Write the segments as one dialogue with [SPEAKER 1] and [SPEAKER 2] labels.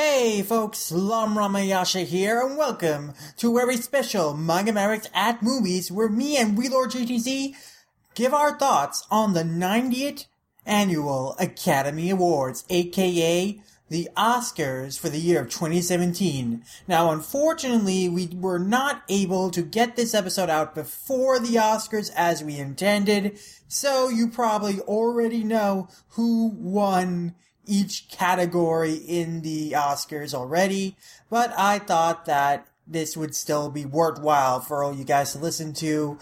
[SPEAKER 1] Hey folks, Lam Ramayasha here, and welcome to a very special Manga at Movies, where me and Wheelor GTZ give our thoughts on the 90th Annual Academy Awards, aka the Oscars for the year of 2017. Now, unfortunately, we were not able to get this episode out before the Oscars as we intended, so you probably already know who won each category in the Oscars already, but I thought that this would still be worthwhile for all you guys to listen to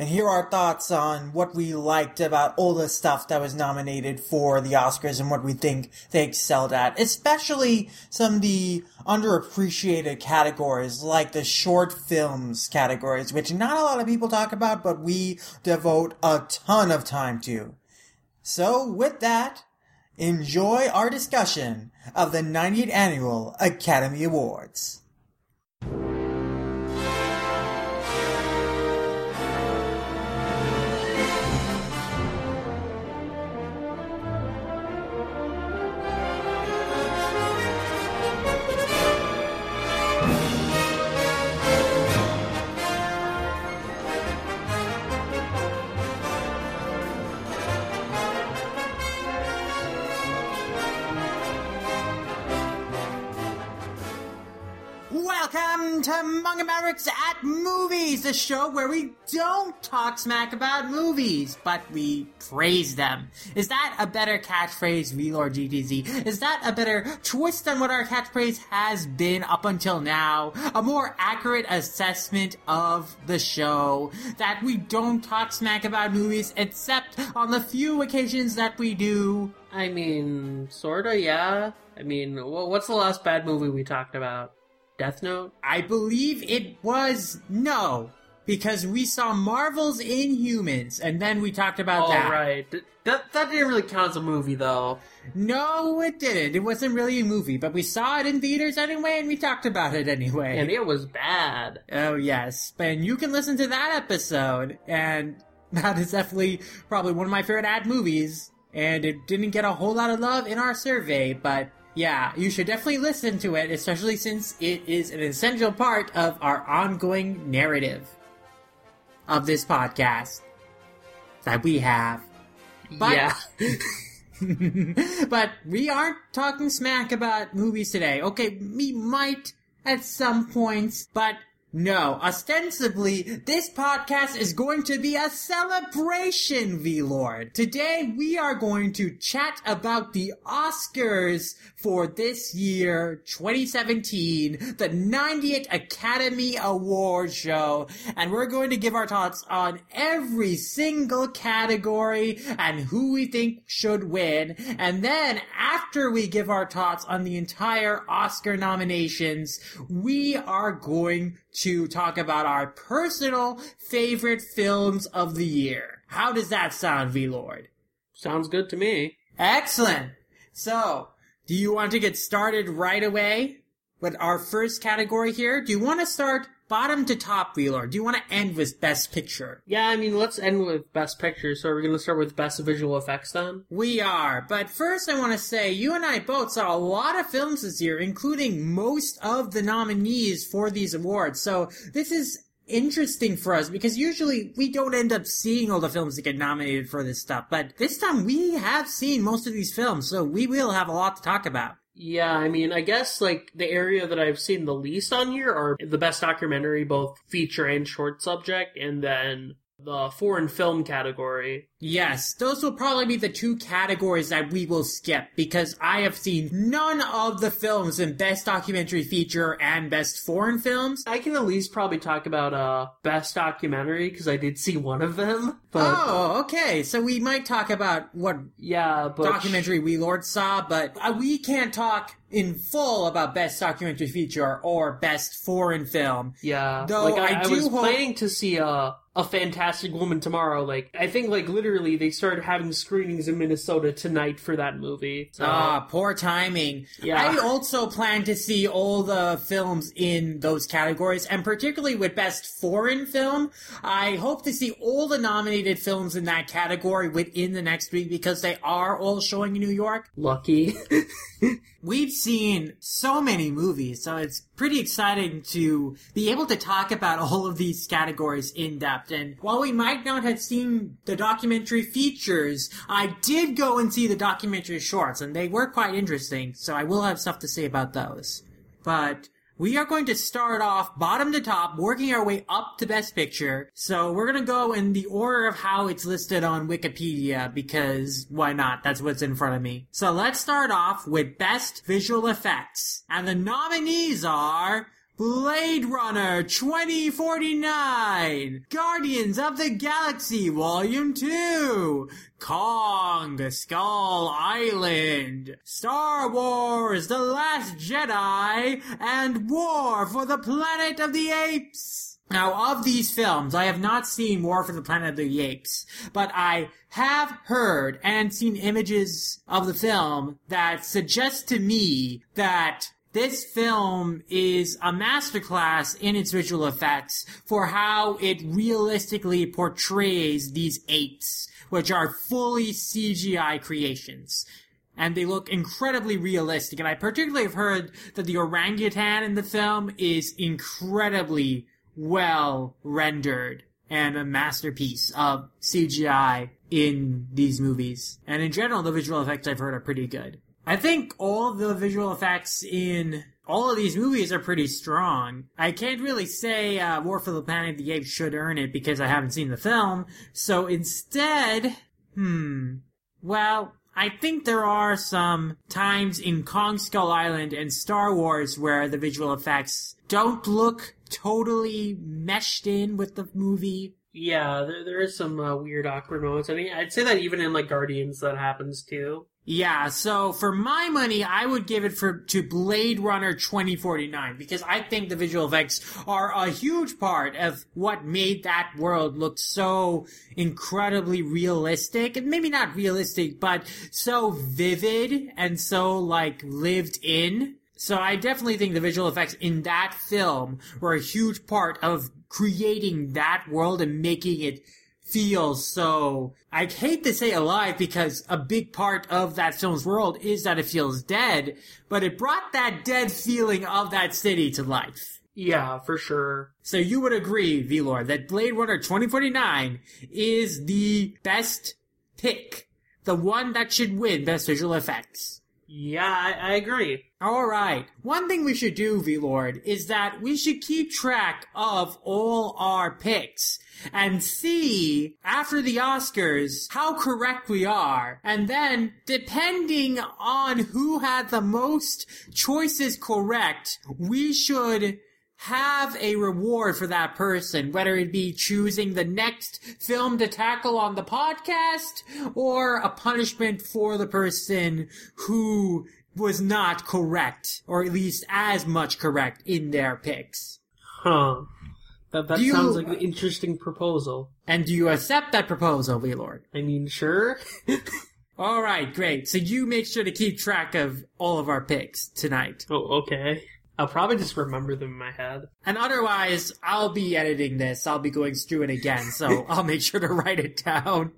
[SPEAKER 1] and hear our thoughts on what we liked about all the stuff that was nominated for the Oscars and what we think they excelled at, especially some of the underappreciated categories like the short films categories, which not a lot of people talk about, but we devote a ton of time to. So with that, enjoy our discussion of the 90th Annual Academy Awards. To Manga Mavericks at Movies, the show where we don't talk smack about movies, but we praise them. Is that a better catchphrase, VLord GTZ? Is that a better twist than what our catchphrase has been up until now? A more accurate assessment of the show that we don't talk smack about movies except on the few occasions that we do.
[SPEAKER 2] I mean, sorta, yeah. I mean, what's the last bad movie we talked about? Death Note?
[SPEAKER 1] I believe it was no, because we saw Marvel's Inhumans, and then we talked about
[SPEAKER 2] Oh,
[SPEAKER 1] that.
[SPEAKER 2] right. Th- That, that didn't really count as a movie, though.
[SPEAKER 1] No, it didn't. It wasn't really a movie, but we saw it in theaters anyway, and we talked about it anyway.
[SPEAKER 2] And it was bad.
[SPEAKER 1] oh yes, and you can listen to that episode, and that is definitely probably one of my favorite ad movies. And it didn't get a whole lot of love in our survey, but yeah, you should definitely listen to it, especially since it is an essential part of our ongoing narrative of this podcast that we have. But-
[SPEAKER 2] yeah.
[SPEAKER 1] but we aren't talking smack about movies today. Okay, we might at some points, but no. Ostensibly, this podcast is going to be a celebration, V-Lord. Today, we are going to chat about the Oscars for this year, 2017, the 90th Academy Award show, and we're going to give our thoughts on every single category and who we think should win. And then, after we give our thoughts on the entire Oscar nominations, we are going to talk about our personal favorite films of the year. How does that sound, V-Lord?
[SPEAKER 2] Sounds good to me.
[SPEAKER 1] Excellent. So, do you want to get started right away with our first category here? Do you want to start bottom to top, Wheeler? Do you want to end with Best Picture?
[SPEAKER 2] Yeah, I mean, let's end with Best Picture. So, are we going to start with Best Visual Effects then?
[SPEAKER 1] We are, but first I want to say you and I both saw a lot of films this year, including most of the nominees for these awards. So this is interesting for us because usually we don't end up seeing all the films that get nominated for this stuff, but this time we have seen most of these films, so we will have a lot to talk about.
[SPEAKER 2] Yeah, I mean, I guess, like, the area that I've seen the least on here are the best documentary, both feature and short subject, and then the foreign film category.
[SPEAKER 1] Yes, those will probably be the two categories that we will skip because I have seen none of the films in Best Documentary Feature and Best Foreign Films.
[SPEAKER 2] I can at least probably talk about uh best documentary because I did see one of them. But
[SPEAKER 1] oh, okay. So we might talk about what
[SPEAKER 2] yeah, but
[SPEAKER 1] documentary we Lord saw, but uh, we can't talk in full about Best Documentary Feature or Best Foreign Film.
[SPEAKER 2] Yeah,
[SPEAKER 1] Though
[SPEAKER 2] like
[SPEAKER 1] I
[SPEAKER 2] I, I
[SPEAKER 1] do
[SPEAKER 2] was
[SPEAKER 1] hope-
[SPEAKER 2] planning to see uh a Fantastic Woman tomorrow. Like I think like literally they started having screenings in Minnesota tonight for that movie. So
[SPEAKER 1] Ah, poor timing.
[SPEAKER 2] Yeah.
[SPEAKER 1] I also plan to see all the films in those categories, and particularly with Best Foreign Film, I hope to see all the nominated films in that category within the next week because they are all showing in New York.
[SPEAKER 2] lucky.
[SPEAKER 1] We've seen so many movies, so it's pretty exciting to be able to talk about all of these categories in depth. And while we might not have seen the documentary features, I did go and see the documentary shorts, and they were quite interesting, so I will have stuff to say about those. But we are going to start off bottom to top, working our way up to Best Picture. So we're gonna go in the order of how it's listed on Wikipedia, because why not? That's what's in front of me. So let's start off with Best Visual Effects. And the nominees are Blade Runner 2049, Guardians of the Galaxy Volume 2, Kong the Skull Island, Star Wars The Last Jedi, and War for the Planet of the Apes. Now, of these films, I have not seen War for the Planet of the Apes, but I have heard and seen images of the film that suggest to me that this film is a masterclass in its visual effects for how it realistically portrays these apes, which are fully CGI creations. And they look incredibly realistic. And I particularly have heard that the orangutan in the film is incredibly well rendered and a masterpiece of CGI in these movies. And in general, the visual effects I've heard are pretty good. I think all the visual effects in all of these movies are pretty strong. I can't really say uh, War for the Planet of the Apes should earn it because I haven't seen the film. So instead, hmm, well, I think there are some times in Kong Skull Island and Star Wars where the visual effects don't look totally meshed in with the movie.
[SPEAKER 2] yeah, there there is some uh, weird awkward moments. I mean, I'd say that even in like Guardians that happens too.
[SPEAKER 1] Yeah, so for my money, I would give it for to Blade Runner 2049 because I think the visual effects are a huge part of what made that world look so incredibly realistic. And maybe not realistic, but so vivid and so like lived in. So I definitely think the visual effects in that film were a huge part of creating that world and making it feels so I hate to say alive because a big part of that film's world is that it feels dead, but it brought that dead feeling of that city to life.
[SPEAKER 2] Yeah, for sure.
[SPEAKER 1] So you would agree, Velor, that Blade Runner 2049 is the best pick, the one that should win best visual effects.
[SPEAKER 2] Yeah, I, I agree.
[SPEAKER 1] Alright, one thing we should do, V-Lord, is that we should keep track of all our picks and see, after the Oscars, how correct we are. And then, depending on who had the most choices correct, we should have a reward for that person, whether it be choosing the next film to tackle on the podcast or a punishment for the person who was not correct, or at least as much correct in their picks.
[SPEAKER 2] Huh. That that
[SPEAKER 1] you-
[SPEAKER 2] sounds like an interesting proposal.
[SPEAKER 1] And do you accept that proposal, Lord?
[SPEAKER 2] I mean, sure.
[SPEAKER 1] All right, great. So you make sure to keep track of all of our picks tonight.
[SPEAKER 2] oh, okay. I'll probably just remember them in my head.
[SPEAKER 1] And otherwise, I'll be editing this. I'll be going through it again, so I'll make sure to write it down.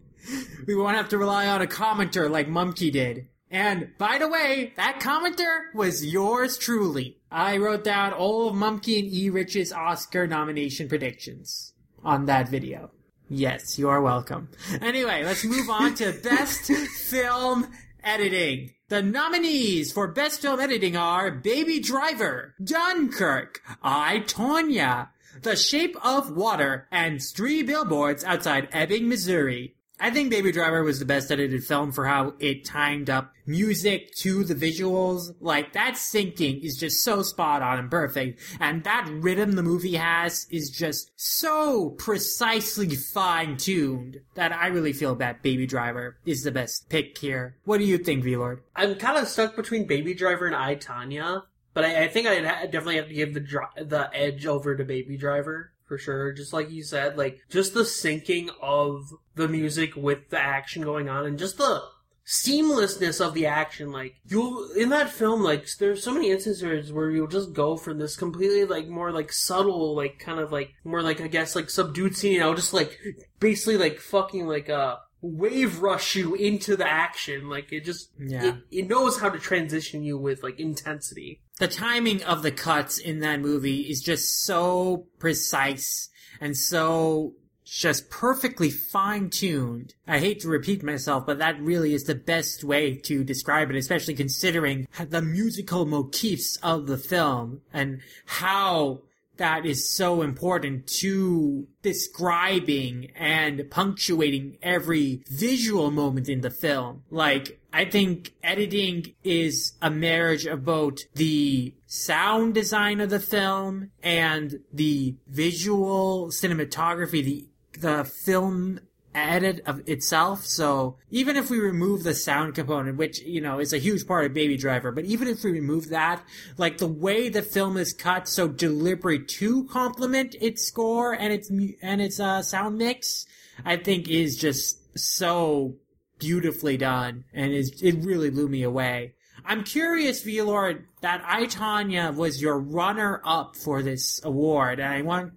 [SPEAKER 1] We won't have to rely on a commenter like Mumkey did. And by the way, that commenter was yours truly. I wrote down all of Mumkey and E. Rich's Oscar nomination predictions on that video. Yes, you are welcome. Anyway, let's move on to Best Film Editing. The nominees for Best Film Editing are Baby Driver, Dunkirk, I, Tonya, The Shape of Water, and Three Billboards Outside Ebbing, Missouri. I think Baby Driver was the best edited film for how it timed up music to the visuals. Like, that syncing is just so spot on and perfect. And that rhythm the movie has is just so precisely fine tuned that I really feel that Baby Driver is the best pick here. What do you think, V-Lord?
[SPEAKER 2] I'm kind of stuck between Baby Driver and I, Tonya. But I, I think I'd ha- definitely have to give the the edge over to Baby Driver for sure. Just like you said, like just the syncing of the music with the action going on and just the seamlessness of the action. Like you'll in that film, like there's so many instances where you'll just go from this completely like more like subtle, like kind of like more like I guess like subdued scene. I'll just like basically like fucking like uh wave rush you into the action. Like it just
[SPEAKER 1] Yeah.
[SPEAKER 2] it, it knows how to transition you with like intensity.
[SPEAKER 1] the timing of the cuts in that movie is just so precise and so just perfectly fine tuned. I hate to repeat myself, but that really is the best way to describe it, especially considering the musical motifs of the film and how that is so important to describing and punctuating every visual moment in the film. Like, I think editing is a marriage of both the sound design of the film and the visual cinematography, the the film edit of itself. So even if we remove the sound component, which, you know, is a huge part of Baby Driver, but even if we remove that, like the way the film is cut so deliberately to complement its score and its, and its, uh, sound mix, I think is just so beautifully done and is, it really blew me away. I'm curious, Velord, that I, Tonya was your runner up for this award, and I want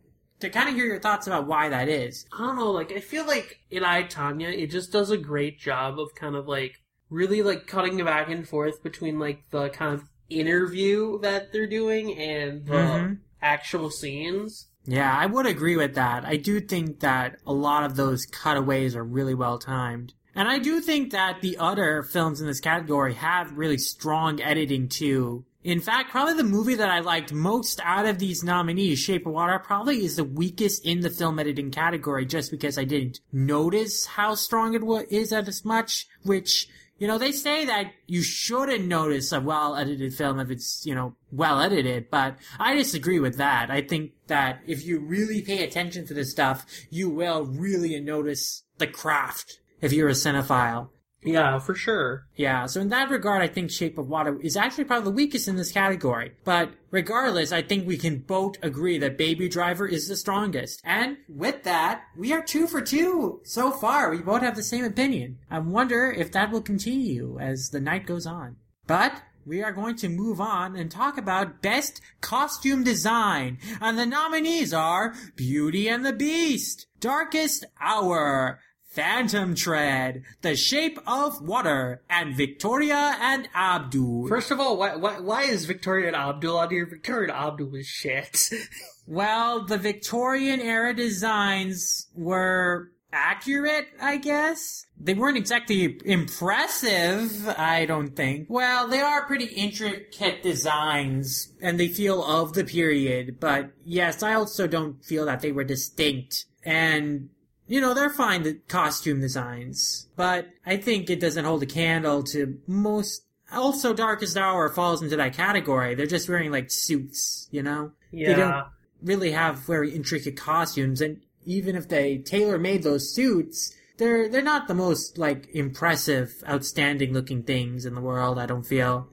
[SPEAKER 1] to kind of hear your thoughts about why that is.
[SPEAKER 2] I don't know, like I feel like in I Tonya, it just does a great job of kind of like really like cutting back and forth between like the kind of interview that they're doing and the
[SPEAKER 1] Mhm.
[SPEAKER 2] actual scenes.
[SPEAKER 1] Yeah, I would agree with that. I do think that a lot of those cutaways are really well timed. And I do think that the other films in this category have really strong editing too. In fact, probably the movie that I liked most out of these nominees, Shape of Water, probably is the weakest in the film editing category just because I didn't notice how strong it is as much, which, you know, they say that you shouldn't notice a well edited film if it's, you know, well edited, but I disagree with that. I think that if you really pay attention to this stuff, you will really notice the craft if you're a cinephile.
[SPEAKER 2] Yeah, for sure.
[SPEAKER 1] Yeah, so in that regard, I think Shape of Water is actually probably the weakest in this category. But regardless, I think we can both agree that Baby Driver is the strongest. And with that, we are two for two so far. We both have the same opinion. I wonder if that will continue as the night goes on. But we are going to move on and talk about Best Costume Design. And the nominees are Beauty and the Beast, Darkest Hour, Phantom Thread, The Shape of Water, and Victoria and Abdul.
[SPEAKER 2] First of all, why why, why is Victoria and Abdul on here? Victoria and Abdul is shit.
[SPEAKER 1] well, the Victorian era designs were accurate, I guess. They weren't exactly impressive, I don't think. Well, they are pretty intricate designs, and they feel of the period, but yes, I also don't feel that they were distinct. And you know, they're fine, the costume designs, but I think it doesn't hold a candle to most. Also, Darkest Hour falls into that category. They're just wearing like suits, you know?
[SPEAKER 2] yeah.
[SPEAKER 1] They don't really have very intricate costumes, and even if they tailor made those suits, they're they're not the most like impressive, outstanding looking things in the world. I don't feel.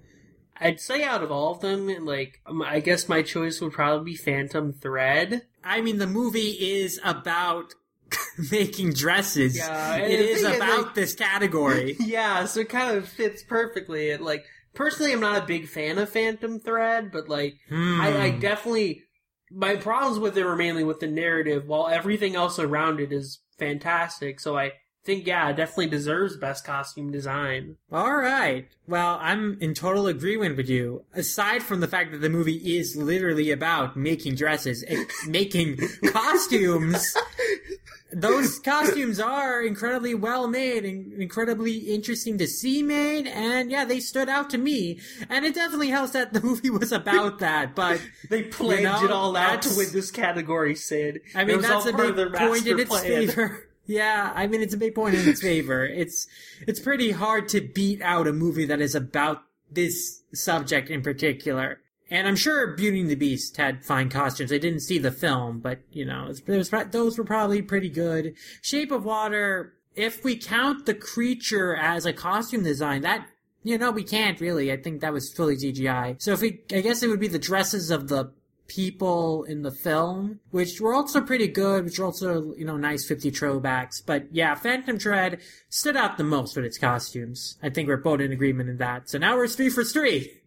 [SPEAKER 2] I'd say out of all of them, like um, I guess my choice would probably be Phantom Thread.
[SPEAKER 1] I mean, the movie is about making dresses.
[SPEAKER 2] Yeah, and
[SPEAKER 1] it is about
[SPEAKER 2] like-
[SPEAKER 1] this category.
[SPEAKER 2] Yeah, so it kind of fits perfectly. It like personally, I'm not a big fan of Phantom Thread, but like
[SPEAKER 1] Hmm.
[SPEAKER 2] I, I definitely my problems with it were mainly with the narrative, while everything else around it is fantastic. So I think yeah, it definitely deserves best costume design.
[SPEAKER 1] All right. Well, I'm in total agreement with you. Aside from the fact that the movie is literally about making dresses, eh, making costumes, those costumes are incredibly well made and incredibly interesting to see made. And yeah, they stood out to me. And it definitely helps that the movie was about that. But
[SPEAKER 2] They pledged
[SPEAKER 1] know,
[SPEAKER 2] it all out to win this category, Sid.
[SPEAKER 1] I mean, that's a big point in its
[SPEAKER 2] plan.
[SPEAKER 1] favor. Yeah, I mean, it's a big point in its favor. It's it's pretty hard to beat out a movie that is about this subject in particular. And I'm sure Beauty and the Beast had fine costumes. I didn't see the film, but you know, it's, it was, those were probably pretty good. Shape of Water. If we count the creature as a costume design, that you know we can't really. I think that was fully CGI. So if we, I guess it would be the dresses of the people in the film, which were also pretty good, which were also, you know, nice 50 throwbacks. But yeah, Phantom Thread stood out the most with its costumes. I think we're both in agreement in that. So now we're three for three.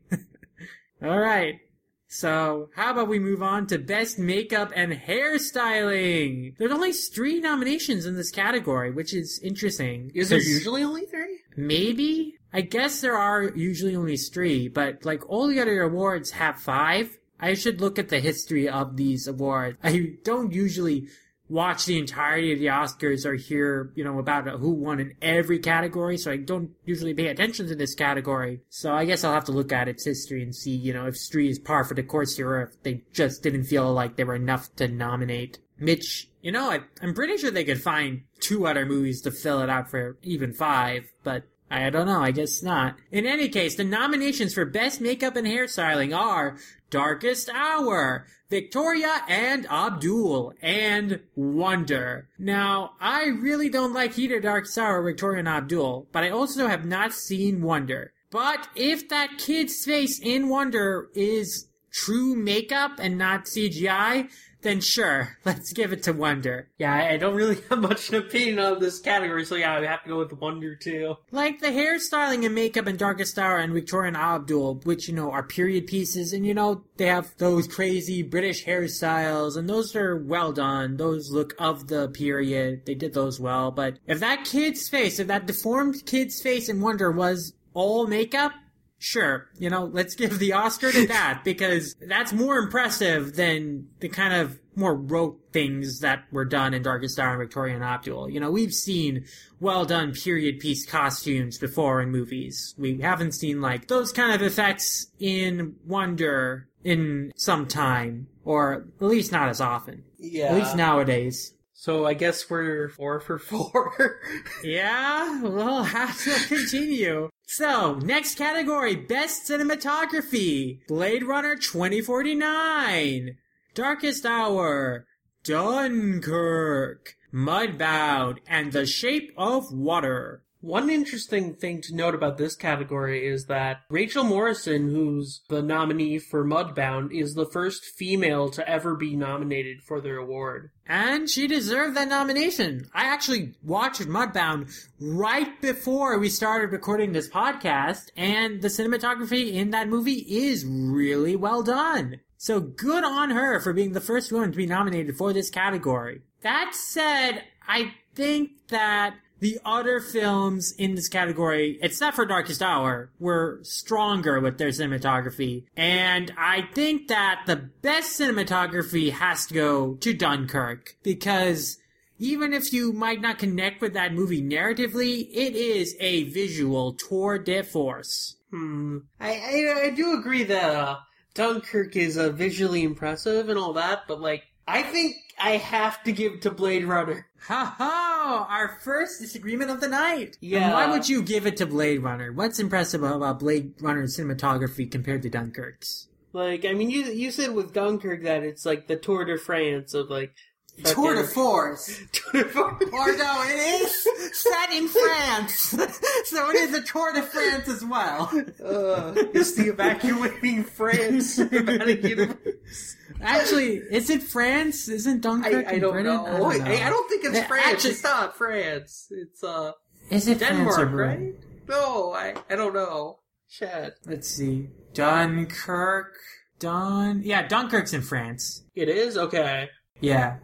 [SPEAKER 1] All right. So, how about we move on to Best Makeup and Hairstyling? There's only three nominations in this category, which is interesting.
[SPEAKER 2] Is there usually only three?
[SPEAKER 1] Maybe? I guess there are usually only three, but like all the other awards have five. I should look at the history of these awards. I don't usually watch the entirety of the Oscars or hear, you know, about who won in every category, so I don't usually pay attention to this category. So I guess I'll have to look at its history and see, you know, if three is par for the course here or if they just didn't feel like there were enough to nominate. Mitch, you know, I, I'm pretty sure they could find two other movies to fill it out for even five, but I don't know, I guess not. In any case, the nominations for Best Makeup and Hairstyling are Darkest Hour, Victoria and Abdul, and Wonder. Now, I really don't like either Darkest Hour or Victoria and Abdul, but I also have not seen Wonder. But if that kid's face in Wonder is true makeup and not CGI, then sure, let's give it to Wonder.
[SPEAKER 2] Yeah, I don't really have much an opinion on this category, so yeah, I have to go with Wonder too.
[SPEAKER 1] Like the hairstyling and makeup in Darkest Hour and Victoria and Abdul, which, you know, are period pieces, and you know, they have those crazy British hairstyles, and those are well done. Those look of the period. They did those well, but if that kid's face, if that deformed kid's face in Wonder was all makeup, Sure, you know, let's give the Oscar to that because that's more impressive than the kind of more rote things that were done in Darkest Hour and Victoria and Abdul. You know, we've seen well done period piece costumes before in movies. We haven't seen like those kind of effects in Wonder in some time, or at least not as often.
[SPEAKER 2] Yeah.
[SPEAKER 1] At least nowadays.
[SPEAKER 2] So I guess we're four for four.
[SPEAKER 1] Yeah, we'll have to continue. So, next category, Best Cinematography, Blade Runner 2049, Darkest Hour, Dunkirk, Mudbound, and The Shape of Water.
[SPEAKER 2] One interesting thing to note about this category is that Rachel Morrison, who's the nominee for Mudbound, is the first female to ever be nominated for the award.
[SPEAKER 1] And she deserved that nomination. I actually watched Mudbound right before we started recording this podcast, and the cinematography in that movie is really well done. So good on her for being the first woman to be nominated for this category. That said, I think that the other films in this category, except for Darkest Hour, were stronger with their cinematography. And I think that the best cinematography has to go to Dunkirk because even if you might not connect with that movie narratively, it is a visual tour de force.
[SPEAKER 2] Hmm. I, I, I do agree that uh, Dunkirk is uh, visually impressive and all that, but like, I think I have to give to Blade Runner.
[SPEAKER 1] Ha ha! Our first disagreement of the night.
[SPEAKER 2] Yeah.
[SPEAKER 1] And why would you give it to Blade Runner? What's impressive about Blade Runner's cinematography compared to Dunkirk's?
[SPEAKER 2] Like, I mean, you you said with Dunkirk that it's like the Tour de France of like
[SPEAKER 3] Tour de force.
[SPEAKER 2] Tour de France.
[SPEAKER 3] Or no, it is set in France. so it is a Tour de France as well.
[SPEAKER 2] Uh, it's the evacuating France universe.
[SPEAKER 1] Actually, is it France? Isn't Dunkirk
[SPEAKER 2] I, I don't
[SPEAKER 1] Britain?
[SPEAKER 2] know.
[SPEAKER 1] I don't know.
[SPEAKER 2] I, I don't think it's France.
[SPEAKER 1] actually-
[SPEAKER 2] it's not France. It's uh
[SPEAKER 1] Is it
[SPEAKER 2] Denmark, right? No, I I don't know. Shit.
[SPEAKER 1] Let's see. Dunkirk. Dun. Yeah, Dunkirk's in France.
[SPEAKER 2] It is okay.
[SPEAKER 1] Yeah.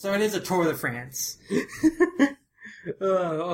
[SPEAKER 1] So it is a Tour de France.
[SPEAKER 2] Uh,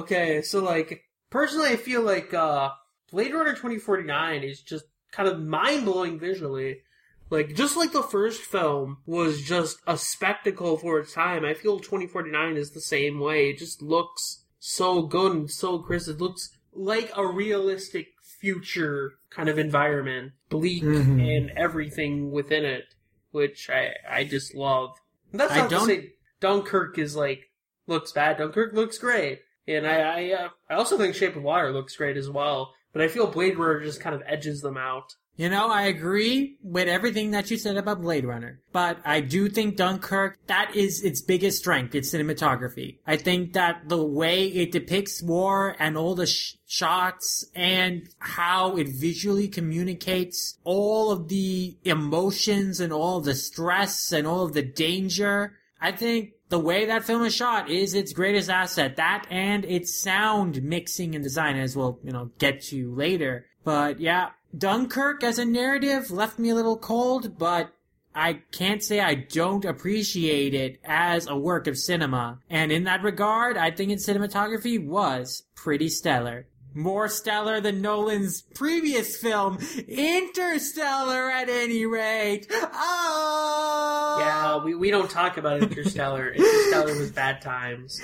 [SPEAKER 2] okay, so like personally, I feel like uh, Blade Runner twenty forty nine is just kind of mind blowing visually. Like just like the first film was just a spectacle for its time, I feel twenty forty nine is the same way. It just looks so good and so crisp. It looks like a realistic future kind of environment, bleak
[SPEAKER 1] Mhm.
[SPEAKER 2] and everything within it, which I I just love. That's
[SPEAKER 1] I don't-
[SPEAKER 2] to say Dunkirk is like looks bad. Dunkirk looks great, and I I, uh, I also think Shape of Water looks great as well. But I feel Blade Runner just kind of edges them out.
[SPEAKER 1] You know, I agree with everything that you said about Blade Runner, but I do think Dunkirk, that is its biggest strength, its cinematography. I think that the way it depicts war and all the sh- shots and how it visually communicates all of the emotions and all the stress and all of the danger, I think the way that film is shot is its greatest asset. That and its sound mixing and design, as we'll, you know, get to later. But yeah, Dunkirk as a narrative left me a little cold, but I can't say I don't appreciate it as a work of cinema. And in that regard, I think its cinematography was pretty stellar. More stellar than Nolan's previous film, Interstellar at any rate. Oh!
[SPEAKER 2] Yeah, we, we don't talk about Interstellar. Interstellar was bad times.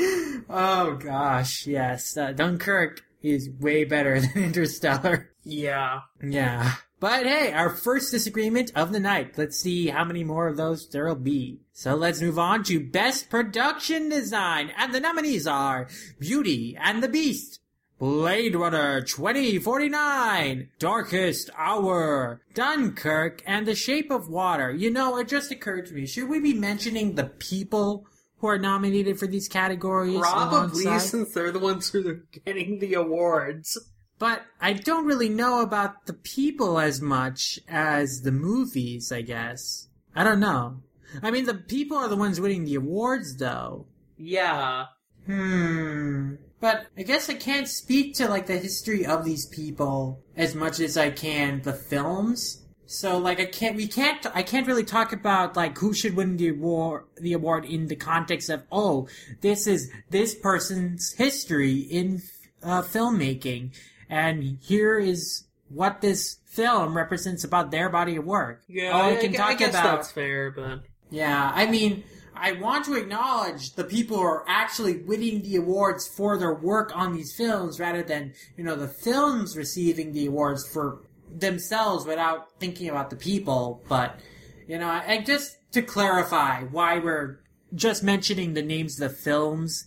[SPEAKER 1] Oh gosh, yes. Uh, Dunkirk is way better than Interstellar.
[SPEAKER 2] Yeah.
[SPEAKER 1] Yeah. But hey, our first disagreement of the night. Let's see how many more of those there'll be. So let's move on to Best Production Design. And the nominees are Beauty and the Beast, Blade Runner 2049, Darkest Hour, Dunkirk, and The Shape of Water. You know, it just occurred to me, should we be mentioning the people who are nominated for these categories?
[SPEAKER 2] Probably,
[SPEAKER 1] alongside?
[SPEAKER 2] since they're the ones who are getting the awards.
[SPEAKER 1] But I don't really know about the people as much as the movies, I guess. I don't know. I mean, the people are the ones winning the awards, though.
[SPEAKER 2] Yeah.
[SPEAKER 1] Hmm. But I guess I can't speak to, like, the history of these people as much as I can the films. So, like, I can't, we can't, I can't really talk about, like, who should win the award, the award in the context of, oh, this is this person's history in, uh, filmmaking. And here is what this film represents about their body of work.
[SPEAKER 2] Yeah,
[SPEAKER 1] All
[SPEAKER 2] I,
[SPEAKER 1] I can
[SPEAKER 2] I
[SPEAKER 1] talk
[SPEAKER 2] guess
[SPEAKER 1] about
[SPEAKER 2] that's fair, but
[SPEAKER 1] yeah, I mean, I want to acknowledge the people who are actually winning the awards for their work on these films rather than, you know, the films receiving the awards for themselves without thinking about the people. But, you know, I, I just to clarify why we're just mentioning the names of the films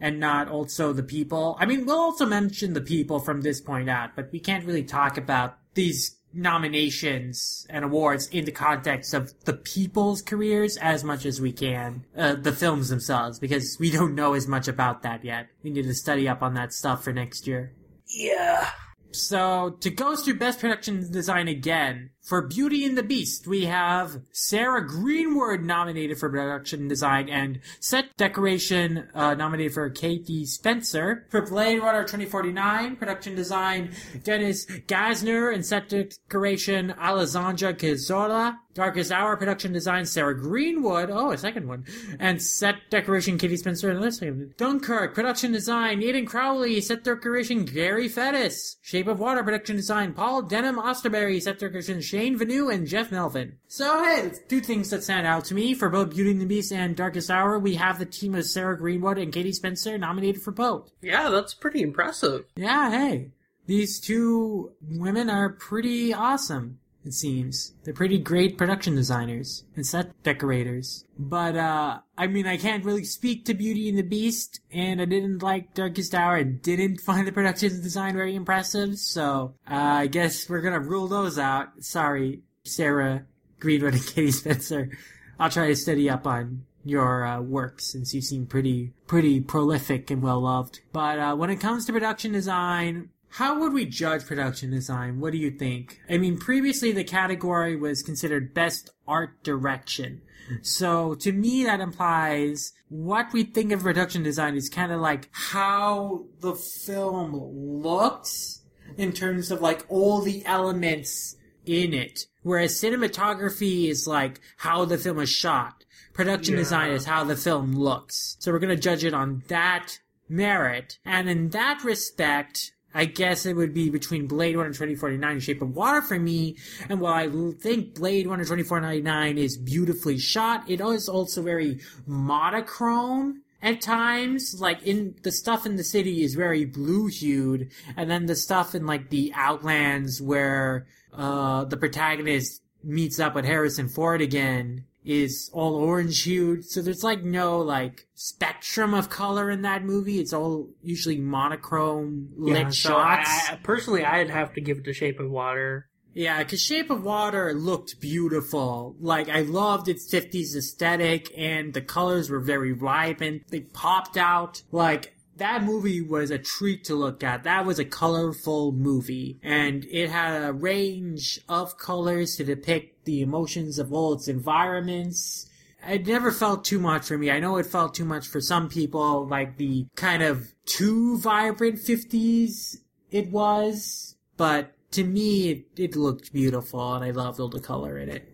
[SPEAKER 1] and not also the people. I mean, we'll also mention the people from this point out, but we can't really talk about these nominations and awards in the context of the people's careers as much as we can uh, the films themselves because we don't know as much about that yet. We need to study up on that stuff for next year.
[SPEAKER 2] yeah.
[SPEAKER 1] So, to go through Best Production Design again, for Beauty and the Beast, we have Sarah Greenwood nominated for Production Design and Set Decoration uh, nominated for Katie Spencer. For Blade Runner 2049, Production Design, Dennis Gassner and Set Decoration, Alessandra Querzola. Darkest Hour Production Design, Sarah Greenwood. Oh, a second one. And Set Decoration, Katie Spencer. And let's. Dunkirk Production Design, Nathan Crowley. Set Decoration, Gary Fettis. Shape of Water Production Design, Paul Denham Austerberry. Set Decoration, Shane Vanu and Jeff Melvin. So, hey, two things that stand out to me for both Beauty and the Beast and Darkest Hour. We have the team of Sarah Greenwood and Katie Spencer nominated for both.
[SPEAKER 2] Yeah, that's pretty impressive.
[SPEAKER 1] Yeah, hey. These two women are pretty awesome, it seems. They're pretty great production designers and set decorators. But, uh, I mean, I can't really speak to Beauty and the Beast, and I didn't like Darkest Hour and didn't find the production design very impressive, so, uh, I guess we're gonna rule those out. Sorry, Sarah Greenwood and Katie Spencer. I'll try to study up on your uh, work since you seem pretty pretty prolific and well loved. But uh, when it comes to production design, how would we judge production design? What do you think? I mean, previously the category was considered best art direction. So to me, that implies what we think of production design is kind of like how the film looks in terms of like all the elements in it. Whereas cinematography is like how the film is shot. Production
[SPEAKER 2] Yeah.
[SPEAKER 1] design is how the film looks. So we're gonna judge it on that merit. And in that respect, I guess it would be between Blade Runner 2049 and Shape of Water for me. And while I think Blade Runner 2049 is beautifully shot, it is also very monochrome at times. Like in the stuff in the city is very blue hued, and then the stuff in like the outlands where uh the protagonist meets up with Harrison Ford again is all orange hued. So there's like no like spectrum of color in that movie. It's all usually monochrome lit
[SPEAKER 2] Yeah, so
[SPEAKER 1] shots.
[SPEAKER 2] I, personally, I'd have to give it to Shape of Water.
[SPEAKER 1] Yeah, because Shape of Water looked beautiful. Like, I loved its 50s aesthetic, and the colors were very vibrant. They popped out. Like, that movie was a treat to look at. That was a colorful movie. And it had a range of colors to depict the emotions of all its environments. It never felt too much for me. I know it felt too much for some people, like the kind of too vibrant 50s it was. But to me, it, it looked beautiful, and I loved all the color in it.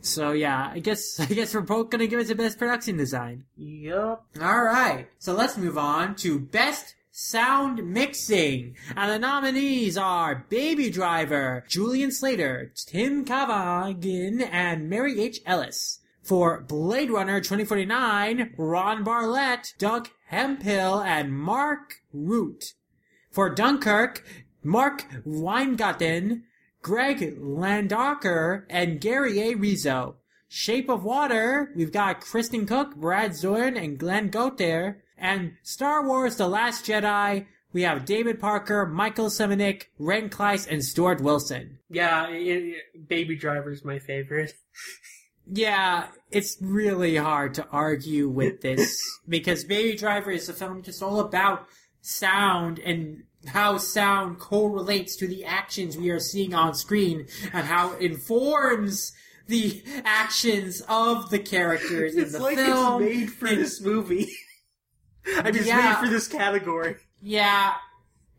[SPEAKER 1] So yeah, I guess I guess we're both gonna give it the best production design.
[SPEAKER 2] Yup.
[SPEAKER 1] All right, so let's move on to best sound mixing, and the nominees are Baby Driver, Julian Slater, Tim Cavagin, and Mary H. Ellis. For Blade Runner 2049, Ron Bartlett, Doug Hemphill, and Mark Root. For Dunkirk, Mark Weingarten, Greg Landaker, and Gary A. Rizzo. Shape of Water, we've got Kristen Cook, Brad Zorn, and Glenn Goter. And Star Wars The Last Jedi, we have David Parker, Michael Semanick, Ren Klyce, and Stuart Wilson.
[SPEAKER 2] Yeah, it, it, Baby Driver's my favorite.
[SPEAKER 1] Yeah, it's really hard to argue with this because Baby Driver is a film just all about sound and how sound correlates to the actions we are seeing on screen and how it informs the actions of the characters in the
[SPEAKER 2] like
[SPEAKER 1] film.
[SPEAKER 2] it's made for
[SPEAKER 1] And-
[SPEAKER 2] this movie. I just
[SPEAKER 1] Yeah.
[SPEAKER 2] made for this category.
[SPEAKER 1] Yeah,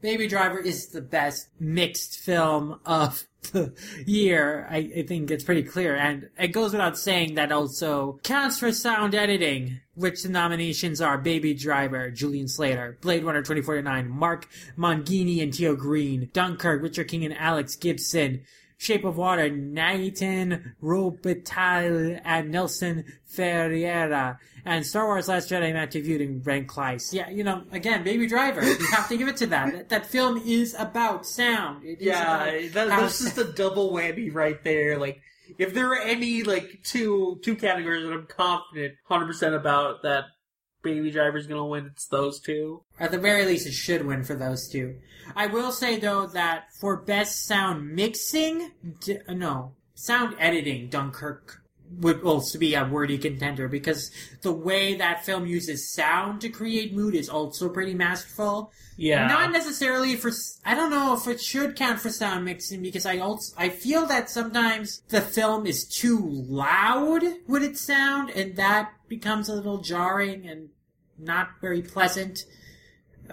[SPEAKER 1] Baby Driver is the best mixed film of the year. I, I think it's pretty clear. And it goes without saying that also counts for sound editing, which the nominations are Baby Driver, Julian Slater, Blade Runner 2049, Mark Mangini and Theo Green, Dunkirk, Richard King and Alex Gibson, Shape of Water, Nathan Robitaille and Nelson Ferreira, and Star Wars Last Jedi, Matthew Viewed and Ren Klyce. Yeah, you know, again, Baby Driver, you have to give it to that. that. That film is about sound. It is
[SPEAKER 2] Yeah,
[SPEAKER 1] about
[SPEAKER 2] that, that's just a double whammy right there. Like, if there are any like two two categories that I'm confident 100 percent about that Baby Driver's gonna win, it's those two.
[SPEAKER 1] At the very least, it should win for those two. I will say though that for best sound mixing, d- no, sound editing, Dunkirk would also be a worthy contender because the way that film uses sound to create mood is also pretty masterful.
[SPEAKER 2] Yeah,
[SPEAKER 1] Not necessarily for. I don't know if it should count for sound mixing because I also I feel that sometimes the film is too loud with its sound, and that becomes a little jarring and not very pleasant.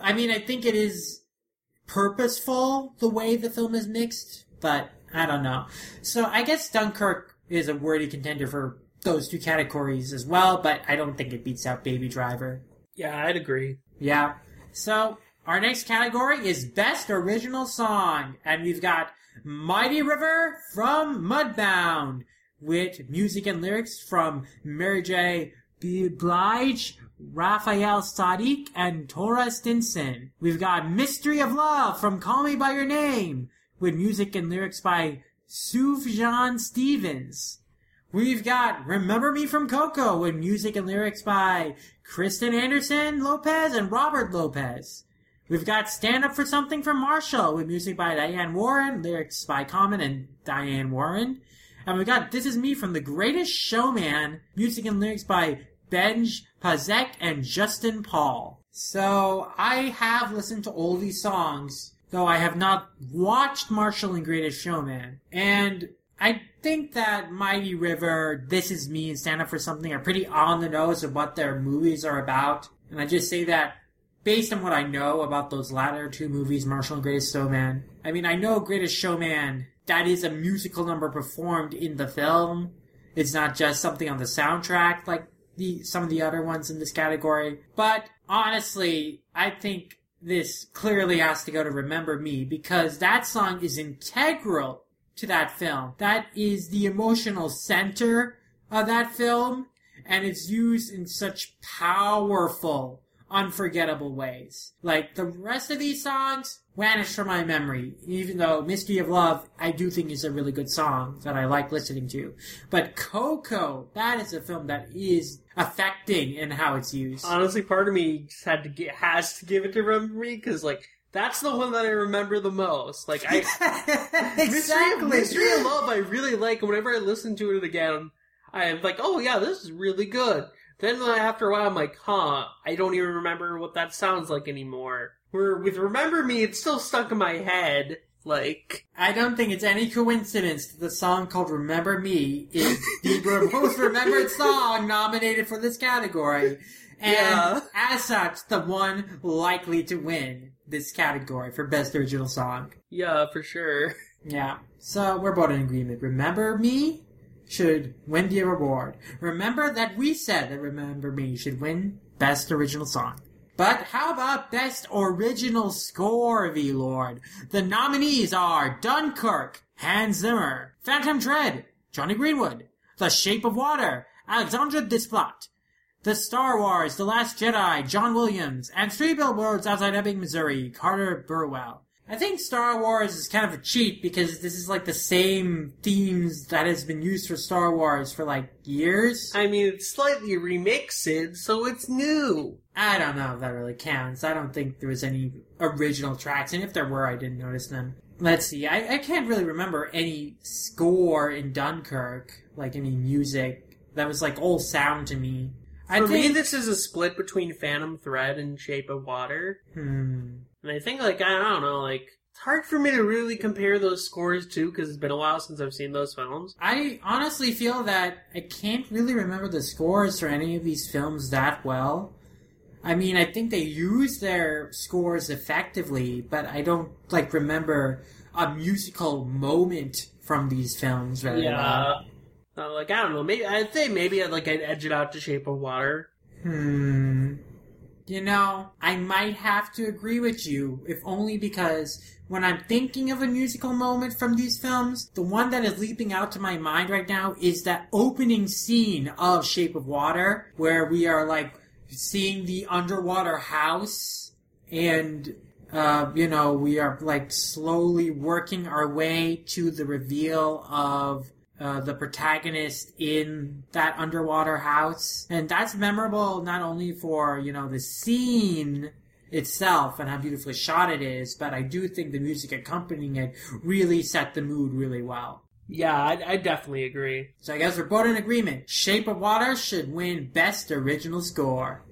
[SPEAKER 1] I mean, I think it is purposeful the way the film is mixed, but I don't know. So I guess Dunkirk is a worthy contender for those two categories as well, but I don't think it beats out Baby Driver.
[SPEAKER 2] yeah, I'd agree.
[SPEAKER 1] Yeah. So our next category is Best Original Song, and we've got Mighty River from Mudbound, with music and lyrics from Mary J. Blige, Raphael Saadiq, and Taura Stinson. We've got Mystery of Love from Call Me By Your Name, with music and lyrics by Sufjan Stevens. We've got Remember Me from Coco with music and lyrics by Kristen Anderson Lopez and Robert Lopez. We've got Stand Up for Something from Marshall with music by Diane Warren, lyrics by Common and Diane Warren. And we've got This Is Me from The Greatest Showman, music and lyrics by Benj Pasek and Justin Paul. So I have listened to all these songs, though I have not watched Marshall and Greatest Showman. And I think that Mighty River, This Is Me, and Stand Up for Something are pretty on the nose of what their movies are about. And I just say that based on what I know about those latter two movies, Marshall and Greatest Showman. I mean, I know Greatest Showman, that is a musical number performed in the film. It's not just something on the soundtrack like the some of the other ones in this category. But honestly, I think this clearly has to go to Remember Me because that song is integral to that film. That is the emotional center of that film, and it's used in such powerful, unforgettable ways. Like the rest of these songs vanish from my memory, even though Mystery of Love I do think is a really good song that I like listening to. But Coco, that is a film that is affecting in how it's used.
[SPEAKER 2] Honestly, part of me had to get has to give it to Remember Me because like That's the one that I remember the most. Like I
[SPEAKER 1] exactly.
[SPEAKER 2] Mystery, Mystery of Love I really like and whenever I listen to it again, I'm like, oh yeah, this is really good. Then uh, after a while I'm like, huh, I don't even remember what that sounds like anymore. Where with Remember Me, it's still stuck in my head. Like
[SPEAKER 1] I don't think it's any coincidence that the song called Remember Me is the most remembered song nominated for this category. And
[SPEAKER 2] Yeah.
[SPEAKER 1] as such, the one likely to win this category for Best Original Song.
[SPEAKER 2] Yeah, for sure.
[SPEAKER 1] Yeah. So we're both in agreement. Remember Me should win the award. Remember that we said that Remember Me should win Best Original Song. But how about Best Original Score, V Lord? The nominees are Dunkirk, Hans Zimmer, Phantom Thread, Jonny Greenwood, The Shape of Water, Alexandre Desplat, The Star Wars, The Last Jedi, John Williams, and Three Billboards Outside Ebbing, Missouri, Carter Burwell. I think Star Wars is kind of a cheat because this is like the same themes that has been used for Star Wars for like years.
[SPEAKER 2] I mean, it's slightly remixed, so it's new.
[SPEAKER 1] I don't know if that really counts. I don't think there was any original tracks, and if there were, I didn't notice them. Let's see. I, I can't really remember any score in Dunkirk, like any music that was like all sound to me. I
[SPEAKER 2] For
[SPEAKER 1] think.
[SPEAKER 2] me, this is a split between Phantom Thread and Shape of Water.
[SPEAKER 1] hmm.
[SPEAKER 2] And I think, like, I don't know, like, it's hard for me to really compare those scores too, because it's been a while since I've seen those films.
[SPEAKER 1] I honestly feel that I can't really remember the scores for any of these films that well. I mean, I think they use their scores effectively, but I don't like remember a musical moment from these films very well.
[SPEAKER 2] Uh, like, I don't know, maybe, I'd say maybe I'd, like, I'd edge it out to Shape of Water.
[SPEAKER 1] Hmm. You know, I might have to agree with you, if only because when I'm thinking of a musical moment from these films, the one that is leaping out to my mind right now is that opening scene of Shape of Water, where we are like seeing the underwater house and uh, you know, we are like slowly working our way to the reveal of uh, the protagonist in that underwater house. And that's memorable not only for, you know, the scene itself and how beautifully shot it is, but I do think the music accompanying it really set the mood really well.
[SPEAKER 2] Yeah, I, I definitely agree.
[SPEAKER 1] So I guess we're both in agreement. Shape of Water should win Best Original Score.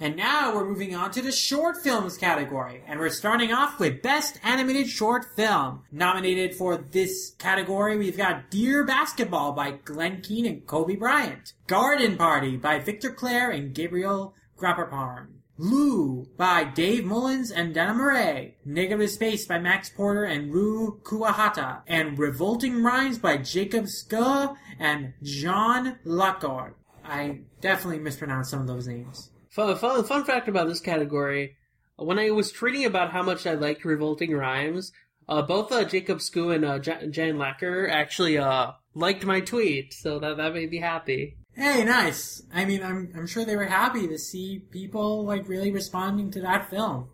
[SPEAKER 1] And now we're moving on to the short films category, and we're starting off with Best Animated Short Film. Nominated for this category, we've got Dear Basketball by Glen Keane and Kobe Bryant, Garden Party by Victor Clare and Gabriel Grapperparm, Lou by Dave Mullins and Dana Murray, Negative Space by Max Porter and Ru Kuwahata, and Revolting Rhymes by Jacob Ska and John Lacor. I definitely mispronounced some of those names.
[SPEAKER 2] Fun, fun, fun fact about this category: when I was tweeting about how much I liked Revolting Rhymes, uh, both uh, Jacob Sku and uh, J- Jan Lacker actually uh, liked my tweet, so that that made me happy.
[SPEAKER 1] Hey, nice. I mean, I'm I'm sure they were happy to see people like really responding to that film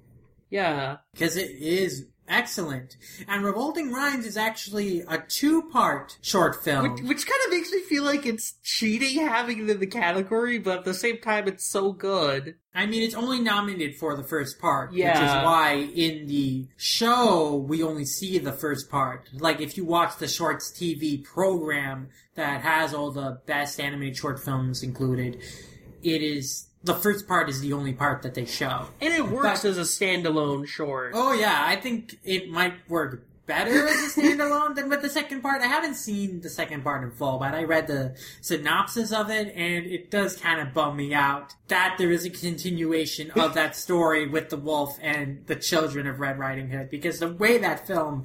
[SPEAKER 2] Yeah,
[SPEAKER 1] because it is excellent. And Revolting Rhymes is actually a two-part short film.
[SPEAKER 2] which, which kind of makes me feel like it's cheating having it in the category, but at the same time, it's so good.
[SPEAKER 1] I mean, it's only nominated for the first part, which is why in the show we only see the first part. Like, if you watch the Shorts TV program that has all the best animated short films included, it is the first part is the only part that they show.
[SPEAKER 2] And it works
[SPEAKER 1] But-
[SPEAKER 2] as a standalone short.
[SPEAKER 1] Oh yeah, I think it might work better as a standalone than with the second part. I haven't seen the second part in full, but I read the synopsis of it, and it does kind of bum me out that there is a continuation of that story with the wolf and the children of Red Riding Hood, because the way that film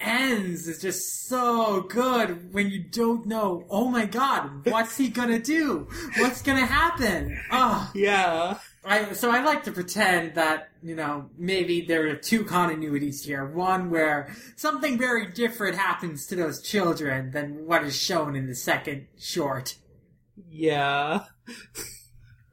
[SPEAKER 1] ends is just so good when you don't know, oh my god, what's he gonna do? What's gonna happen? Oh.
[SPEAKER 2] Yeah.
[SPEAKER 1] I, so I like to pretend that, you know, maybe there are two continuities here. One where something very different happens to those children than what is shown in the second short.
[SPEAKER 2] Yeah.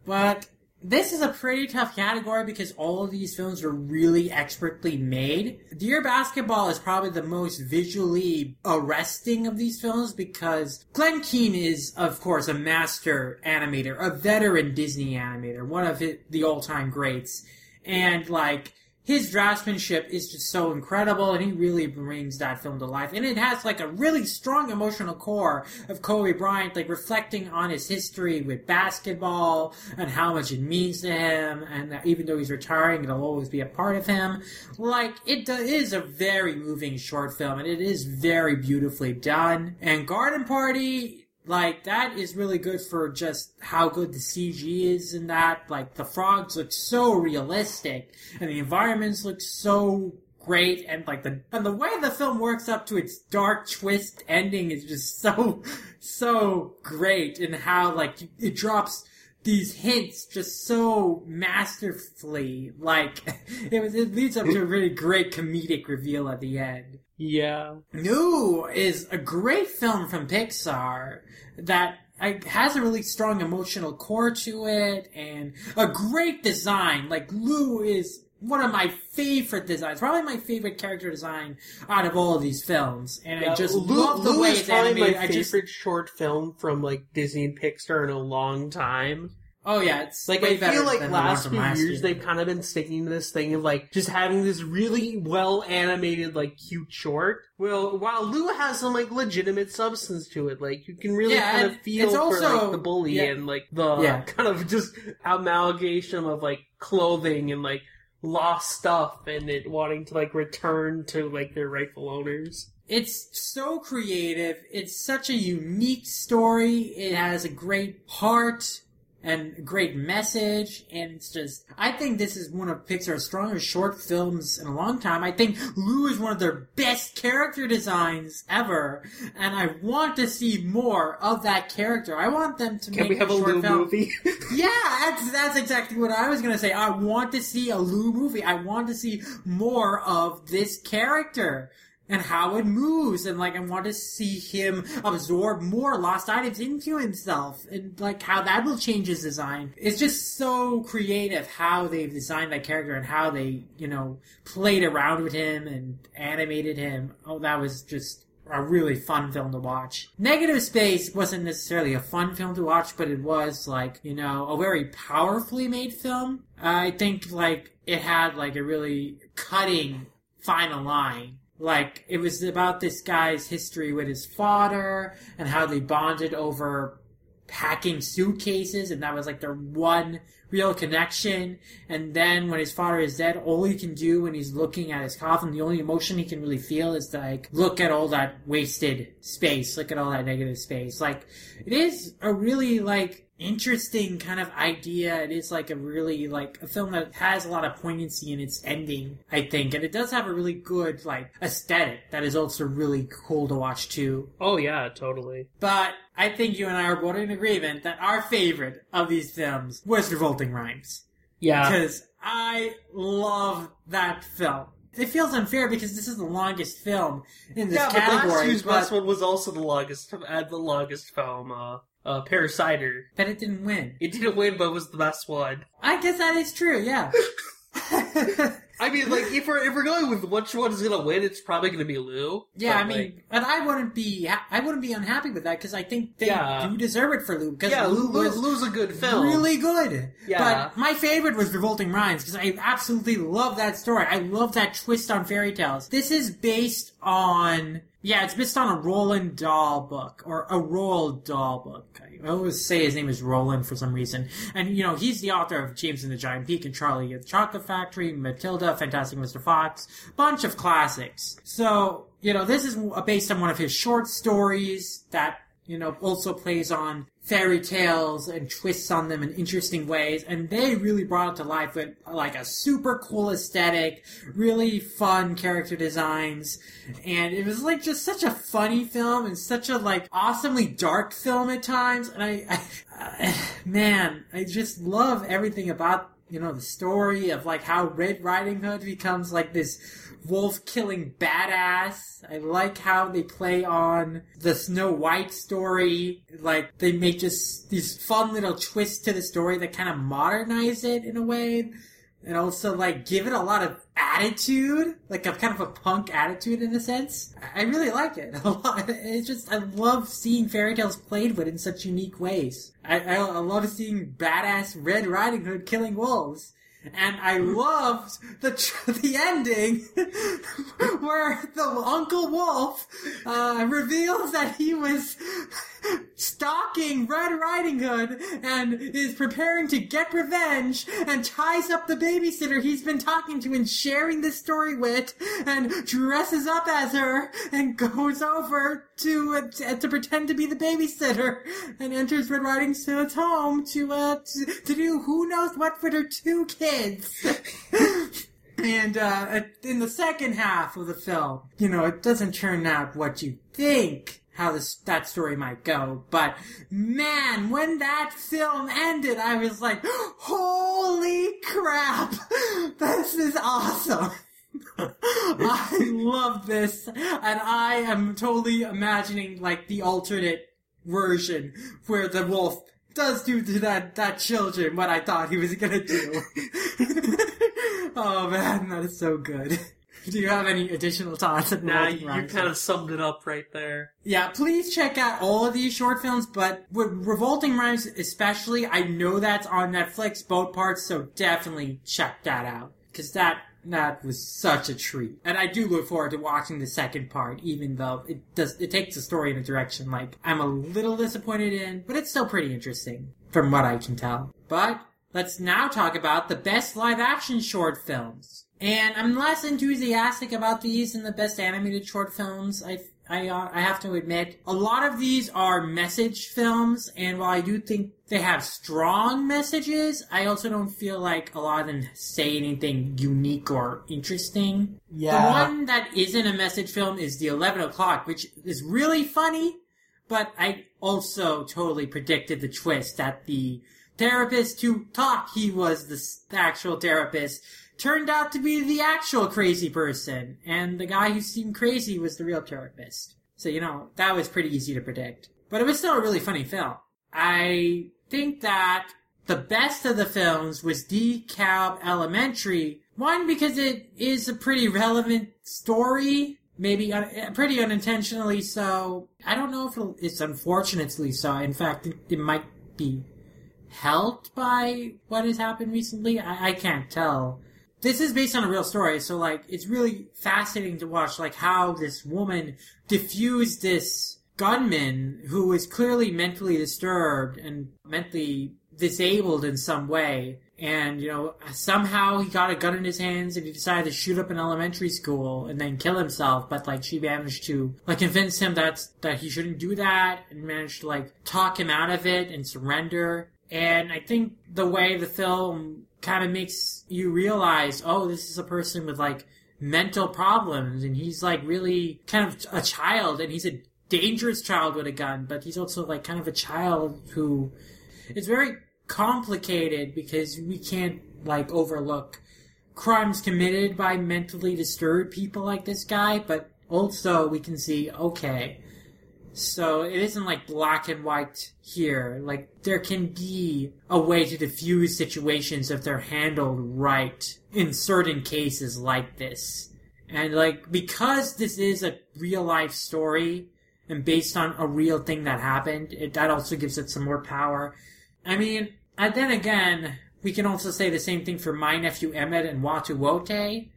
[SPEAKER 1] But this is a pretty tough category because all of these films were really expertly made. Dear Basketball is probably the most visually arresting of these films because Glen Keane is, of course, a master animator, a veteran Disney animator, one of the all-time greats. And, like, his draftsmanship is just so incredible and he really brings that film to life. And it has like a really strong emotional core of Kobe Bryant, like reflecting on his history with basketball and how much it means to him. And even though he's retiring, it'll always be a part of him. Like, it is a very moving short film and it is very beautifully done. And Garden Party, like that is really good for just how good the CG is in that. Like the frogs look so realistic, and the environments look so great, and like the and the way the film works up to its dark twist ending is just so so great, and how like it drops these hints just so masterfully. Like it was, it leads up to a really great comedic reveal at the end.
[SPEAKER 2] Yeah.
[SPEAKER 1] Lou is a great film from Pixar that I, has a really strong emotional core to it and a great design. Like Lou is one of my favorite designs, probably my favorite character design out of all of these films. And I just
[SPEAKER 2] Lou,
[SPEAKER 1] love the
[SPEAKER 2] Lou
[SPEAKER 1] way
[SPEAKER 2] is
[SPEAKER 1] it's
[SPEAKER 2] probably
[SPEAKER 1] animated.
[SPEAKER 2] my
[SPEAKER 1] I just
[SPEAKER 2] favorite short film from like Disney and Pixar in a long time.
[SPEAKER 1] Oh yeah, it's
[SPEAKER 2] Like I feel like last few
[SPEAKER 1] last
[SPEAKER 2] years
[SPEAKER 1] year.
[SPEAKER 2] they've kind of been sticking to this thing of like just having this really well animated like cute short. Well, while Lou has some like legitimate substance to it, like you can really
[SPEAKER 1] Yeah,
[SPEAKER 2] kind of feel for
[SPEAKER 1] also-
[SPEAKER 2] like the bully
[SPEAKER 1] yeah.
[SPEAKER 2] and like the
[SPEAKER 1] Yeah.
[SPEAKER 2] kind of just amalgamation of like clothing and like lost stuff and it wanting to like return to like their rightful owners.
[SPEAKER 1] It's so creative. It's such a unique story. It has a great heart and a great message. And it's just, I think this is one of Pixar's strongest short films in a long time. I think Lou is one of their best character designs ever. And I want to see more of that character. I want them to
[SPEAKER 2] Can
[SPEAKER 1] make
[SPEAKER 2] we have a
[SPEAKER 1] short
[SPEAKER 2] Lou
[SPEAKER 1] film.
[SPEAKER 2] movie?
[SPEAKER 1] Yeah, that's, that's exactly what I was gonna say. I want to see a Lou movie. I want to see more of this character and how it moves, and like I want to see him absorb more lost items into himself, and like how that will change his design. It's just so creative how they've designed that character and how they, you know, played around with him and animated him. Oh, that was just a really fun film to watch. Negative Space wasn't necessarily a fun film to watch, but it was like, you know, a very powerfully made film. I think like it had like a really cutting final line. Like it was about this guy's history with his father and how they bonded over packing suitcases and that was like their one real connection. And then when his father is dead all he can do when he's looking at his coffin the only emotion he can really feel is like look at all that wasted space look at all that negative space. Like it is a really like interesting kind of idea it is like a really like a film that has a lot of poignancy in its ending i think and it does have a really good like aesthetic that is also really cool to watch too
[SPEAKER 2] oh yeah, totally.
[SPEAKER 1] but I think you and I are both in agreement that our favorite of these films was Revolting Rhymes.
[SPEAKER 2] Yeah.
[SPEAKER 1] Because I love that film. It feels unfair because this is the longest film in this
[SPEAKER 2] yeah, but last year's
[SPEAKER 1] but,
[SPEAKER 2] best one was also the longest, uh, the longest film, uh, uh, Pear Cider.
[SPEAKER 1] but it didn't win.
[SPEAKER 2] It didn't win, but it was the best one.
[SPEAKER 1] I guess that is true, yeah.
[SPEAKER 2] I mean, like, if we're, if we're going with which one is gonna win, it's probably gonna be Lou.
[SPEAKER 1] yeah, I mean,
[SPEAKER 2] like,
[SPEAKER 1] and I wouldn't be, I wouldn't be unhappy with that because I think they
[SPEAKER 2] Yeah.
[SPEAKER 1] do deserve it for Lou. Because
[SPEAKER 2] yeah,
[SPEAKER 1] Lou
[SPEAKER 2] Lou,
[SPEAKER 1] was
[SPEAKER 2] Lou's a good film.
[SPEAKER 1] really good.
[SPEAKER 2] Yeah.
[SPEAKER 1] But my favorite was Revolting Rhymes because I absolutely love that story. I love that twist on fairy tales. This is based on yeah, it's based on a Roland Dahl book or a Roald Dahl book. I always say his name is Roland for some reason, and you know he's the author of James and the Giant Peach and Charlie and the Chocolate Factory, Matilda, Fantastic Mr. Fox, bunch of classics. So you know this is based on one of his short stories that you know, also plays on fairy tales and twists on them in interesting ways. And they really brought it to life with like a super cool aesthetic, really fun character designs. And it was like just such a funny film and such a like awesomely dark film at times. And I, I man, I just love everything about you know, the story of like how Red Riding Hood becomes like this wolf killing badass. I like how they play on the Snow White story. Like they make just these fun little twists to the story that kind of modernize it in a way. And also like give it a lot of attitude, like a kind of a punk attitude in a sense. I really like it a lot. It's just I love seeing fairy tales played with in such unique ways. I, I, I love seeing badass Red Riding Hood killing wolves. And I loved the the ending where the Uncle Wolf uh, reveals that he was stalking Red Riding Hood and is preparing to get revenge and ties up the babysitter he's been talking to and sharing this story with and dresses up as her and goes over to uh, to pretend to be the babysitter and enters Red Riding Hood's home to uh to, to do who knows what for her two kids. And uh, in the second half of the film, you know, it doesn't turn out what you think how this that story might go. But man, when that film ended, I was like, "Holy crap! This is awesome!" I love this, and I am totally imagining like the alternate version where the wolf does do to that that children what I thought he was gonna do. oh man, that is so good. Do you have any additional thoughts? on
[SPEAKER 2] Nah, you
[SPEAKER 1] Rhymes?
[SPEAKER 2] kind of summed it up right there.
[SPEAKER 1] Yeah, please check out all of these short films, but with Revolting Rhymes especially, I know that's on Netflix, both parts, so definitely check that out. Cause that, that was such a treat. And I do look forward to watching the second part, even though it does, it takes the story in a direction like I'm a little disappointed in, but it's still pretty interesting, from what I can tell. But, let's now talk about the best live action short films. And I'm less enthusiastic about these than the best animated short films. I I uh, I have to admit, a lot of these are message films, and while I do think they have strong messages, I also don't feel like a lot of them say anything unique or interesting.
[SPEAKER 4] Yeah.
[SPEAKER 1] The one that isn't a message film is the Eleven O'clock, which is really funny, but I also totally predicted the twist that the therapist who thought he was the actual therapist turned out to be the actual crazy person, and the guy who seemed crazy was the real therapist. So, you know, that was pretty easy to predict. But it was still a really funny film. I think that the best of the films was DeKalb Elementary. One, because it is a pretty relevant story, maybe un- pretty unintentionally so. I don't know if it's unfortunately so. In fact, it, it might be helped by what has happened recently. I, I can't tell. This is based on a real story, so like it's really fascinating to watch like how this woman diffused this gunman who was clearly mentally disturbed and mentally disabled in some way. And, you know, somehow he got a gun in his hands and he decided to shoot up an elementary school and then kill himself. But, like, she managed to, like, convince him that, that he shouldn't do that and managed to, like, talk him out of it and surrender. And I think the way the film kind of makes you realize, oh, this is a person with, like, mental problems and he's, like, really kind of a child and he's a dangerous child with a gun, but he's also, like, kind of a child who it's very complicated because we can't like overlook crimes committed by mentally disturbed people like this guy, but also we can see okay. So it isn't like black and white here. Like there can be a way to diffuse situations if they're handled right in certain cases like this. And like because this is a real life story and based on a real thing that happened, it, that also gives it some more power. I mean, and then again, we can also say the same thing for My Nephew Emmett and Watu Wote,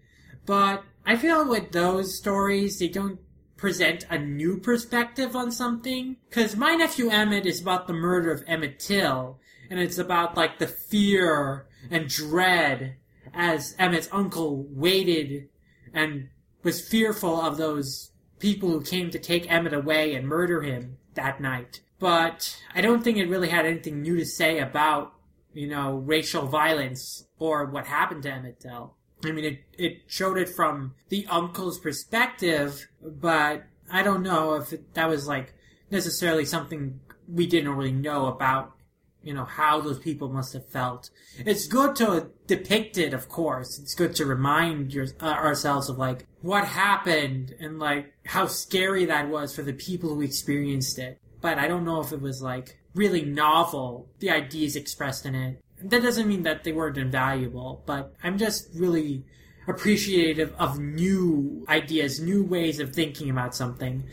[SPEAKER 1] but I feel with those stories, they don't present a new perspective on something. Cause My Nephew Emmett is about the murder of Emmett Till, and it's about like the fear and dread as Emmett's uncle waited and was fearful of those people who came to take Emmett away and murder him that night. But I don't think it really had anything new to say about, you know, racial violence or what happened to Emmett Till. I mean, it, it showed it from the uncle's perspective, but I don't know if it, that was like necessarily something we didn't really know about, you know, how those people must have felt. It's good to depict it, of course. It's good to remind your, uh, ourselves of like what happened and like how scary that was for the people who experienced it. But I don't know if it was like really novel, the ideas expressed in it. That doesn't mean that they weren't invaluable, but I'm just really appreciative of new ideas, new ways of thinking about something.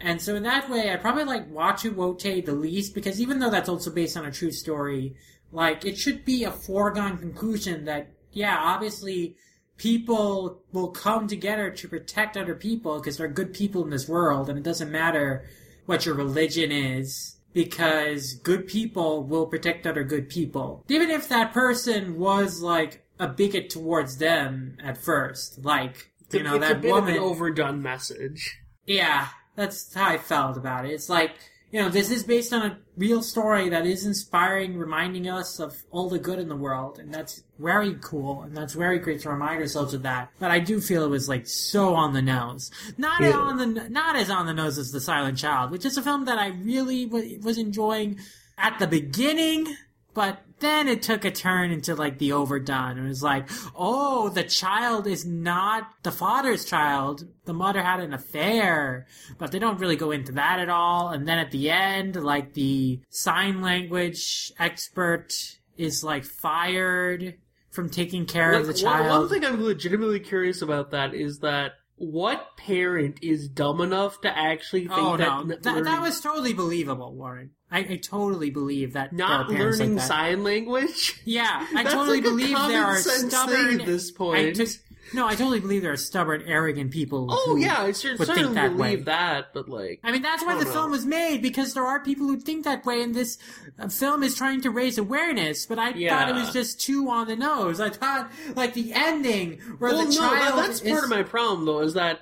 [SPEAKER 1] And so in that way, I probably like Watu Wote the least because even though that's also based on a true story, like it should be a foregone conclusion that yeah, obviously people will come together to protect other people because they're good people in this world and it doesn't matter what your religion is because good people will protect other good people. Even if that person was like a bigot towards them at first, like, you know,
[SPEAKER 2] it's
[SPEAKER 1] that
[SPEAKER 2] a bit
[SPEAKER 1] woman.
[SPEAKER 2] overdone message.
[SPEAKER 1] Yeah, that's how I felt about it. It's like, you know, this is based on a real story that is inspiring, reminding us of all the good in the world, and that's very cool, and that's very great to remind ourselves of that. But I do feel it was like so on the nose, not
[SPEAKER 2] Yeah.
[SPEAKER 1] on the not as on the nose as The Silent Child, which is a film that I really w- was enjoying at the beginning, but then it took a turn into like the overdone. It was like, oh, the child is not the father's child. The mother had an affair, but they don't really go into that at all. And then at the end, like the sign language expert is like fired from taking care of the
[SPEAKER 2] Like, one,
[SPEAKER 1] child.
[SPEAKER 2] one thing I'm legitimately curious about that is that what parent is dumb enough to actually think
[SPEAKER 1] Oh
[SPEAKER 2] that,
[SPEAKER 1] no, that, was totally believable, Warren. I, I totally believe that
[SPEAKER 2] not
[SPEAKER 1] parents like
[SPEAKER 2] learning
[SPEAKER 1] that.
[SPEAKER 2] sign language?
[SPEAKER 1] Yeah, I totally
[SPEAKER 2] like
[SPEAKER 1] believe there are stubborn.
[SPEAKER 2] at this
[SPEAKER 1] I
[SPEAKER 2] point.
[SPEAKER 1] just- no, I totally believe there are stubborn, arrogant people.
[SPEAKER 2] Oh
[SPEAKER 1] who,
[SPEAKER 2] yeah, I cer-
[SPEAKER 1] would think
[SPEAKER 2] certainly
[SPEAKER 1] that
[SPEAKER 2] believe
[SPEAKER 1] way.
[SPEAKER 2] that, but like,
[SPEAKER 1] I mean, that's why the
[SPEAKER 2] don't
[SPEAKER 1] film was made because there are people who think that way, and this uh, film is trying to raise awareness. But I thought it was just too on the nose. I thought, like the ending where
[SPEAKER 2] well,
[SPEAKER 1] the
[SPEAKER 2] no,
[SPEAKER 1] child
[SPEAKER 2] that's
[SPEAKER 1] is,
[SPEAKER 2] part of my problem though, is that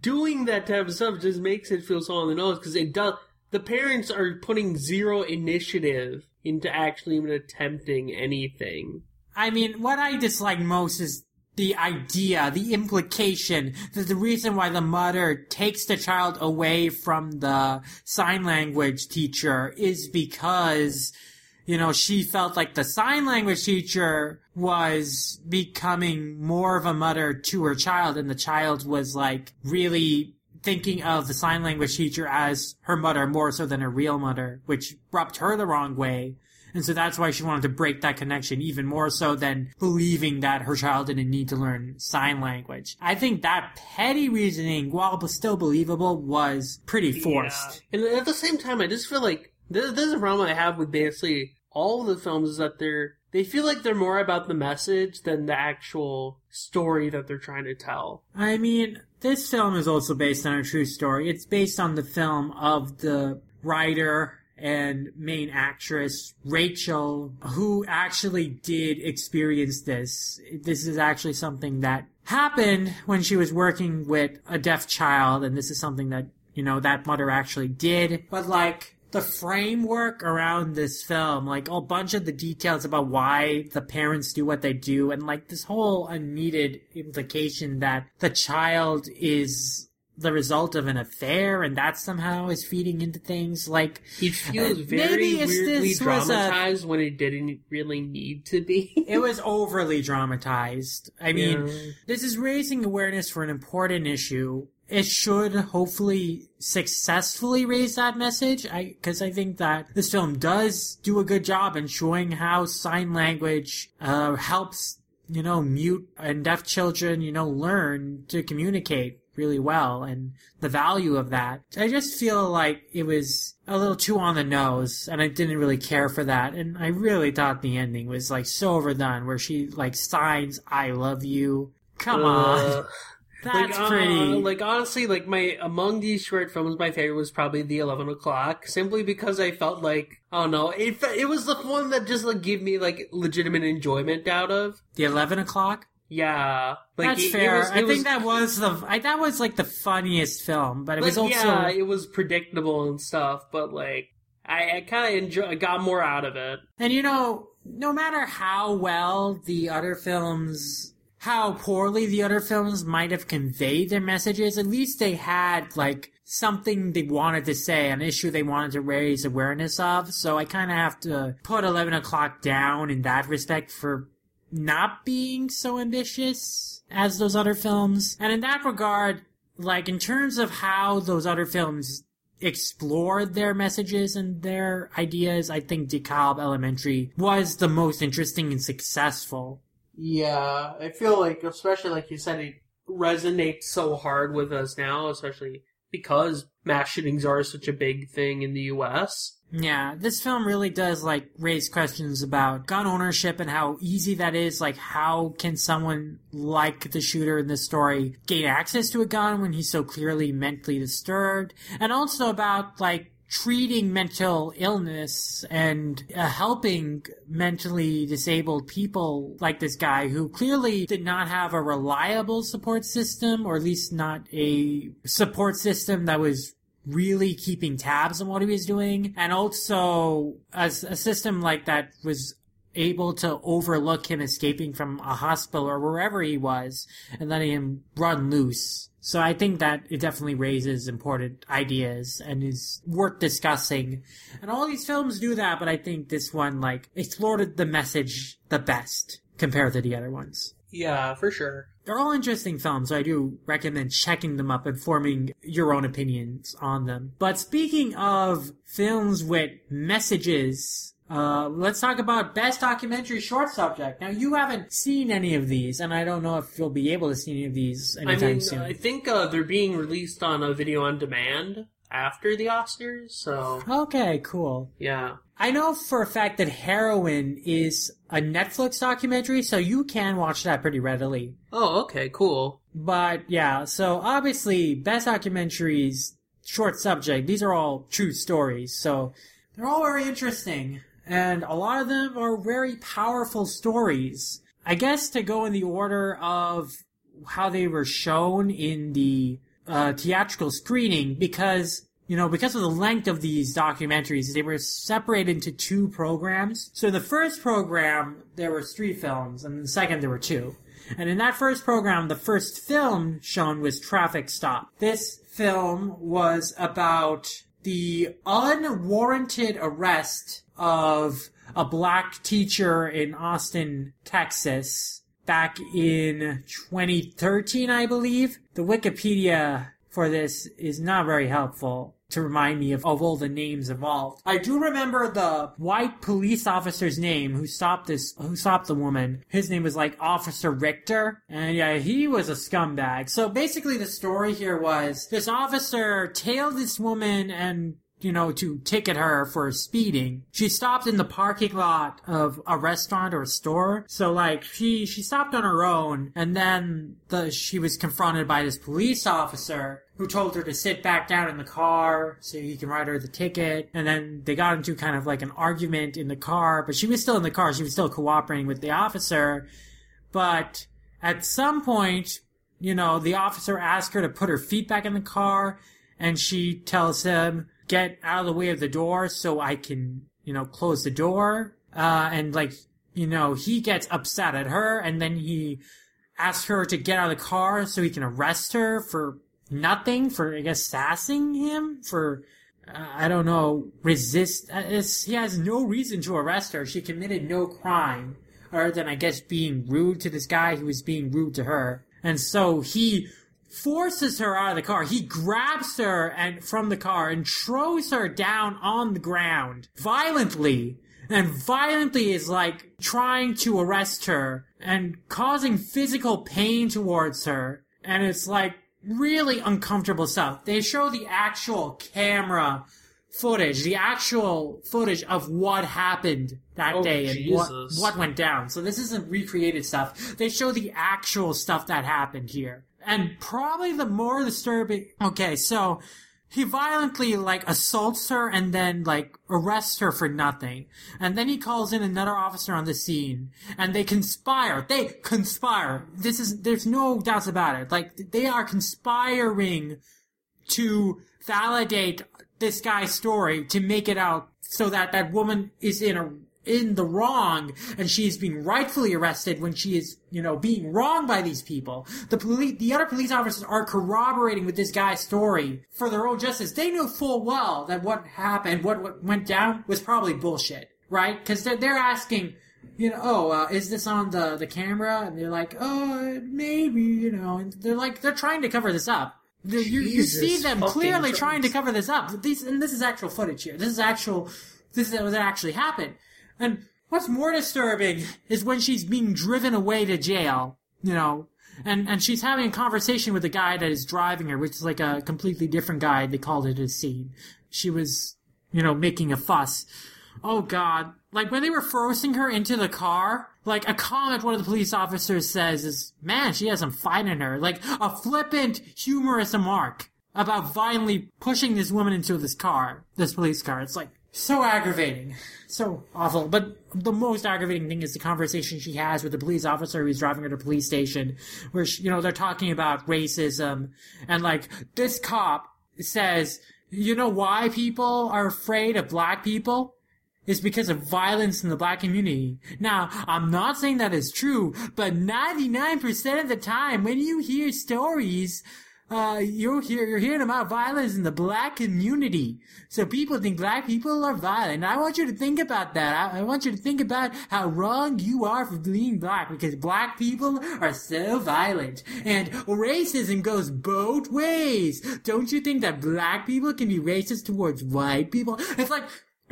[SPEAKER 2] doing that type of stuff just makes it feel so on the nose because it does. The parents are putting zero initiative into actually even attempting anything.
[SPEAKER 1] I mean, what I dislike most is the idea, the implication that the reason why the mother takes the child away from the sign language teacher is because, you know, she felt like the sign language teacher was becoming more of a mother to her child and the child was like really thinking of the sign language teacher as her mother more so than her real mother, which rubbed her the wrong way. And so that's why she wanted to break that connection even more so than believing that her child didn't need to learn sign language. I think that petty reasoning, while still believable, was pretty forced.
[SPEAKER 2] Yeah. And at the same time, I just feel like this, this is a problem I have with basically all the films is that they're they feel like they're more about the message than the actual story that they're trying to tell.
[SPEAKER 1] I mean, this film is also based on a true story. It's based on the film of the writer and main actress Rachel, who actually did experience this. This is actually something that happened when she was working with a deaf child, and this is something that, you know, that mother actually did. But like, the framework around this film, like a bunch of the details about why the parents do what they do, and like this whole unneeded implication that the child is the result of an affair and that somehow is feeding into things like
[SPEAKER 2] It feels
[SPEAKER 1] Uh,
[SPEAKER 2] very
[SPEAKER 1] maybe it's
[SPEAKER 2] weirdly
[SPEAKER 1] this was a-
[SPEAKER 2] dramatized when it didn't really need to be.
[SPEAKER 1] it was overly dramatized. I mean,
[SPEAKER 2] Yeah.
[SPEAKER 1] this is raising awareness for an important issue. It should hopefully successfully raise that message. I because I think that this film does do a good job in showing how sign language uh, helps you know mute and deaf children you know learn to communicate really well and the value of that. I just feel like it was a little too on the nose and I didn't really care for that. And I really thought the ending was like so overdone where she like signs I love you. Come on.
[SPEAKER 2] Uh,
[SPEAKER 1] That's
[SPEAKER 2] like, uh,
[SPEAKER 1] pretty.
[SPEAKER 2] like honestly, like my among these short films, my favorite was probably the Eleven O'clock, simply because I felt like I don't know, it it was the one that just like gave me like legitimate enjoyment out of.
[SPEAKER 1] the 11 o'clock?
[SPEAKER 2] Yeah, like
[SPEAKER 1] That's
[SPEAKER 2] it- it
[SPEAKER 1] fair.
[SPEAKER 2] was- it
[SPEAKER 1] I
[SPEAKER 2] was-
[SPEAKER 1] think that was the I, that was like the funniest film, but it was also
[SPEAKER 2] yeah, it was predictable and stuff, but like I, I kind of enjoy, I got more out of it.
[SPEAKER 1] And you know, no matter how well the other films, how poorly the other films might have conveyed their messages, at least they had like something they wanted to say, an issue they wanted to raise awareness of. So I kind of have to put 11 o'clock down in that respect for not being so ambitious as those other films. And in that regard, like in terms of how those other films explored their messages and their ideas, I think DeKalb Elementary was the most interesting and successful.
[SPEAKER 2] Yeah, I feel like, especially like you said, it resonates so hard with us now, especially because mass shootings are such a big thing in the U.S.
[SPEAKER 1] Yeah, this film really does like raise questions about gun ownership and how easy that is. Like, how can someone like the shooter in this story gain access to a gun when he's so clearly mentally disturbed? And also about like treating mental illness and uh, helping mentally disabled people like this guy who clearly did not have a reliable support system or at least not a support system that was really keeping tabs on what he was doing and also as a system like that was able to overlook him escaping from a hospital or wherever he was and letting him run loose so I think that it definitely raises important ideas and is worth discussing. And all these films do that, but I think this one, like, explored the message the best compared to the other ones.
[SPEAKER 2] Yeah, for sure.
[SPEAKER 1] They're all interesting films, so I do recommend checking them up and forming your own opinions on them. But speaking of films with messages, uh, let's talk about best documentary short subject. Now, you haven't seen any of these, and I don't know if you'll be able to see any of these anytime
[SPEAKER 2] I mean,
[SPEAKER 1] soon.
[SPEAKER 2] I think uh, they're being released on a video on demand after the Oscars, so
[SPEAKER 1] Okay, cool.
[SPEAKER 2] yeah.
[SPEAKER 1] I know for a fact that Heroin is a Netflix documentary, so you can watch that pretty readily.
[SPEAKER 2] Oh, okay, cool.
[SPEAKER 1] But yeah, so obviously, best documentaries, short subject, these are all true stories, so they're all very interesting. And a lot of them are very powerful stories. I guess to go in the order of how they were shown in the uh, theatrical screening, because you know, because of the length of these documentaries, they were separated into two programs. So the first program, there were three films, and the second, there were two. And in that first program, the first film shown was Traffic Stop. This film was about the unwarranted arrest of a black teacher in Austin, Texas, back in 2013, I believe. The Wikipedia for this is not very helpful to remind me of, of all the names involved. I do remember the white police officer's name who stopped this, who stopped the woman. His name was like Officer Richter. And yeah, he was a scumbag. So basically the story here was this officer tailed this woman and you know, to ticket her for speeding. She stopped in the parking lot of a restaurant or a store. So like she she stopped on her own and then the she was confronted by this police officer who told her to sit back down in the car so he can write her the ticket. And then they got into kind of like an argument in the car, but she was still in the car. She was still cooperating with the officer. But at some point, you know, the officer asked her to put her feet back in the car and she tells him, get out of the way of the door so I can, you know, close the door. Uh, and like, you know, he gets upset at her and then he asks her to get out of the car so he can arrest her for nothing, for, I guess, sassing him, for, uh, I don't know, resist. Uh, it's, he has no reason to arrest her. She committed no crime other than, I guess, being rude to this guy who was being rude to her. And so he forces her out of the car. He grabs her and from the car and throws her down on the ground violently and violently is like trying to arrest her and causing physical pain towards her. And it's like really uncomfortable stuff. They show the actual camera footage, the actual footage of what happened that
[SPEAKER 2] Oh,
[SPEAKER 1] day and what, what went down. So this isn't recreated stuff. They show the actual stuff that happened here. And probably the more disturbing, okay, so he violently like assaults her and then like arrests her for nothing. And then he calls in another officer on the scene and they conspire. They conspire. This is, there's no doubts about it. Like they are conspiring to validate this guy's story to make it out so that that woman is in a in the wrong and she is being rightfully arrested when she is you know being wronged by these people the police the other police officers are corroborating with this guy's story for their own justice they knew full well that what happened what, what went down was probably bullshit right because they're, they're asking you know, oh, uh, is this on the, the camera? And they're like, oh, maybe, you know, and they're like, they're trying to cover this up. You, you, you see them clearly
[SPEAKER 2] Christ.
[SPEAKER 1] trying to cover this up. These, and this is actual footage here. This is actual, this is what actually happened. And what's more disturbing is when she's being driven away to jail, you know, and and she's having a conversation with the guy that is driving her, which is like a completely different guy. They called it a scene. She was, you know, making a fuss. Oh God! Like when they were forcing her into the car, like a comment one of the police officers says is, "Man, she has some fight in her." Like a flippant, humorous remark about violently pushing this woman into this car, this police car. It's like so aggravating, so awful. But the most aggravating thing is the conversation she has with the police officer who's driving her to police station, where she, you know they're talking about racism, and like this cop says, "You know why people are afraid of black people?" is because of violence in the black community. Now, I'm not saying that is true, but 99% of the time when you hear stories, uh, you're, hear, you're hearing about violence in the black community. So people think black people are violent. I want you to think about that. I, I want you to think about how wrong you are for being black because black people are so violent. And racism goes both ways. Don't you think that black people can be racist towards white people? It's like,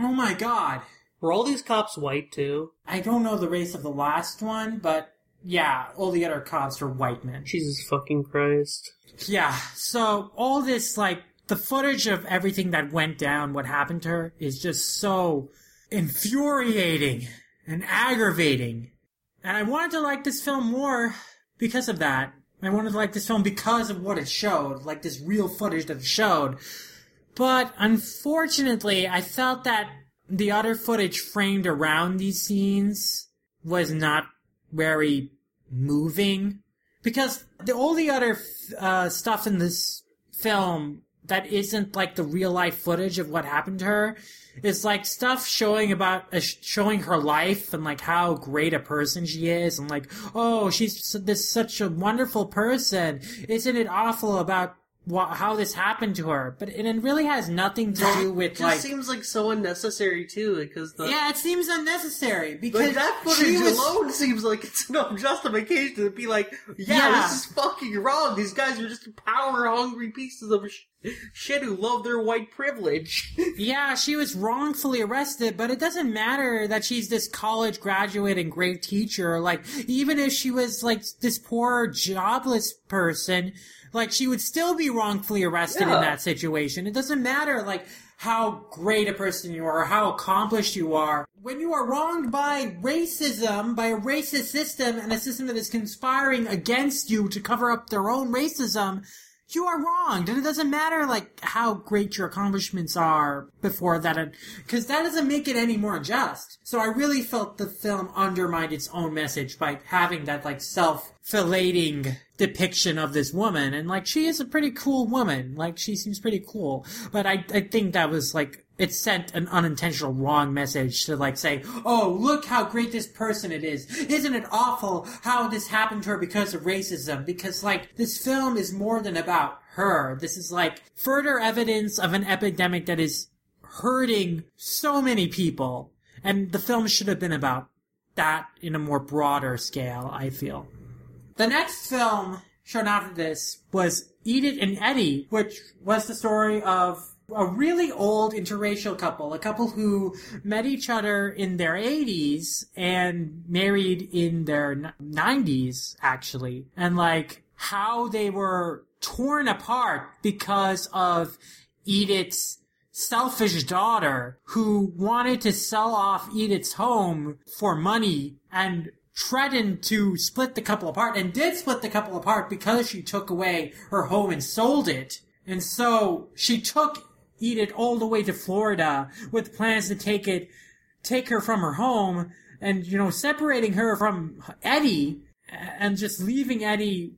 [SPEAKER 1] Oh my god.
[SPEAKER 2] Were all these cops white too?
[SPEAKER 1] I don't know the race of the last one, but yeah, all the other cops are white men.
[SPEAKER 2] Jesus fucking Christ.
[SPEAKER 1] Yeah, so all this, like, the footage of everything that went down, what happened to her, is just so infuriating and aggravating. And I wanted to like this film more because of that. I wanted to like this film because of what it showed, like this real footage that it showed. But unfortunately, I felt that the other footage framed around these scenes was not very moving. Because the all the other uh, stuff in this film that isn't like the real life footage of what happened to her is like stuff showing about uh, showing her life and like how great a person she is and like oh she's this such a wonderful person. Isn't it awful about how this happened to her, but it it really has nothing to do
[SPEAKER 2] It
[SPEAKER 1] with
[SPEAKER 2] just
[SPEAKER 1] like.
[SPEAKER 2] seems like so unnecessary too, because the
[SPEAKER 1] yeah, it seems unnecessary because
[SPEAKER 2] like that
[SPEAKER 1] she
[SPEAKER 2] footage
[SPEAKER 1] was-
[SPEAKER 2] alone seems like it's no justification to be like, yeah,
[SPEAKER 1] Yeah.
[SPEAKER 2] this is fucking wrong. These guys are just power hungry pieces of sh- shit who love their white privilege.
[SPEAKER 1] Yeah, she was wrongfully arrested, but it doesn't matter that she's this college graduate and great teacher. Like, even if she was like this poor jobless person, like she would still be wrongfully arrested
[SPEAKER 2] Yeah.
[SPEAKER 1] in that situation. It doesn't matter like how great a person you are or how accomplished you are. When you are wronged by racism, by a racist system and a system that is conspiring against you to cover up their own racism, you are wronged, and it doesn't matter like how great your accomplishments are before that, because that doesn't make it any more just. So I really felt the film undermined its own message by having that like self-filating depiction of this woman, and like she is a pretty cool woman, like she seems pretty cool, but I I think that was like it sent an unintentional wrong message to like say, oh, look how great this person it is. Isn't it awful how this happened to her because of racism? Because like this film is more than about her. This is like further evidence of an epidemic that is hurting so many people. And the film should have been about that in a more broader scale, I feel. The next film shown after this was Edith and Eddie, which was the story of a really old interracial couple, a couple who met each other in their 80s and married in their 90s, actually. And like how they were torn apart because of Edith's selfish daughter who wanted to sell off Edith's home for money and threatened to split the couple apart and did split the couple apart because she took away her home and sold it. And so she took Edith all the way to Florida with plans to take it, take her from her home and, you know, separating her from Eddie and just leaving Eddie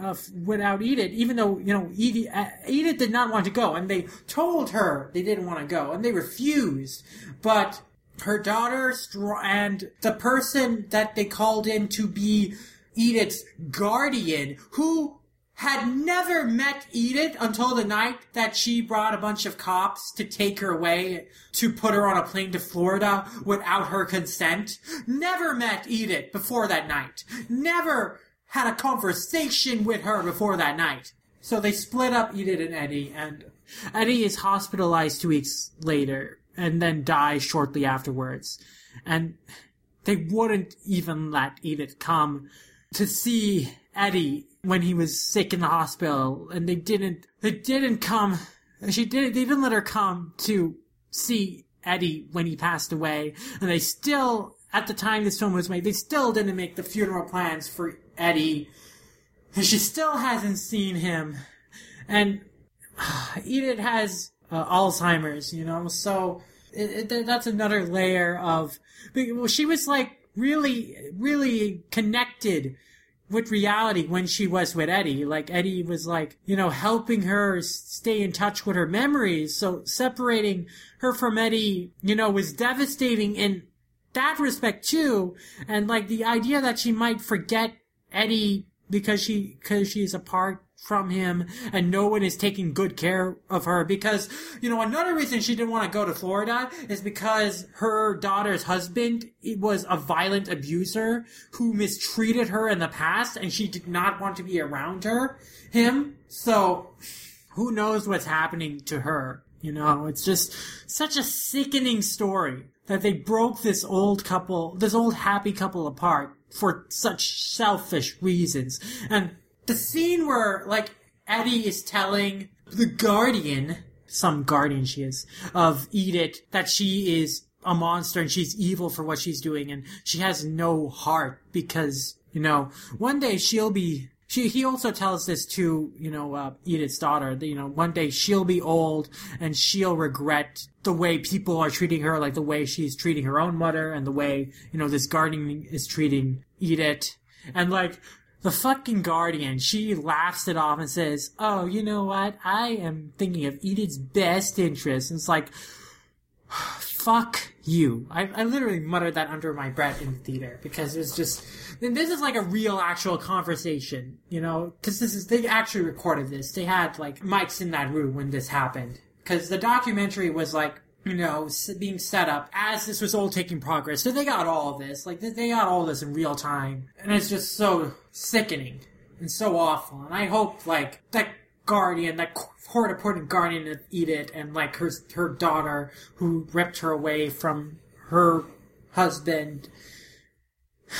[SPEAKER 1] uh, without Edith, even though, you know, Edith, uh, Edith did not want to go, and they told her they didn't want to go, and they refused. But her daughter and the person that they called in to be Edith's guardian, who had never met Edith until the night that she brought a bunch of cops to take her away to put her on a plane to Florida without her consent. Never met Edith before that night. Never had a conversation with her before that night. So they split up Edith and Eddie, and Eddie is hospitalized two weeks later and then die shortly afterwards. And they wouldn't even let Edith come to see Eddie when he was sick in the hospital, and they didn't they didn't come. She didn't. They didn't let her come to see Eddie when he passed away, and they still, at the time this film was made, they still didn't make the funeral plans for Eddie, and she still hasn't seen him, and Edith has uh, Alzheimer's, you know, so it, it, that's another layer of. Well, she was like really, really connected with reality when she was with Eddie. Like Eddie was like, you know, helping her stay in touch with her memories. So separating her from Eddie, you know, was devastating in that respect too. And like the idea that she might forget Eddie because she, cause she's apart from him and no one is taking good care of her because you know another reason she didn't want to go to Florida is because her daughter's husband was a violent abuser who mistreated her in the past and she did not want to be around her him. So who knows what's happening to her you know? It's just such a sickening story that they broke this old couple this old happy couple apart for such selfish reasons. And the scene where like Eddie is telling the guardian, some guardian she is, of Edith that she is a monster and she's evil for what she's doing and she has no heart because, you know, one day she'll be she, he also tells this to, you know, uh, Edith's daughter, that, you know, one day she'll be old and she'll regret the way people are treating her, like the way she's treating her own mother and the way, you know, this guardian is treating Edith. And like, the fucking Guardian, she laughs it off and says, Oh, you know what? I am thinking of Edith's best interest. And it's like, fuck you. I, I literally muttered that under my breath in the theater because it's just, this is like a real actual conversation, you know, because this is, they actually recorded this. They had like mics in that room when this happened. Because the documentary was like you know, being set up as this was all taking progress. So they got all this, like they got all this in real time, and it's just so sickening and so awful. And I hope like that guardian, that court appointed guardian of Edith, and like her her daughter who ripped her away from her husband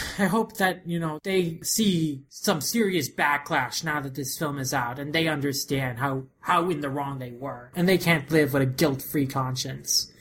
[SPEAKER 1] I hope that, you know, they see some serious backlash now that this film is out and they understand how, how in the wrong they were. And they can't live with a guilt-free conscience.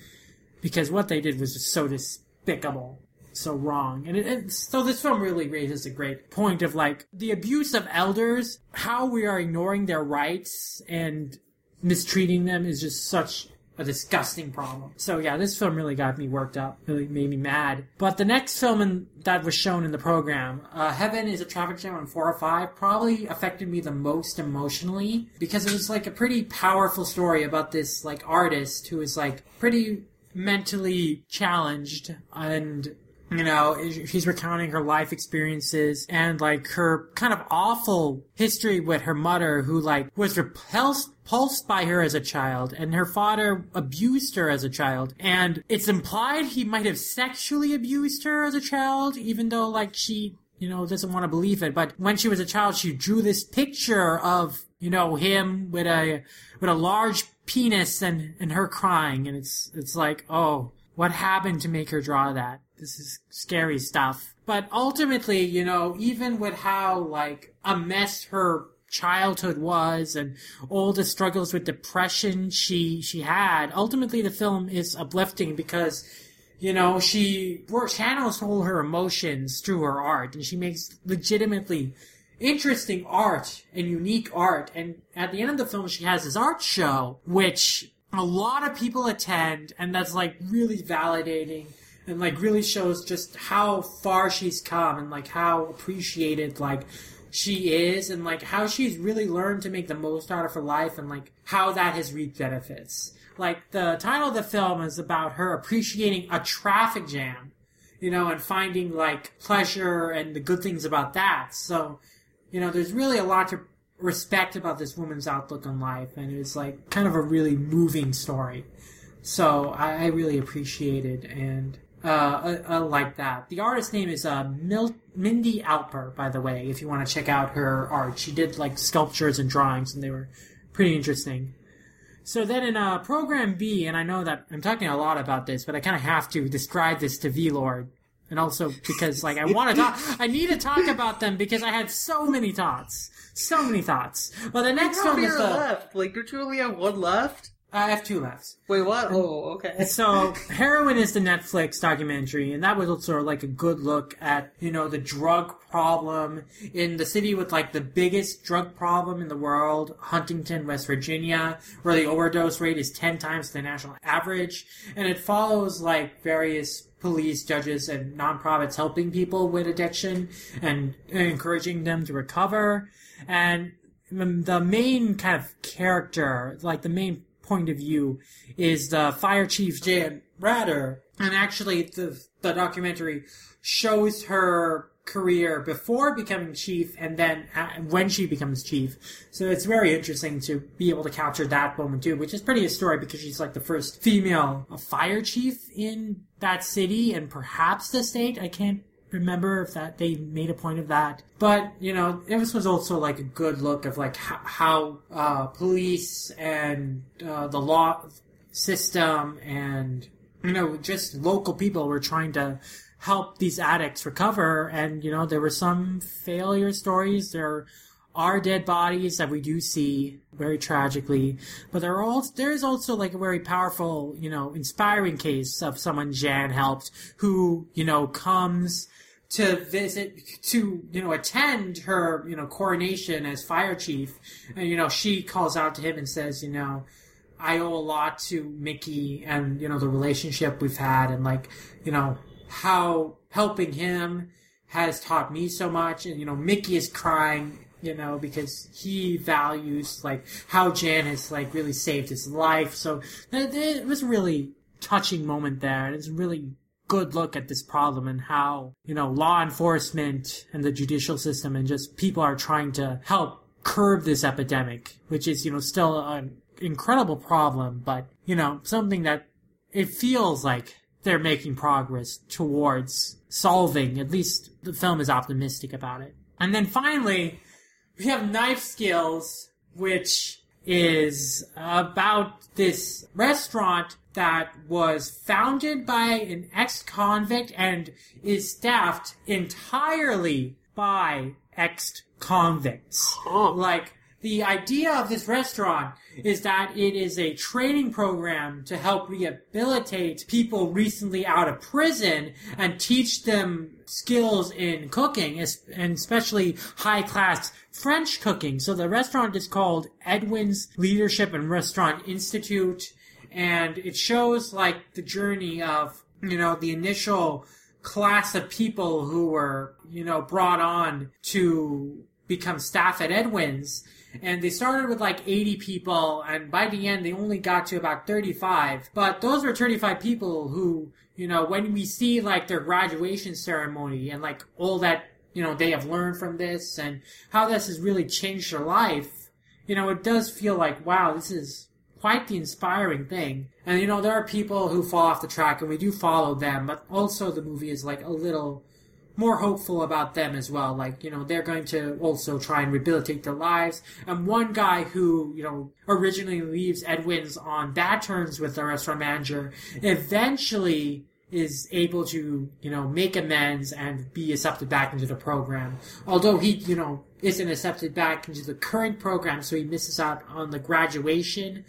[SPEAKER 1] Because what they did was just so despicable. So wrong. And, it, it, so this film really raises a great point of like, the abuse of elders, how we are ignoring their rights and mistreating them is just such a disgusting problem. So yeah, this film really got me worked up, really made me mad. But the next film in, that was shown in the program, uh, Heaven is a Traffic Jam on 405, probably affected me the most emotionally because it was like a pretty powerful story about this like artist who is like pretty mentally challenged and you know, she's recounting her life experiences and like her kind of awful history with her mother who like was repulsed by her as a child and her father abused her as a child. And it's implied he might have sexually abused her as a child even though like she you know doesn't want to believe it. But when she was a child she drew this picture of you know him with a with a large penis and and her crying. And it's it's like oh what happened to make her draw that this is scary stuff. But ultimately, you know, even with how like a mess her childhood was and all the struggles with depression she she had, ultimately the film is uplifting because you know, she channels all her emotions through her art and she makes legitimately interesting art and unique art. And at the end of the film, she has this art show, which a lot of people attend and that's like really validating and like really shows just how far she's come and like how appreciated like she is and like how she's really learned to make the most out of her life and like how that has reaped benefits. Like the title of the film is about her appreciating a traffic jam, you know, and finding like pleasure and the good things about that. So, you know, there's really a lot to respect about this woman's outlook on life and it's like kind of a really moving story. So I, I really appreciate it and uh, uh, like that. The artist's name is uh, Mil- Mindy Alper, by the way, if you want to check out her art. She did like sculptures and drawings, and they were pretty interesting. So then in uh, program B, and I know that I'm talking a lot about this, but I kind of have to describe this to V Lord and also because like I want to talk, I need to talk about them because I had so many thoughts, so many thoughts. Well, the next
[SPEAKER 2] one
[SPEAKER 1] is the.
[SPEAKER 2] left? Like, don't you only have one left?
[SPEAKER 1] Uh, I have two left.
[SPEAKER 2] Wait, what? Oh, okay.
[SPEAKER 1] So, Heroin is the Netflix documentary, and that was also like a good look at, you know, the drug problem in the city with like the biggest drug problem in the world, Huntington, West Virginia, where the overdose rate is 10 times the national average. And it follows like various police, judges, and nonprofits helping people with addiction and encouraging them to recover. And um, the main kind of character, like the main point of view is the fire chief Jan Rader, and actually the the documentary shows her career before becoming chief and then uh, when she becomes chief. So it's very interesting to be able to capture that moment too, which is pretty historic because she's like the first female fire chief in that city and perhaps the state. I can't remember if that they made a point of that. But you know, this was also like a good look of like how, how uh, police and uh, the law system and you know just local people were trying to help these addicts recover. And you know, there were some failure stories. There are dead bodies that we do see very tragically, but there are also there is also like a very powerful, you know, inspiring case of someone Jan helped who you know comes to visit to you know attend her you know coronation as fire chief. And you know she calls out to him and says you know i owe a lot to mickey and you know the relationship we've had and like you know how helping him has taught me so much. And you know mickey is crying you know because he values like how jan has like really saved his life. So it was a really touching moment there. It's really good look at this problem and how, you know, law enforcement and the judicial system and just people are trying to help curb this epidemic, which is, you know, still an incredible problem, but, you know, something that it feels like they're making progress towards solving. At least the film is optimistic about it. And then finally, we have Knife Skills, which is about this restaurant that was founded by an ex-convict and is staffed entirely by ex-convicts.
[SPEAKER 2] Huh.
[SPEAKER 1] Like, the idea of this restaurant is that it is a training program to help rehabilitate people recently out of prison and teach them skills in cooking, and especially high class French cooking. So the restaurant is called Edwin's Leadership and Restaurant Institute, and it shows like the journey of, you know, the initial class of people who were, you know, brought on to become staff at Edwin's. And they started with like 80 people, and by the end, they only got to about 35. But those were 35 people who, you know, when we see like their graduation ceremony and like all that, you know, they have learned from this and how this has really changed their life, you know, it does feel like, wow, this is quite the inspiring thing. And you know, there are people who fall off the track and we do follow them, but also the movie is like a little more hopeful about them as well. Like, you know, they're going to also try and rehabilitate their lives. And one guy who, you know, originally leaves Edwin's on bad terms with the restaurant manager eventually is able to, you know, make amends and be accepted back into the program. Although he, you know, isn't accepted back into the current program, so he misses out on the graduation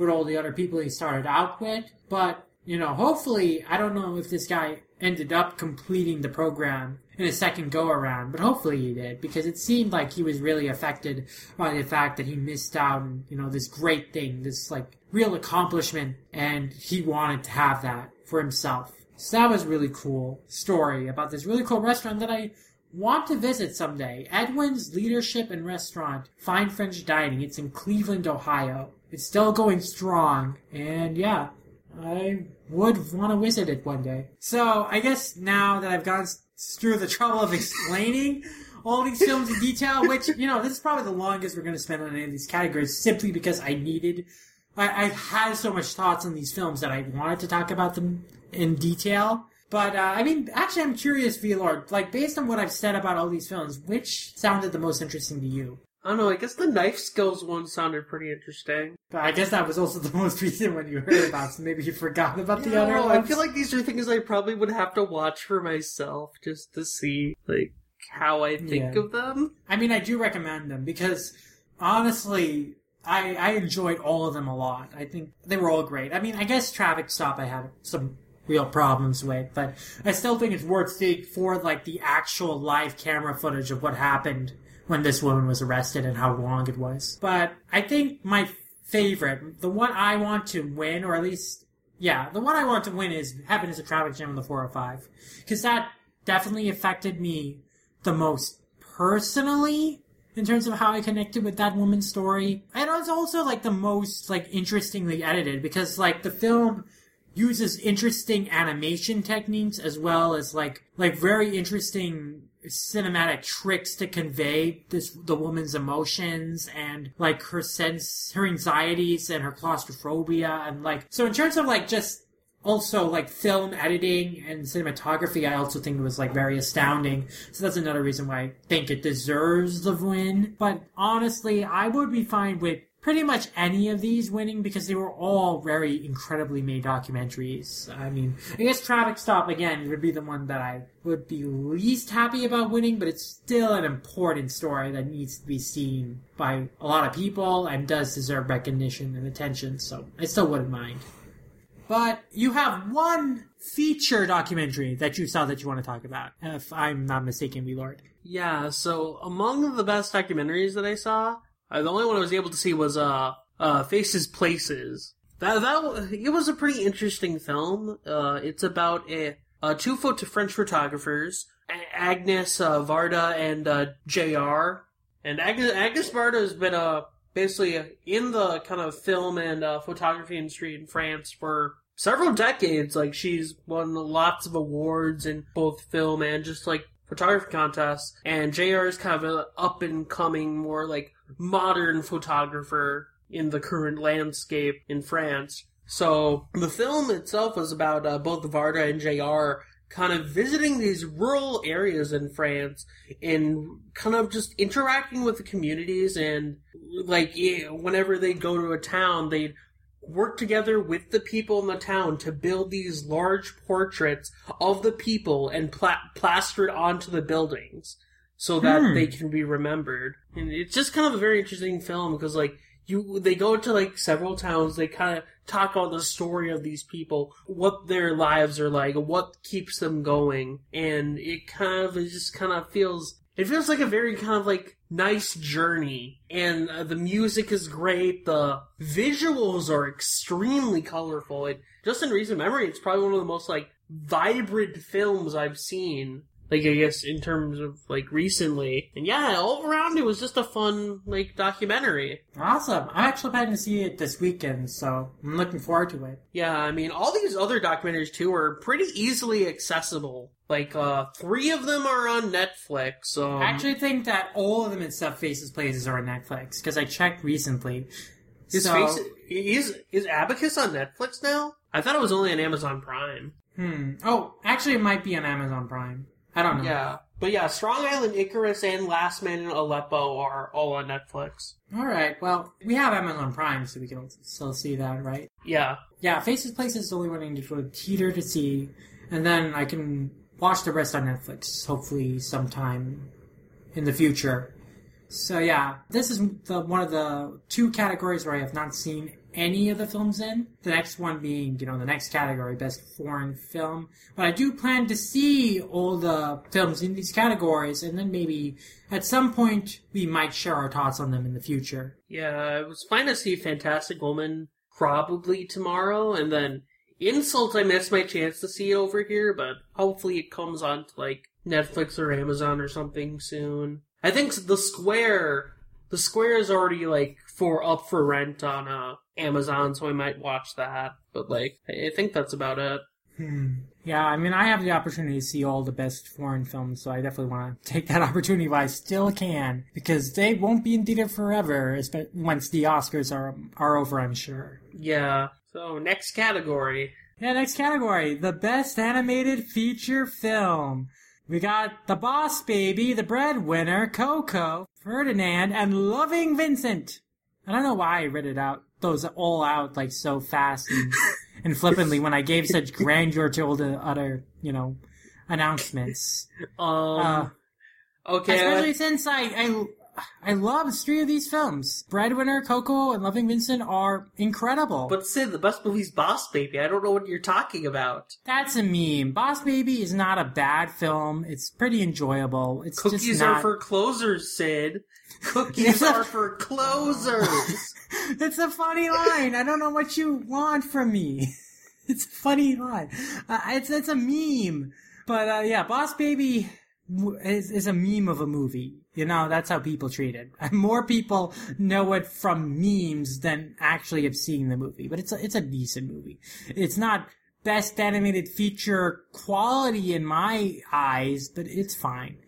[SPEAKER 1] with all the other people he started out with. But, you know, hopefully, I don't know if this guy ended up completing the program in a second go around, but hopefully he did because it seemed like he was really affected by the fact that he missed out on, you know, this great thing, this like real accomplishment, and he wanted to have that for himself. So that was really cool story about this really cool restaurant that I want to visit someday. Edwin's Leadership and Restaurant, Fine French Dining. It's in Cleveland, Ohio. It's still going strong, and yeah, I would want to visit it one day. So I guess now that I've gone through the trouble of explaining all these films in detail, which you know this is probably the longest we're going to spend on any of these categories, simply because I needed. I, I had so much thoughts on these films that I wanted to talk about them in detail. But uh, I mean, actually, I'm curious, V Lord. Like, based on what I've said about all these films, which sounded the most interesting to you?
[SPEAKER 2] I don't know. I guess the knife skills one sounded pretty interesting.
[SPEAKER 1] But I guess that was also the most recent one you heard about, so maybe you forgot about the other
[SPEAKER 2] No,
[SPEAKER 1] ones.
[SPEAKER 2] I feel like these are things I probably would have to watch for myself just to see like how I think
[SPEAKER 1] Yeah.
[SPEAKER 2] of them.
[SPEAKER 1] I mean, I do recommend them because honestly, I I enjoyed all of them a lot. I think they were all great. I mean, I guess Traffic Stop I have some real problems with, but I still think it's worth seeing for like the actual live camera footage of what happened when this woman was arrested and how long it was. But I think my favorite, the one I want to win, or at least yeah, the one I want to win is Heaven is a Traffic Jam on the 405. Because that definitely affected me the most personally in terms of how I connected with that woman's story. And it was also like the most like interestingly edited because like the film uses interesting animation techniques as well as like like very interesting cinematic tricks to convey this the woman's emotions and like her sense her anxieties and her claustrophobia and like so in terms of like just also like film editing and cinematography i also think it was like very astounding. So that's another reason why i think it deserves the win. But honestly i would be fine with pretty much any of these winning because they were all very incredibly made documentaries i mean i guess traffic stop again would be the one that i would be least happy about winning but it's still an important story that needs to be seen by a lot of people and does deserve recognition and attention so i still wouldn't mind but you have one feature documentary that you saw that you want to talk about, if I'm not mistaken, we Lord.
[SPEAKER 2] Yeah, so among the best documentaries that I saw, uh, the only one I was able to see was uh, uh, Faces Places. That that it was a pretty interesting film. Uh, it's about a, two photo French photographers, Agnes uh, Varda and uh, JR. And Agnes Agnes Varda has been uh, basically in the kind of film and uh, photography industry in France for several decades. Like she's won lots of awards in both film and just like photography contests. And JR is kind of an up and coming, more like modern photographer in the current landscape in France. So the film itself was about uh, both Varda and JR kind of visiting these rural areas in France and kind of just interacting with the communities and like whenever they go to a town they'd work together with the people in the town to build these large portraits of the people and pla- plaster it onto the buildings so that
[SPEAKER 1] Hmm.
[SPEAKER 2] they can be remembered and it's just kind of a very interesting film because like you they go to like several towns they kind of talk about the story of these people what their lives are like what keeps them going and it kind of it just kind of feels it feels like a very kind of like nice journey. And uh, the music is great the visuals are extremely colorful just in recent memory it's probably one of the most like vibrant films i've seen like I guess in terms of like recently. And yeah, all around it was just a fun like documentary.
[SPEAKER 1] Awesome. I'm actually planning to see it this weekend, so I'm looking forward to it.
[SPEAKER 2] Yeah, I mean all these other documentaries too are pretty easily accessible. Like uh three of them are on Netflix. Um,
[SPEAKER 1] I actually think that all of them in Stuff Faces Places are on Netflix, because I checked recently.
[SPEAKER 2] is
[SPEAKER 1] so,
[SPEAKER 2] face is is Abacus on Netflix now? I thought it was only on Amazon Prime.
[SPEAKER 1] Hmm. Oh, actually, it might be on Amazon Prime. I don't know.
[SPEAKER 2] Yeah. But yeah, Strong Island Icarus and Last Man in Aleppo are all on Netflix.
[SPEAKER 1] All right. Well, we have Amazon Prime, so we can still see that, right?
[SPEAKER 2] Yeah.
[SPEAKER 1] Yeah, Faces Places is the only one I need to go to theater to see, and then I can watch the rest on Netflix, hopefully sometime in the future. So yeah, this is the one of the two categories where I have not seen any of the films in. The next one being, you know, the next category, best foreign film. But I do plan to see all the films in these categories, and then maybe at some point we might share our thoughts on them in the future.
[SPEAKER 2] Yeah, it was fine to see Fantastic Woman probably tomorrow, and then Insult I missed my chance to see it over here, but hopefully it comes on to like Netflix or Amazon or something soon. I think the Square the Square is already like for up for rent on uh Amazon, so I might watch that. But like I think that's about it.
[SPEAKER 1] Hmm. Yeah, I mean, I have the opportunity to see all the best foreign films, so I definitely want to take that opportunity while I still can, because they won't be in theater forever, once the Oscars are are over, I'm sure.
[SPEAKER 2] Yeah. So next category.
[SPEAKER 1] Yeah, next category, the best animated feature film. We got the boss baby, the breadwinner, Coco, Ferdinand, and loving Vincent. I don't know why I read it out, those all out like so fast and, and flippantly when I gave such grandeur to all the other, you know, announcements.
[SPEAKER 2] Um.
[SPEAKER 1] Uh,
[SPEAKER 2] okay.
[SPEAKER 1] Especially since I, I I love three of these films. Breadwinner, Coco, and Loving Vincent are incredible.
[SPEAKER 2] but Sid, the best movie's Boss Baby. I don't know what you're talking about.
[SPEAKER 1] that's a meme. Boss Baby is not a bad film. It's pretty enjoyable. It's
[SPEAKER 2] Cookies
[SPEAKER 1] just
[SPEAKER 2] are for closers, Sid. Cookies are for closers.
[SPEAKER 1] it's a funny line. I don't know what you want from me. it's a funny line. Uh, it's it's a meme. But uh, yeah, Boss Baby is is a meme of a movie. You know, that's how people treat it. More people know it from memes than actually have seen the movie. But it's a, it's a decent movie. It's not best animated feature quality in my eyes, but it's fine.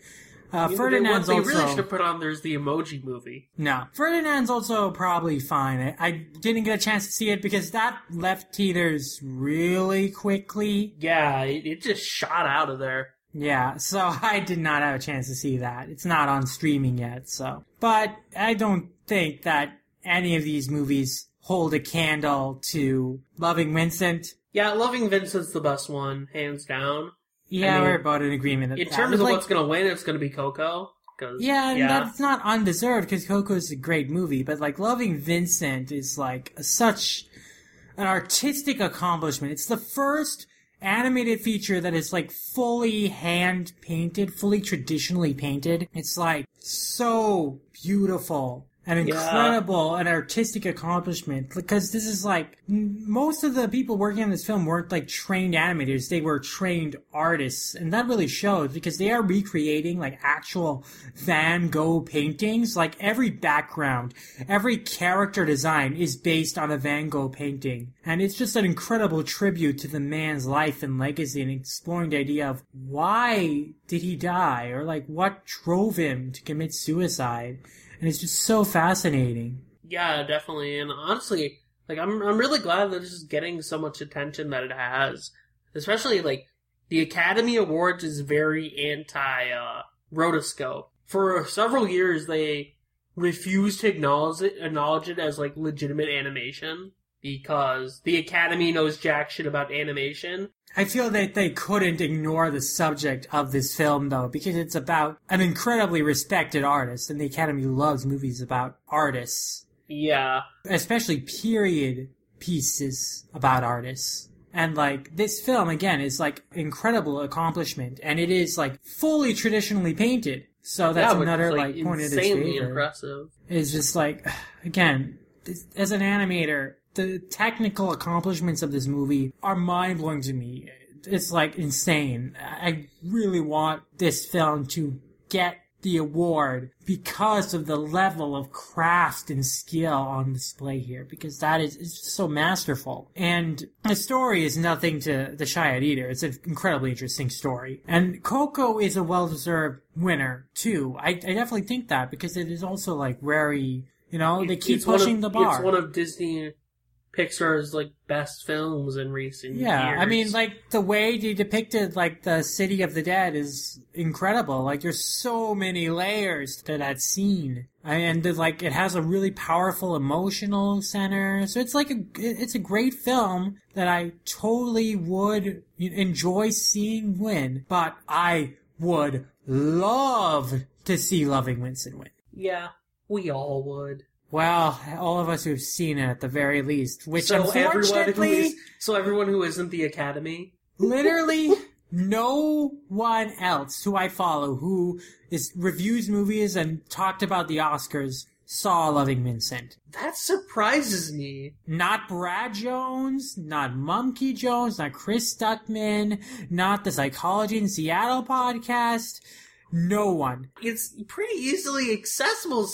[SPEAKER 1] Uh,
[SPEAKER 2] know,
[SPEAKER 1] Ferdinand's
[SPEAKER 2] what they
[SPEAKER 1] also
[SPEAKER 2] really should put on there is the Emoji Movie.
[SPEAKER 1] no. Ferdinand's also probably fine. I, I didn't get a chance to see it because that left theaters really quickly.
[SPEAKER 2] Yeah, it, it just shot out of there.
[SPEAKER 1] Yeah, so I did not have a chance to see that. It's not on streaming yet, so. But I don't think that any of these movies hold a candle to Loving Vincent.
[SPEAKER 2] Yeah, Loving Vincent's the best one, hands down.
[SPEAKER 1] Yeah,
[SPEAKER 2] I mean,
[SPEAKER 1] we're about in agreement. that
[SPEAKER 2] In
[SPEAKER 1] that
[SPEAKER 2] terms of
[SPEAKER 1] like-
[SPEAKER 2] what's gonna win, it's gonna be Coco.
[SPEAKER 1] Yeah, and
[SPEAKER 2] yeah.
[SPEAKER 1] that's not undeserved because Coco is a great movie, but like Loving Vincent is like such an artistic accomplishment. It's the first animated feature that is like fully hand painted, fully traditionally painted. It's like so beautiful
[SPEAKER 2] Yeah.
[SPEAKER 1] incredible an artistic accomplishment. Because this is like most of the people working on this film weren't like trained animators. They were trained artists. And that really shows because they are recreating like actual van gogh paintings. Like every background every character design is based on a van gogh painting. And it's just an incredible tribute to the man's life and legacy and exploring the idea of why did he die? Or like what drove him to commit suicide and it's just so fascinating.
[SPEAKER 2] Yeah, definitely. And honestly, like I'm I'm really glad that this is getting so much attention that it has. Especially like the Academy Awards is very anti uh rotoscope. For several years they refused to acknowledge it acknowledge it as like legitimate animation because the Academy knows jack shit about animation.
[SPEAKER 1] I feel that they couldn't ignore the subject of this film though, because it's about an incredibly respected artist, and the Academy loves movies about artists,
[SPEAKER 2] Yeah.
[SPEAKER 1] especially period pieces about artists. And like this film again is like incredible accomplishment, and it is like fully traditionally painted. So that's
[SPEAKER 2] yeah,
[SPEAKER 1] another
[SPEAKER 2] is,
[SPEAKER 1] like, point of its
[SPEAKER 2] insanely
[SPEAKER 1] favor.
[SPEAKER 2] impressive.
[SPEAKER 1] is just like again as an animator the technical accomplishments of this movie are mind-blowing to me. It's like insane. I really want this film to get the award because of the level of craft and skill on display here because that is so masterful. And the story is nothing to, to shy at either. It's an incredibly interesting story. And coco is a well-deserved winner too. I, I definitely think that because it is also like very you know they keep pushing
[SPEAKER 2] of-
[SPEAKER 1] the bar.
[SPEAKER 2] It's one of Disney Pixar's like best films in recent
[SPEAKER 1] Yeah,
[SPEAKER 2] years.
[SPEAKER 1] I mean, like the way they depicted like the city of the dead is incredible. Like, there's so many layers to that scene, and like it has a really powerful emotional center. So it's like a it's a great film that I totally would enjoy seeing win. But I would love to see Loving Vincent win.
[SPEAKER 2] yeah, we all would.
[SPEAKER 1] Well, all of us who've seen it at the very least, which
[SPEAKER 2] So everyone
[SPEAKER 1] unfortunately.
[SPEAKER 2] is so everyone who isn't the Academy.
[SPEAKER 1] literally no one else who I follow who is reviews movies and talked about the Oscars saw Loving Vincent.
[SPEAKER 2] That surprises me.
[SPEAKER 1] Not Brad Jones, not Monkey Jones, not Chris Stuckman, not the Psychology in Seattle podcast. No one.
[SPEAKER 2] It's pretty easily accessible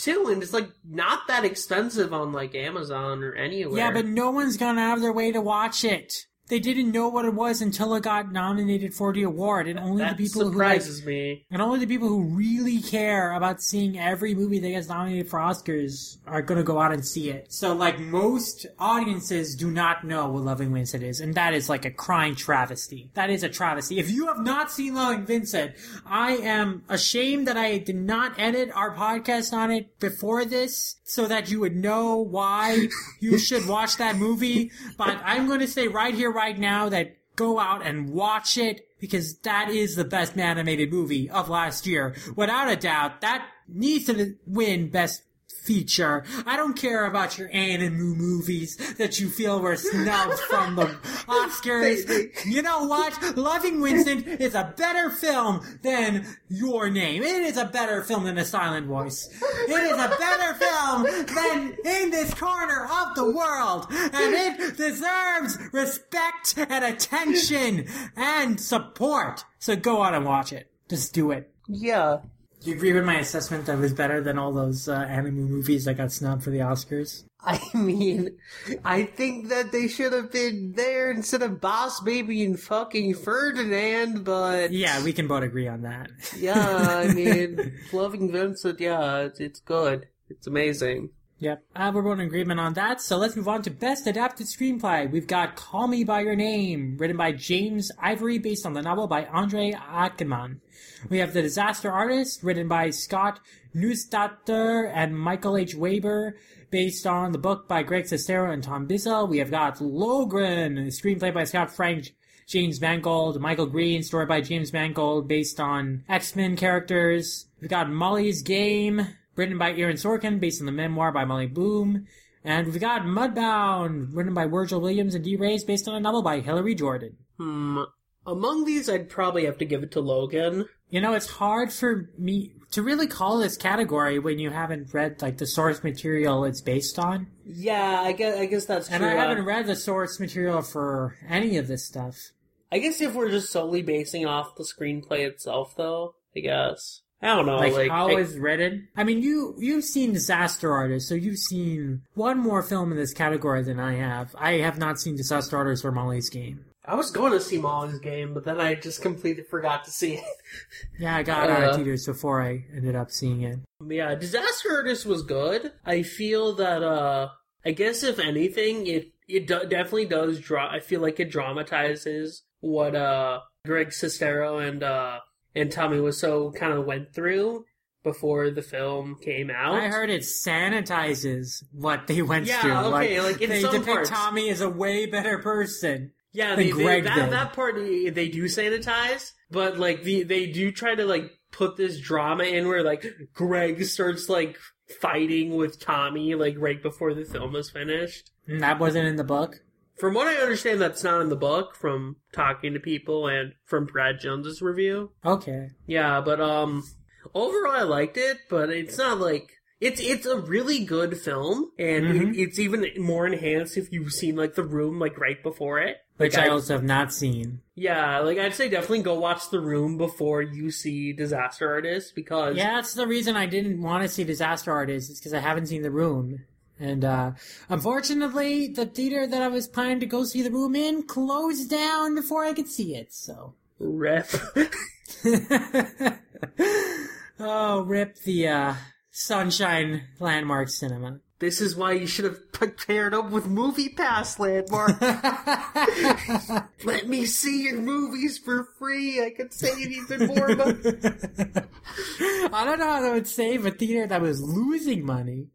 [SPEAKER 2] too, and it's like not that expensive on like Amazon or anywhere.
[SPEAKER 1] Yeah, but no one's gone out of their way to watch it. They didn't know what it was until it got nominated for the award, and only
[SPEAKER 2] That
[SPEAKER 1] the people who like,
[SPEAKER 2] surprises me.
[SPEAKER 1] and only the people who really care about seeing every movie that gets nominated for Oscars are gonna go out and see it. So like most audiences do not know what Loving Vincent is, and that is like a crying travesty. That is a travesty. If you have not seen Loving Vincent, I am ashamed that I did not edit our podcast on it before this so that you would know why you should watch that movie. But I'm to say right here, right now that go out and watch it because that is the best animated movie of last year. Without a doubt, that needs to win best feature. I don't care about your anime movies that you feel were snubbed from the Oscars. You know what? Loving Vincent is a better film than Your Name. It is a better film than A Silent Voice. It is a better film than In This Corner of the World. And it deserves respect and attention and support. So go out and watch it. Just do it.
[SPEAKER 2] Yeah.
[SPEAKER 1] Do you agree with my assessment that it was better than all those uh, anime movies that got snubbed for the Oscars?
[SPEAKER 2] I mean, I think that they should have been there instead of Boss Baby and fucking Ferdinand, but
[SPEAKER 1] Yeah, we can both agree on that.
[SPEAKER 2] yeah, I mean, Loving Vincent, yeah, it's, it's good. It's amazing.
[SPEAKER 1] Yep. Uh, we're both in agreement on that. So let's move on to Best Adapted Screenplay. We've got Call Me By Your Name, written by James Ivory, based on the novel by Andre Aciman. We have The Disaster Artist, written by Scott Neustadter and Michael H. Weber, based on the book by Greg Sestero and Tom Bissell. We have got Logan, a screenplay by Scott Frank, James Mangold, Michael Green, story by James Mangold, based on X-Men characters. We've got Molly's Game, written by Aaron Sorkin, based on the memoir by Molly Bloom. And we've got Mudbound, written by Virgil Williams and Dee Rees, based on a novel by Hilary Jordan.
[SPEAKER 2] Hmm. Among these, I'd probably have to give it to Logan.
[SPEAKER 1] You know, it's hard for me to really call this category when you haven't read like the source material it's based on.
[SPEAKER 2] Yeah, I guess, I guess that's true.
[SPEAKER 1] And I haven't read the source material for any of this stuff.
[SPEAKER 2] I guess if we're just solely basing off the screenplay itself, though, I guess. I don't know.
[SPEAKER 1] like,
[SPEAKER 2] Like,
[SPEAKER 1] how
[SPEAKER 2] I-
[SPEAKER 1] it's written. I mean, you you've seen Disaster Artist, so you've seen one more film in this category than I have. I have not seen Disaster Artist or Molly's Game.
[SPEAKER 2] I was going to see Molly's game, but then I just completely forgot to see it.
[SPEAKER 1] Yeah, I got out of
[SPEAKER 2] Uh.
[SPEAKER 1] theaters before I ended up seeing it.
[SPEAKER 2] Yeah, Disaster Artist was good. I feel that, uh, I guess if anything, it, it do- definitely does draw, I feel like it dramatizes what, uh, Greg Sestero and, uh, and Tommy Wiseau kind of went through before the film came out.
[SPEAKER 1] I heard it sanitizes what they went
[SPEAKER 2] Yeah,
[SPEAKER 1] through.
[SPEAKER 2] okay, like, in
[SPEAKER 1] they
[SPEAKER 2] some
[SPEAKER 1] depict
[SPEAKER 2] parts.
[SPEAKER 1] Tommy as a way better person.
[SPEAKER 2] Yeah,
[SPEAKER 1] than
[SPEAKER 2] they, they, that
[SPEAKER 1] did.
[SPEAKER 2] that part they they do sanitize, but like the they do try to like put this drama in where like Greg starts like fighting with Tommy like right before the film is finished.
[SPEAKER 1] And that wasn't in the book.
[SPEAKER 2] From what I understand, that's not in the book. From talking to people and from Brad Jones's review.
[SPEAKER 1] Okay.
[SPEAKER 2] Yeah, but um, overall I liked it, but it's not like it's it's a really good film, and
[SPEAKER 1] Mhm.
[SPEAKER 2] it, it's even more enhanced if you've seen like The Room like right before it.
[SPEAKER 1] Which
[SPEAKER 2] Like,
[SPEAKER 1] I also have not seen.
[SPEAKER 2] Yeah, like I'd say definitely go watch The Room before you see Disaster Artist because
[SPEAKER 1] Yeah, that's the reason I didn't want to see Disaster Artist, is because I haven't seen The Room. And uh unfortunately, the theater that I was planning to go see The Room in closed down before I could see it, so.
[SPEAKER 2] rep.
[SPEAKER 1] oh, rip the uh, Sunshine Landmark Cinema.
[SPEAKER 2] this is why you should have paired up with Movie Pass Landmark. Let me see your movies for free. I could save even more money.
[SPEAKER 1] I don't know how that would save a theater that was losing money.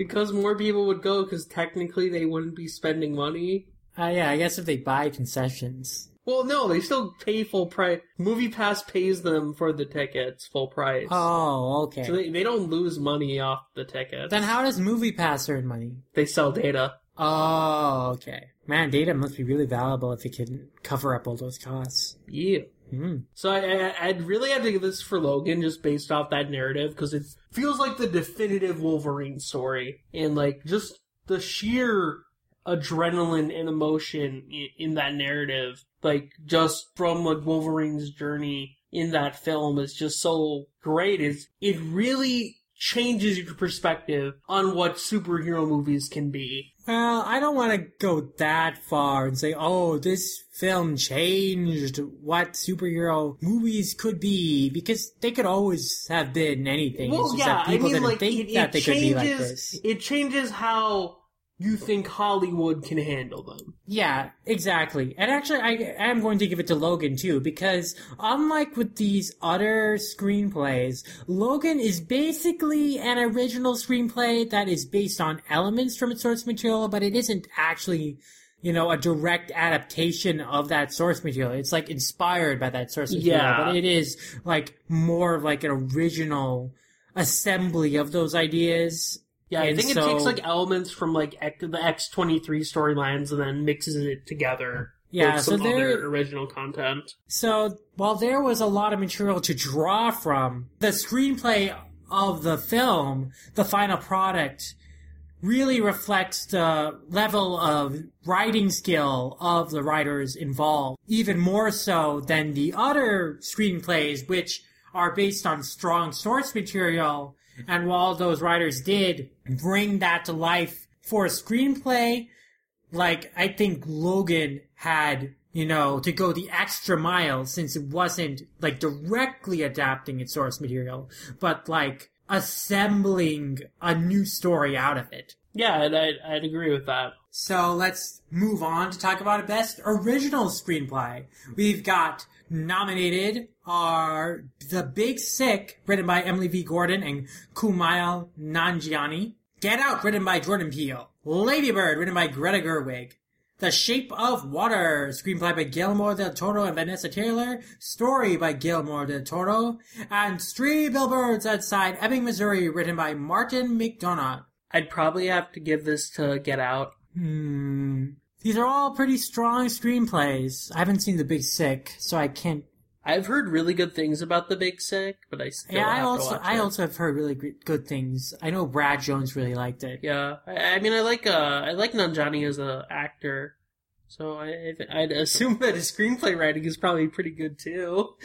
[SPEAKER 2] Because more people would go because technically they wouldn't be spending money.
[SPEAKER 1] Uh, yeah, I guess if they buy concessions.
[SPEAKER 2] Well, no, they still pay full price. Movie Pass pays them for the tickets full price.
[SPEAKER 1] Oh, okay.
[SPEAKER 2] So they, they don't lose money off the tickets.
[SPEAKER 1] then how does Movie Pass earn money?
[SPEAKER 2] they sell data.
[SPEAKER 1] Oh, okay. Man, data must be really valuable if it can cover up all those costs.
[SPEAKER 2] Yeah.
[SPEAKER 1] Hmm.
[SPEAKER 2] So I, I'd really have to give this for Logan just based off that narrative because it feels like the definitive Wolverine story and like just the sheer adrenaline and emotion in, in that narrative, like just from like Wolverine's journey in that film is just so great. Is it really changes your perspective on what superhero movies can be.
[SPEAKER 1] Well, I don't want to go that far and say, oh, this film changed what superhero movies could be, because they could always have been anything.
[SPEAKER 2] Well,
[SPEAKER 1] it's just
[SPEAKER 2] yeah,
[SPEAKER 1] that
[SPEAKER 2] I mean,
[SPEAKER 1] didn't
[SPEAKER 2] like
[SPEAKER 1] think
[SPEAKER 2] it,
[SPEAKER 1] that
[SPEAKER 2] it
[SPEAKER 1] they could be like
[SPEAKER 2] changes.
[SPEAKER 1] this.
[SPEAKER 2] It changes how you think Hollywood can handle them.
[SPEAKER 1] Yeah, exactly. And actually, I am going to give it to Logan too, because unlike with these other screenplays, Logan is basically an original screenplay that is based on elements from its source material, but it isn't actually, you know, a direct adaptation of that source material. It's like inspired by that source material,
[SPEAKER 2] Yeah.
[SPEAKER 1] but it is like more of like an original assembly of those ideas.
[SPEAKER 2] Yeah, I
[SPEAKER 1] And
[SPEAKER 2] think it takes like elements from like the X twenty three storylines and then mixes it together.
[SPEAKER 1] Yeah,
[SPEAKER 2] with
[SPEAKER 1] so
[SPEAKER 2] some
[SPEAKER 1] there-
[SPEAKER 2] other original content.
[SPEAKER 1] So while there was a lot of material to draw from, the screenplay of the film, the final product, really reflects the level of writing skill of the writers involved, even more so than the other screenplays, which are based on strong source material. And while those writers did bring that to life for a screenplay, like I think Logan had, you know, to go the extra mile since it wasn't like directly adapting its source material, but like assembling a new story out of it.
[SPEAKER 2] Yeah, and I'd, I'd agree with that.
[SPEAKER 1] So let's move on to talk about a best original screenplay. We've got nominated are The Big Sick, written by Emily V. Gordon and Kumail Nanjiani. Get Out, written by Jordan Peele. Lady Bird, written by Greta Gerwig. The Shape of Water, screenplay by Guillermo del Toro and Vanessa Taylor, story by Guillermo del Toro, and Three Billboards Outside Ebbing, Missouri, written by Martin McDonagh.
[SPEAKER 2] I'd probably have to give this to Get Out.
[SPEAKER 1] Hmm. These are all pretty strong screenplays. I haven't seen The Big Sick, so I can't.
[SPEAKER 2] I've heard really good things about The Big Sick, but I still
[SPEAKER 1] Yeah, I also I
[SPEAKER 2] it.
[SPEAKER 1] also have heard really good things. I know Brad Jones really liked it.
[SPEAKER 2] Yeah, I, I mean, I like uh, I like Nanjiani as an actor, so I, I'd assume that his screenplay writing is probably pretty good too.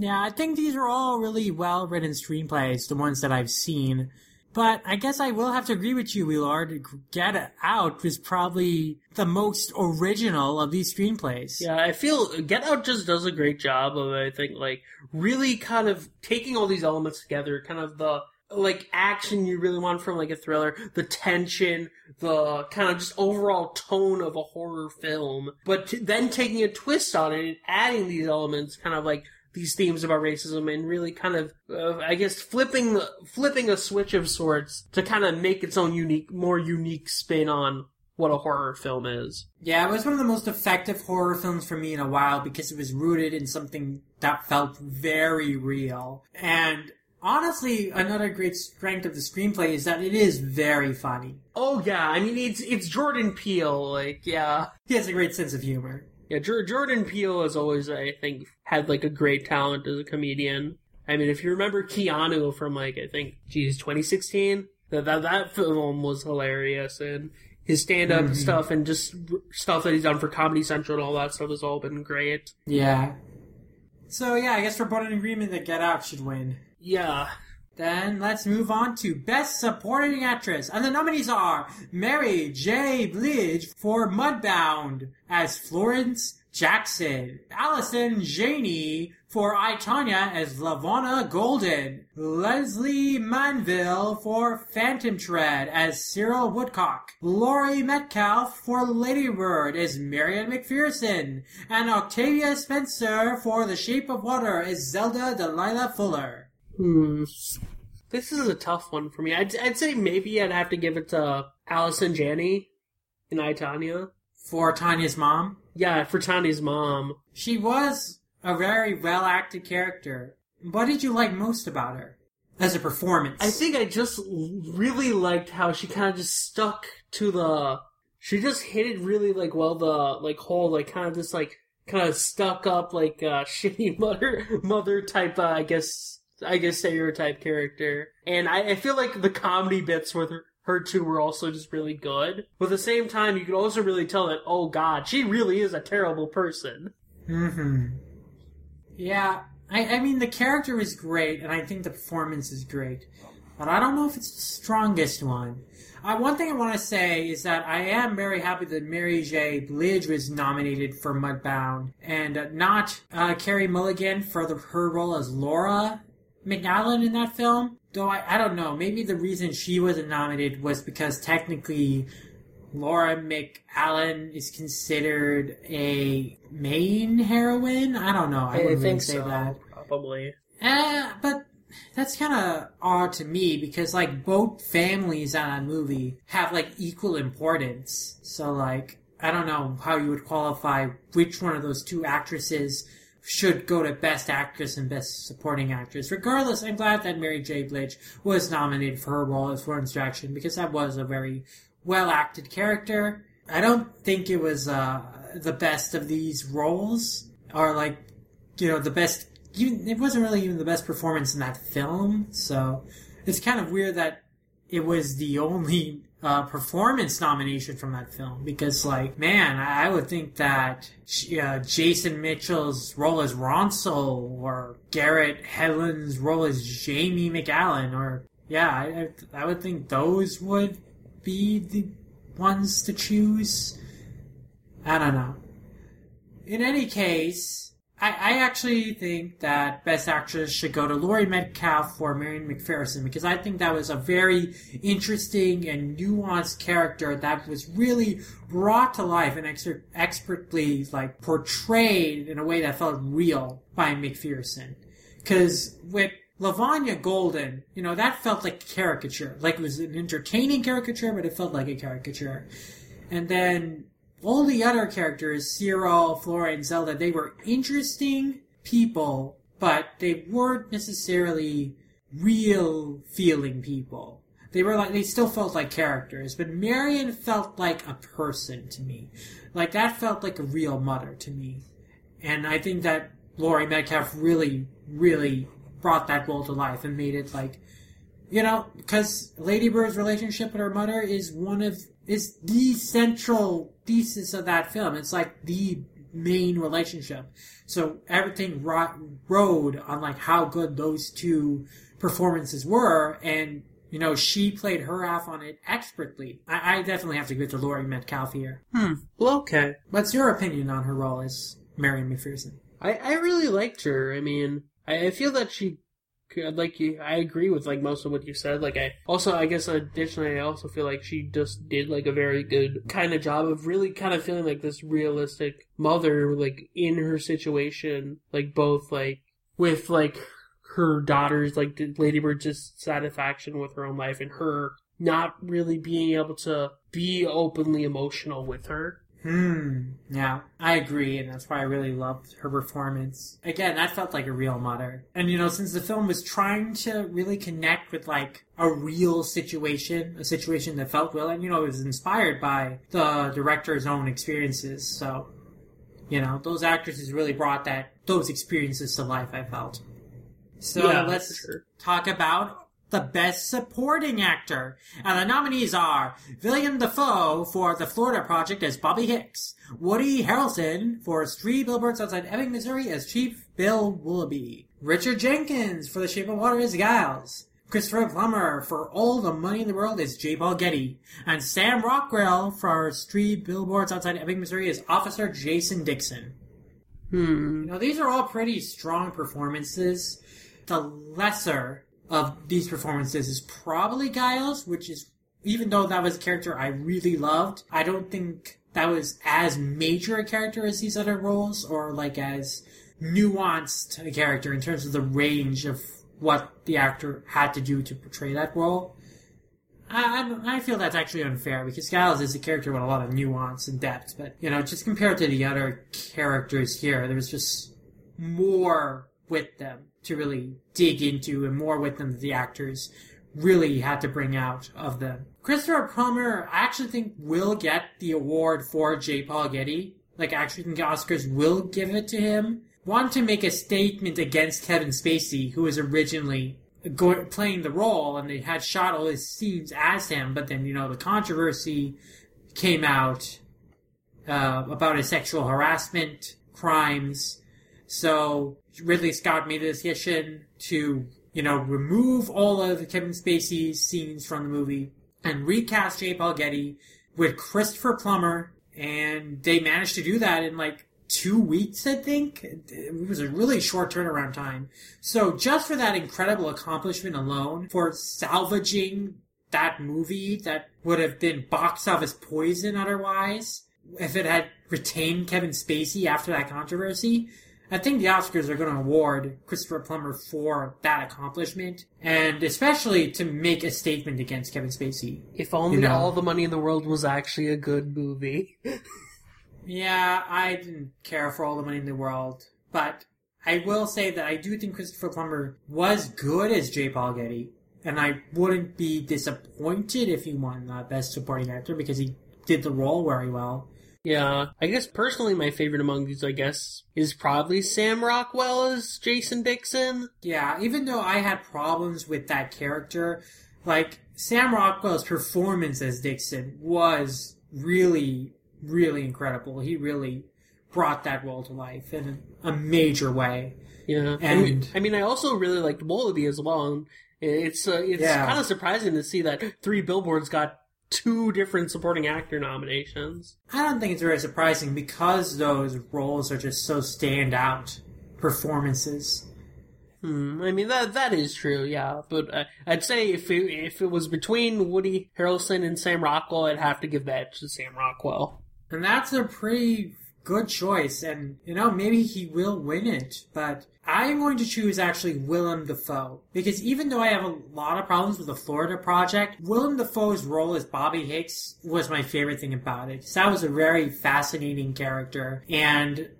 [SPEAKER 1] Yeah, I think these are all really well written screenplays, the ones that I've seen. But I guess I will have to agree with you, Willard. Get Out is probably the most original of these screenplays.
[SPEAKER 2] Yeah, I feel Get Out just does a great job of I think like really kind of taking all these elements together, kind of the like action you really want from like a thriller, the tension, the kind of just overall tone of a horror film, but t- then taking a twist on it and adding these elements, kind of like these themes about racism and really kind of uh, I guess flipping flipping a switch of sorts to kind of make its own unique more unique spin on what a horror film is.
[SPEAKER 1] Yeah, it was one of the most effective horror films for me in a while because it was rooted in something that felt very real. And honestly, another great strength of the screenplay is that it is very funny.
[SPEAKER 2] Oh yeah, I mean it's it's Jordan Peele, like yeah,
[SPEAKER 1] He has a great sense of humor.
[SPEAKER 2] Yeah. Jordan Peele has always, I think, had like a great talent as a comedian. I mean, if you remember Keanu from like I think, geez, 2016, that that, that film was hilarious, and his stand up mm-hmm. stuff and just stuff that he's done for Comedy Central and all that stuff has all been great.
[SPEAKER 1] Yeah. So yeah, I guess we're both in agreement that Get Out should win.
[SPEAKER 2] Yeah,
[SPEAKER 1] Then let's move on to Best Supporting Actress. And the nominees are Mary J. Blige for Mudbound as Florence Jackson, Allison Janney for I, Tonya as LaVona Golden, Lesley Manville for Phantom Thread as Cyril Woodcock, Laurie Metcalf for Lady Bird as Marion McPherson, and Octavia Spencer for The Shape of Water as Zelda Delilah Fuller.
[SPEAKER 2] Hmm. This is a tough one for me. I'd, I'd say maybe I'd have to give it to Allison Janney in I, Tonya.
[SPEAKER 1] For Tonya's mom,
[SPEAKER 2] Yeah, for Tonya's mom.
[SPEAKER 1] She was a very well acted character. What did you like most about her? As a performance.
[SPEAKER 2] I think I just really liked how she kind of just stuck to the. She just hit it really like well. The like whole like kind of just like kind of stuck up like uh, shitty mother mother type. Uh, I guess I guess stereotype character, and I, I feel like the comedy bits with her. Her two were also just really good. But at the same time, you could also really tell that, oh god, she really is a terrible person.
[SPEAKER 1] hmm Yeah. I, I mean, the character is great, and I think the performance is great. but I don't know if it's the strongest one. Uh, one thing I want to say is that I am very happy that Mary J. Blige was nominated for Mudbound and uh, not uh, Carey Mulligan for the, her role as Laura McAllan in that film. Though I, I don't know, maybe the reason she wasn't nominated was because technically Laura McAllan is considered a main heroine. I don't know. I,
[SPEAKER 2] I,
[SPEAKER 1] wouldn't really
[SPEAKER 2] think
[SPEAKER 1] say
[SPEAKER 2] so.
[SPEAKER 1] that.
[SPEAKER 2] Probably.
[SPEAKER 1] Eh, but that's kind of odd to me because like both families on that movie have like equal importance. So like I don't know how you would qualify which one of those two actresses should go to Best Actress and Best Supporting Actress. Regardless, I'm glad that Mary J. Blige was nominated for her role as Florence Jackson because that was a very well acted character. I don't think it was uh, the best of these roles, or like you know the best. Even it wasn't really even the best performance in that film. So it's kind of weird that it was the only uh, performance nomination from that film because, like, man, I would think that uh, Jason Mitchell's role as Ronsel or Garrett Hedlund's role as Jamie McAllan, or yeah, I, I would think those would be the ones to choose. I don't know. In any case, I, I actually think that Best Actress should go to Laurie Metcalf for Marion McPherson because I think that was a very interesting and nuanced character that was really brought to life and ex- expertly like portrayed in a way that felt real by McPherson. Because with LaVona Golden, you know, that felt like a caricature. Like it was an entertaining caricature, but it felt like a caricature. And then all the other characters, Cyril, Flora, and Zelda, they were interesting people, but they weren't necessarily real feeling people. They were like, they still felt like characters, but Marion felt like a person to me. Like that felt like a real mother to me. And I think that Laurie Metcalf really, really brought that role to life and made it like, you know, because Lady Bird's relationship with her mother is one of is the central thesis of that film. It's like the main relationship. So everything ro- rode on like how good those two performances were, and you know she played her half on it expertly. I, I definitely have to give it to Laurie Metcalf here. Hmm.
[SPEAKER 2] Well, okay.
[SPEAKER 1] What's your opinion on her role as Marion McPherson?
[SPEAKER 2] I, I really liked her. I mean, I, I feel that she, like you, I agree with like most of what you said. Like I also, I guess additionally, I also feel like she just did like a very good kind of job of really kind of feeling like this realistic mother, like in her situation, like both like with like her daughter's like Lady Bird's dissatisfaction with her own life and her not really being able to be openly emotional with her.
[SPEAKER 1] Hmm. Yeah, I agree, and that's why I really loved her performance. Again, that felt like a real mother. And you know, since the film was trying to really connect with like a real situation, a situation that felt real, and you know, it was inspired by the director's own experiences. So, you know, those actresses really brought that those experiences to life. I felt. So
[SPEAKER 2] Yeah,
[SPEAKER 1] let's
[SPEAKER 2] sure.
[SPEAKER 1] talk about the Best Supporting Actor. And the nominees are William Dafoe for The Florida Project as Bobby Hicks, Woody Harrelson for Three Billboards Outside Ebbing, Missouri as Chief Bill Willoughby, Richard Jenkins for The Shape of Water as Giles, Christopher Plummer for All the Money in the World as J. Paul Getty, and Sam Rockwell for Three Billboards Outside Ebbing, Missouri as Officer Jason Dixon.
[SPEAKER 2] Hmm.
[SPEAKER 1] Know, these are all pretty strong performances. The lesser of these performances is probably Giles, which is, even though that was a character I really loved, I don't think that was as major a character as these other roles, or like as nuanced a character in terms of the range of what the actor had to do to portray that role. I, I feel that's actually unfair because Giles is a character with a lot of nuance and depth, but you know, just compared to the other characters here, there's just more with them to really dig into, and more with them that the actors really had to bring out of them. Christopher Plummer, I actually think will get the award for J. Paul Getty. Like, I actually think Oscars will give it to him. Want to make a statement against Kevin Spacey, who was originally go- playing the role, and they had shot all his scenes as him, but then, you know, the controversy came out uh, about his sexual harassment crimes. So Ridley Scott made a decision to you know, remove all of Kevin Spacey's scenes from the movie and recast J. Paul Getty with Christopher Plummer, and they managed to do that in like two weeks, I think. It was a really short turnaround time. So just for that incredible accomplishment alone, for salvaging that movie that would have been box office poison otherwise, if it had retained Kevin Spacey after that controversy, I think the Oscars are going to award Christopher Plummer for that accomplishment, and especially to make a statement against Kevin Spacey.
[SPEAKER 2] If only
[SPEAKER 1] You know.
[SPEAKER 2] all the money in the world was actually a good movie.
[SPEAKER 1] Yeah, I didn't care for all the money in the world, but I will say that I do think Christopher Plummer was good as J. Paul Getty, and I wouldn't be disappointed if he won uh, Best Supporting Actor because he did the role very well.
[SPEAKER 2] Yeah, I guess personally my favorite among these, I guess, is probably Sam Rockwell as Jason Dixon.
[SPEAKER 1] Yeah, even though I had problems with that character, like Sam Rockwell's performance as Dixon was really, really incredible. He really brought that role to life in a major way.
[SPEAKER 2] Yeah,
[SPEAKER 1] And-
[SPEAKER 2] and I mean, I also really liked Willoughby as well. And it's uh, it's
[SPEAKER 1] Yeah.
[SPEAKER 2] kind of surprising to see that Three Billboards got two different supporting actor nominations.
[SPEAKER 1] I don't think it's very surprising because those roles are just so standout performances.
[SPEAKER 2] Hmm, I mean that that is true, yeah. But uh, I'd say if it, if it was between Woody Harrelson and Sam Rockwell, I'd have to give that to Sam Rockwell.
[SPEAKER 1] And that's a pretty good choice. And, you know, maybe he will win it. But I'm going to choose actually Willem Dafoe. Because even though I have a lot of problems with the Florida Project, Willem Dafoe's role as Bobby Hicks was my favorite thing about it. that was a very fascinating character. And,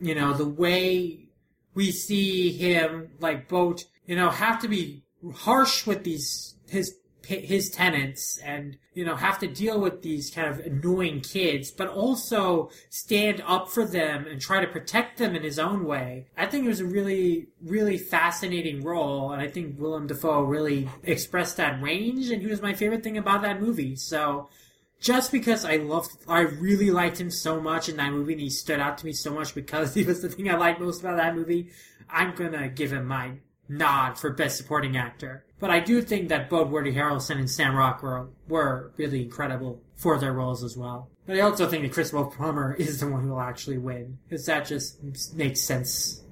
[SPEAKER 1] you know, the way we see him, like, both, you know, have to be harsh with these, his his tenants and you know have to deal with these kind of annoying kids but also stand up for them and try to protect them in his own way i think it was a really really fascinating role and i think willem dafoe really expressed that range and he was my favorite thing about that movie so just because I loved, I really liked him so much in that movie, and he stood out to me so much because he was the thing I liked most about that movie. I'm gonna give him my nod for best supporting actor. But I do think that both Woody Harrelson and Sam Rockwell were really incredible for their roles as well. But I also think that Christopher Plummer is the one who will actually win because that just makes sense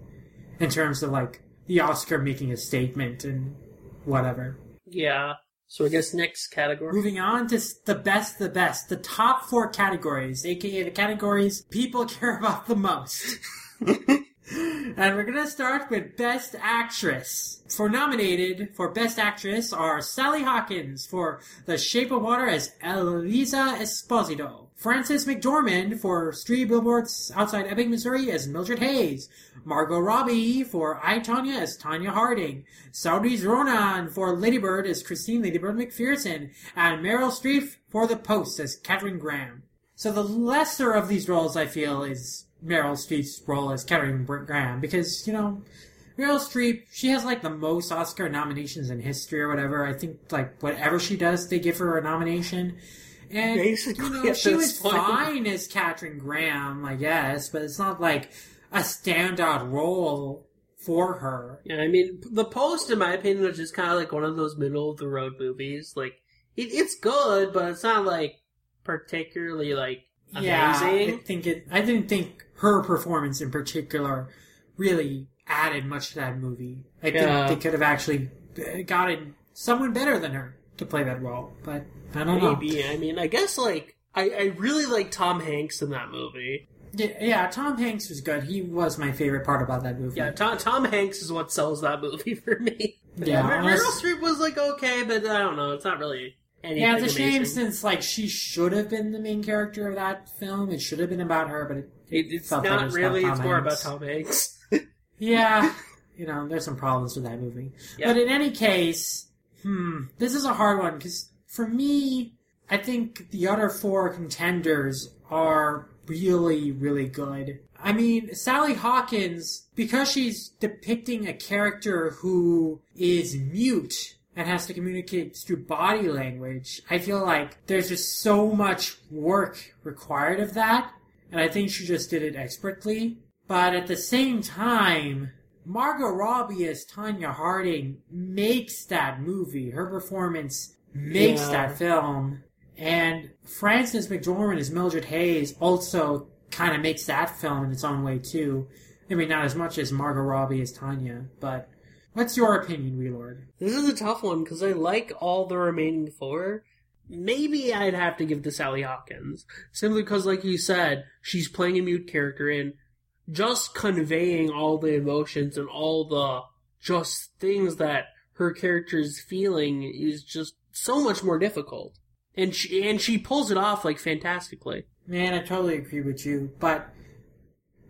[SPEAKER 1] in terms of like the Oscar making a statement and whatever.
[SPEAKER 2] Yeah. So I guess next category.
[SPEAKER 1] Moving on to the best, the best, the top four categories, aka the categories people care about the most. and we're gonna start with Best Actress. For nominated for Best Actress are Sally Hawkins for The Shape of Water as Elisa Esposito, Frances McDormand for Three Billboards Outside Ebbing, Missouri as Mildred Hayes, Margot Robbie for I, Tonya as Tonya Harding, Saoirse Ronan for Lady Bird as Christine Lady Bird McPherson, and Meryl Streep for The Post as Katharine Graham. So the lesser of these roles, I feel, is Meryl Streep's role as Katharine Graham because you know Meryl Streep, she has like the most Oscar nominations in history or whatever. I think like whatever she does, they give her a nomination. And
[SPEAKER 2] Basically,
[SPEAKER 1] you know, she was
[SPEAKER 2] point.
[SPEAKER 1] fine as Katharine Graham, I guess, but it's not like a standout role for her.
[SPEAKER 2] Yeah, I mean, The Post, in my opinion, was just kind of like one of those middle of the road movies. Like, it, it's good, but it's not like particularly like
[SPEAKER 1] Yeah, I
[SPEAKER 2] amazing.
[SPEAKER 1] think it. I didn't think her performance in particular really added much to that movie. I
[SPEAKER 2] Yeah.
[SPEAKER 1] think they could have actually uh, gotten someone better than her to play that role, but I don't know.
[SPEAKER 2] Maybe. I mean, I guess like I, I really like Tom Hanks in that movie.
[SPEAKER 1] Yeah, yeah, Tom Hanks was good. He was my favorite part about that movie.
[SPEAKER 2] Yeah, Tom Tom Hanks is what sells that movie for me.
[SPEAKER 1] Yeah,
[SPEAKER 2] Mer-
[SPEAKER 1] unless-
[SPEAKER 2] Meryl Streep was like okay, but I don't know. It's not really anything.
[SPEAKER 1] Yeah, it's a shame since like she should have been the main character of that film. It should have been about her, but it,
[SPEAKER 2] It, it's not really. It's more about Tom Hanks.
[SPEAKER 1] Yeah, you know, there's some problems with that movie.
[SPEAKER 2] Yeah.
[SPEAKER 1] But in any case, hmm, this is a hard one because for me, I think the other four contenders are really, really good. I mean, Sally Hawkins, because she's depicting a character who is mute and has to communicate through body language, I feel like there's just so much work required of that. And I think she just did it expertly. But at the same time, Margot Robbie as Tonya Harding makes that movie. Her performance makes
[SPEAKER 2] Yeah.
[SPEAKER 1] that film. And Frances McDormand as Mildred Hayes also kind of makes that film in its own way too. I mean, not as much as Margot Robbie as Tonya, but what's your opinion, Relord?
[SPEAKER 2] This is a tough one because I like all the remaining four. Maybe I'd have to give to Sally Hawkins simply because, like you said, she's playing a mute character and just conveying all the emotions and all the just things that her character is feeling is just so much more difficult. And she and she pulls it off like fantastically.
[SPEAKER 1] Man, I totally agree with you, but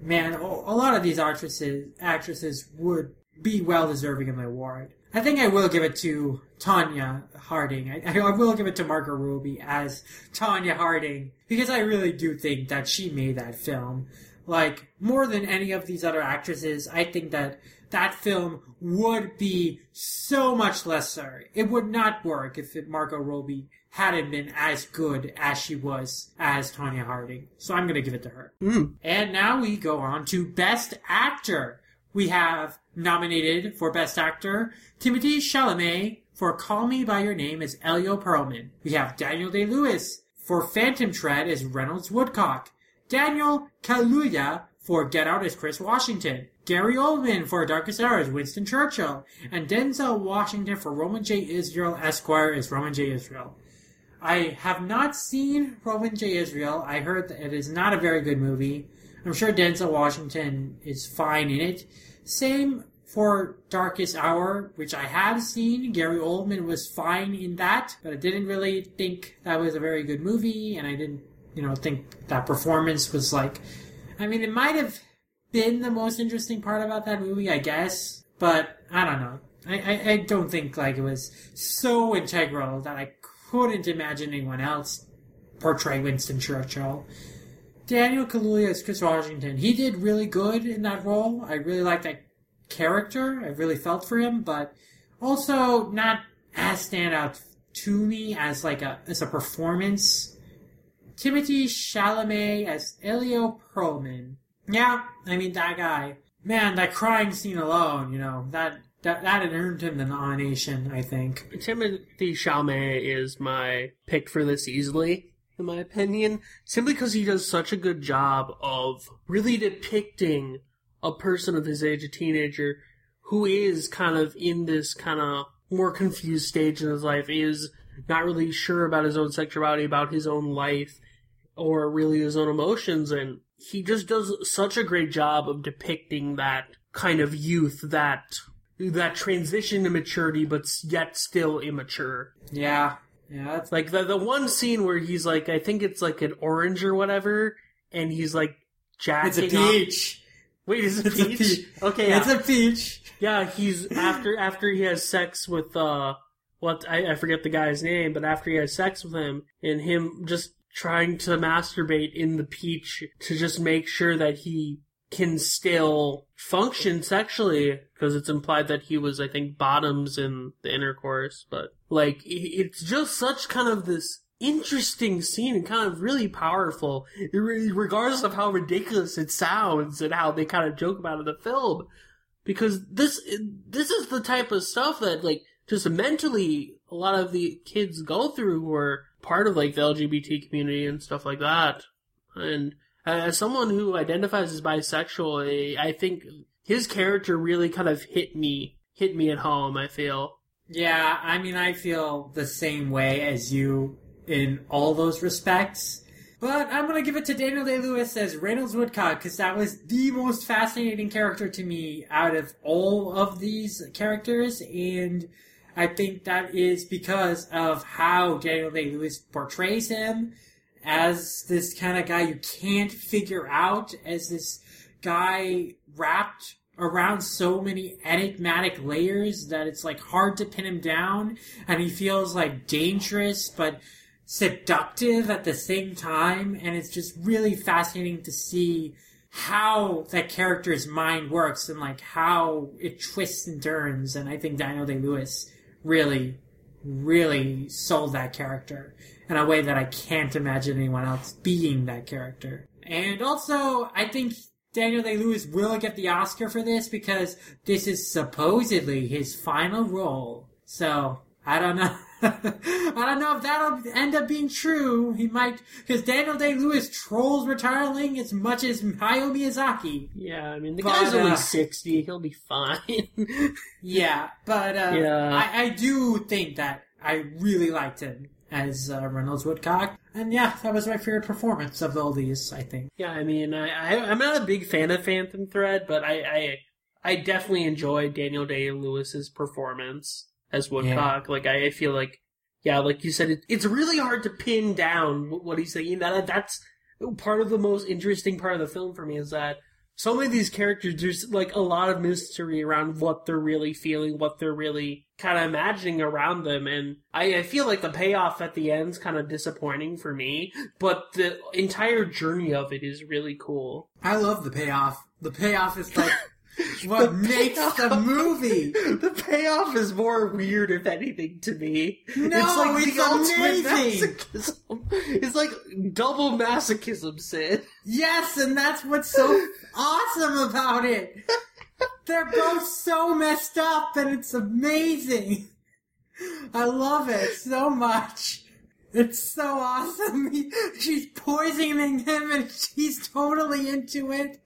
[SPEAKER 1] man, a a lot of these actresses actresses would be well deserving of an award. I think I will give it to Tonya Harding. I, I will give it to Margot Robbie as Tonya Harding because I really do think that she made that film. Like more than any of these other actresses, I think that that film would be so much lesser. It would not work if it, Margot Robbie hadn't been as good as she was as Tonya Harding. So I'm gonna give it to her.
[SPEAKER 2] Mm.
[SPEAKER 1] And now we go on to Best Actor. We have nominated for Best Actor Timothy Chalamet for Call Me By Your Name as Elio Perlman. We have Daniel Day-Lewis for Phantom Thread as Reynolds Woodcock. Daniel Kaluuya for Get Out as Chris Washington. Gary Oldman for Darkest Hour as Winston Churchill. And Denzel Washington for Roman J. Israel Esquire as Roman J. Israel. I have not seen Roman J. Israel. I heard that it is not a very good movie. I'm sure Denzel Washington is fine in it. Same for Darkest Hour, which I have seen. Gary Oldman was fine in that, but I didn't really think that was a very good movie, and I didn't, you know, think that performance was like. I mean, it might have been the most interesting part about that movie, I guess, but I don't know. I, I, I don't think like it was so integral that I couldn't imagine anyone else portray Winston Churchill. Daniel Kaluuya as Chris Washington. He did really good in that role. I really liked that character. I really felt for him, but also not as standout to me as like a as a performance. Timothy Chalamet as Elio Perlman. Yeah, I mean that guy. Man, that crying scene alone, you know, that that that had earned him the nomination, I think.
[SPEAKER 2] Timothy Chalamet is my pick for this easily, in my opinion, simply because he does such a good job of really depicting a person of his age, a teenager, who is kind of in this kind of more confused stage in his life, is not really sure about his own sexuality, about his own life, or really his own emotions, and he just does such a great job of depicting that kind of youth, that that transition to maturity, but yet still immature.
[SPEAKER 1] Yeah. Yeah, that's
[SPEAKER 2] Like the the one scene where he's like, I think it's like an orange or whatever, and he's like jacking.
[SPEAKER 1] it's a
[SPEAKER 2] off-
[SPEAKER 1] peach.
[SPEAKER 2] Wait, is it
[SPEAKER 1] It's a
[SPEAKER 2] peach?
[SPEAKER 1] peach.
[SPEAKER 2] Okay, yeah.
[SPEAKER 1] It's a peach.
[SPEAKER 2] yeah. He's after after he has sex with uh, what I, I forget the guy's name, but after he has sex with him, and him just trying to masturbate in the peach to just make sure that he can still function sexually because it's implied that he was i think bottoms in the intercourse but like it's just such kind of this interesting scene and kind of really powerful regardless of how ridiculous it sounds and how they kind of joke about it in the film because this this is the type of stuff that like just mentally a lot of the kids go through who are part of like the lgbt community and stuff like that and as someone who identifies as bisexual, I, I think his character really kind of hit me, hit me at home. I feel.
[SPEAKER 1] Yeah, I mean, I feel the same way as you in all those respects. But I'm gonna give it to Daniel Day Lewis as Reynolds Woodcock because that was the most fascinating character to me out of all of these characters, and I think that is because of how Daniel Day Lewis portrays him as this kind of guy you can't figure out, as this guy wrapped around so many enigmatic layers that it's like hard to pin him down, and he feels like dangerous but seductive at the same time, and it's just really fascinating to see how that character's mind works and like how it twists and turns, and I think Daniel Day Lewis really, really sold that character in a way that I can't imagine anyone else being that character. And also, I think Daniel Day Lewis will get the Oscar for this because this is supposedly his final role. So I don't know. I don't know if that'll end up being true. He might, because Daniel Day Lewis trolls retiring as much as Hayao Miyazaki.
[SPEAKER 2] Yeah, I mean the
[SPEAKER 1] But,
[SPEAKER 2] guy's only
[SPEAKER 1] uh,
[SPEAKER 2] sixty. He'll be fine.
[SPEAKER 1] Yeah, but uh,
[SPEAKER 2] Yeah.
[SPEAKER 1] I, I do think that I really liked him as uh, Reynolds Woodcock, and yeah, that was my favorite performance of all these. I think.
[SPEAKER 2] yeah, I mean I, I I'm not a big fan of Phantom Thread, but I I, I definitely enjoyed Daniel Day Lewis's performance as Woodcock. Like I, I feel like yeah, like you said, it, it's really hard to pin down what he's saying. That that's part of the most interesting part of the film for me is that so many of these characters, there's like a lot of mystery around what they're really feeling, what they're really kind of imagining around them. And I, I feel like the payoff at the end's kind of disappointing for me, but the entire journey of it is really cool.
[SPEAKER 1] I love the payoff. The payoff is like what makes the movie.
[SPEAKER 2] The payoff is more weird, if anything, to me.
[SPEAKER 1] No, it's amazing.
[SPEAKER 2] It's like double masochism, Sid.
[SPEAKER 1] Yes, and that's what's so awesome about it. They're both so messed up, and it's amazing. I love it so much. It's so awesome. He, she's poisoning him, and she's totally into it.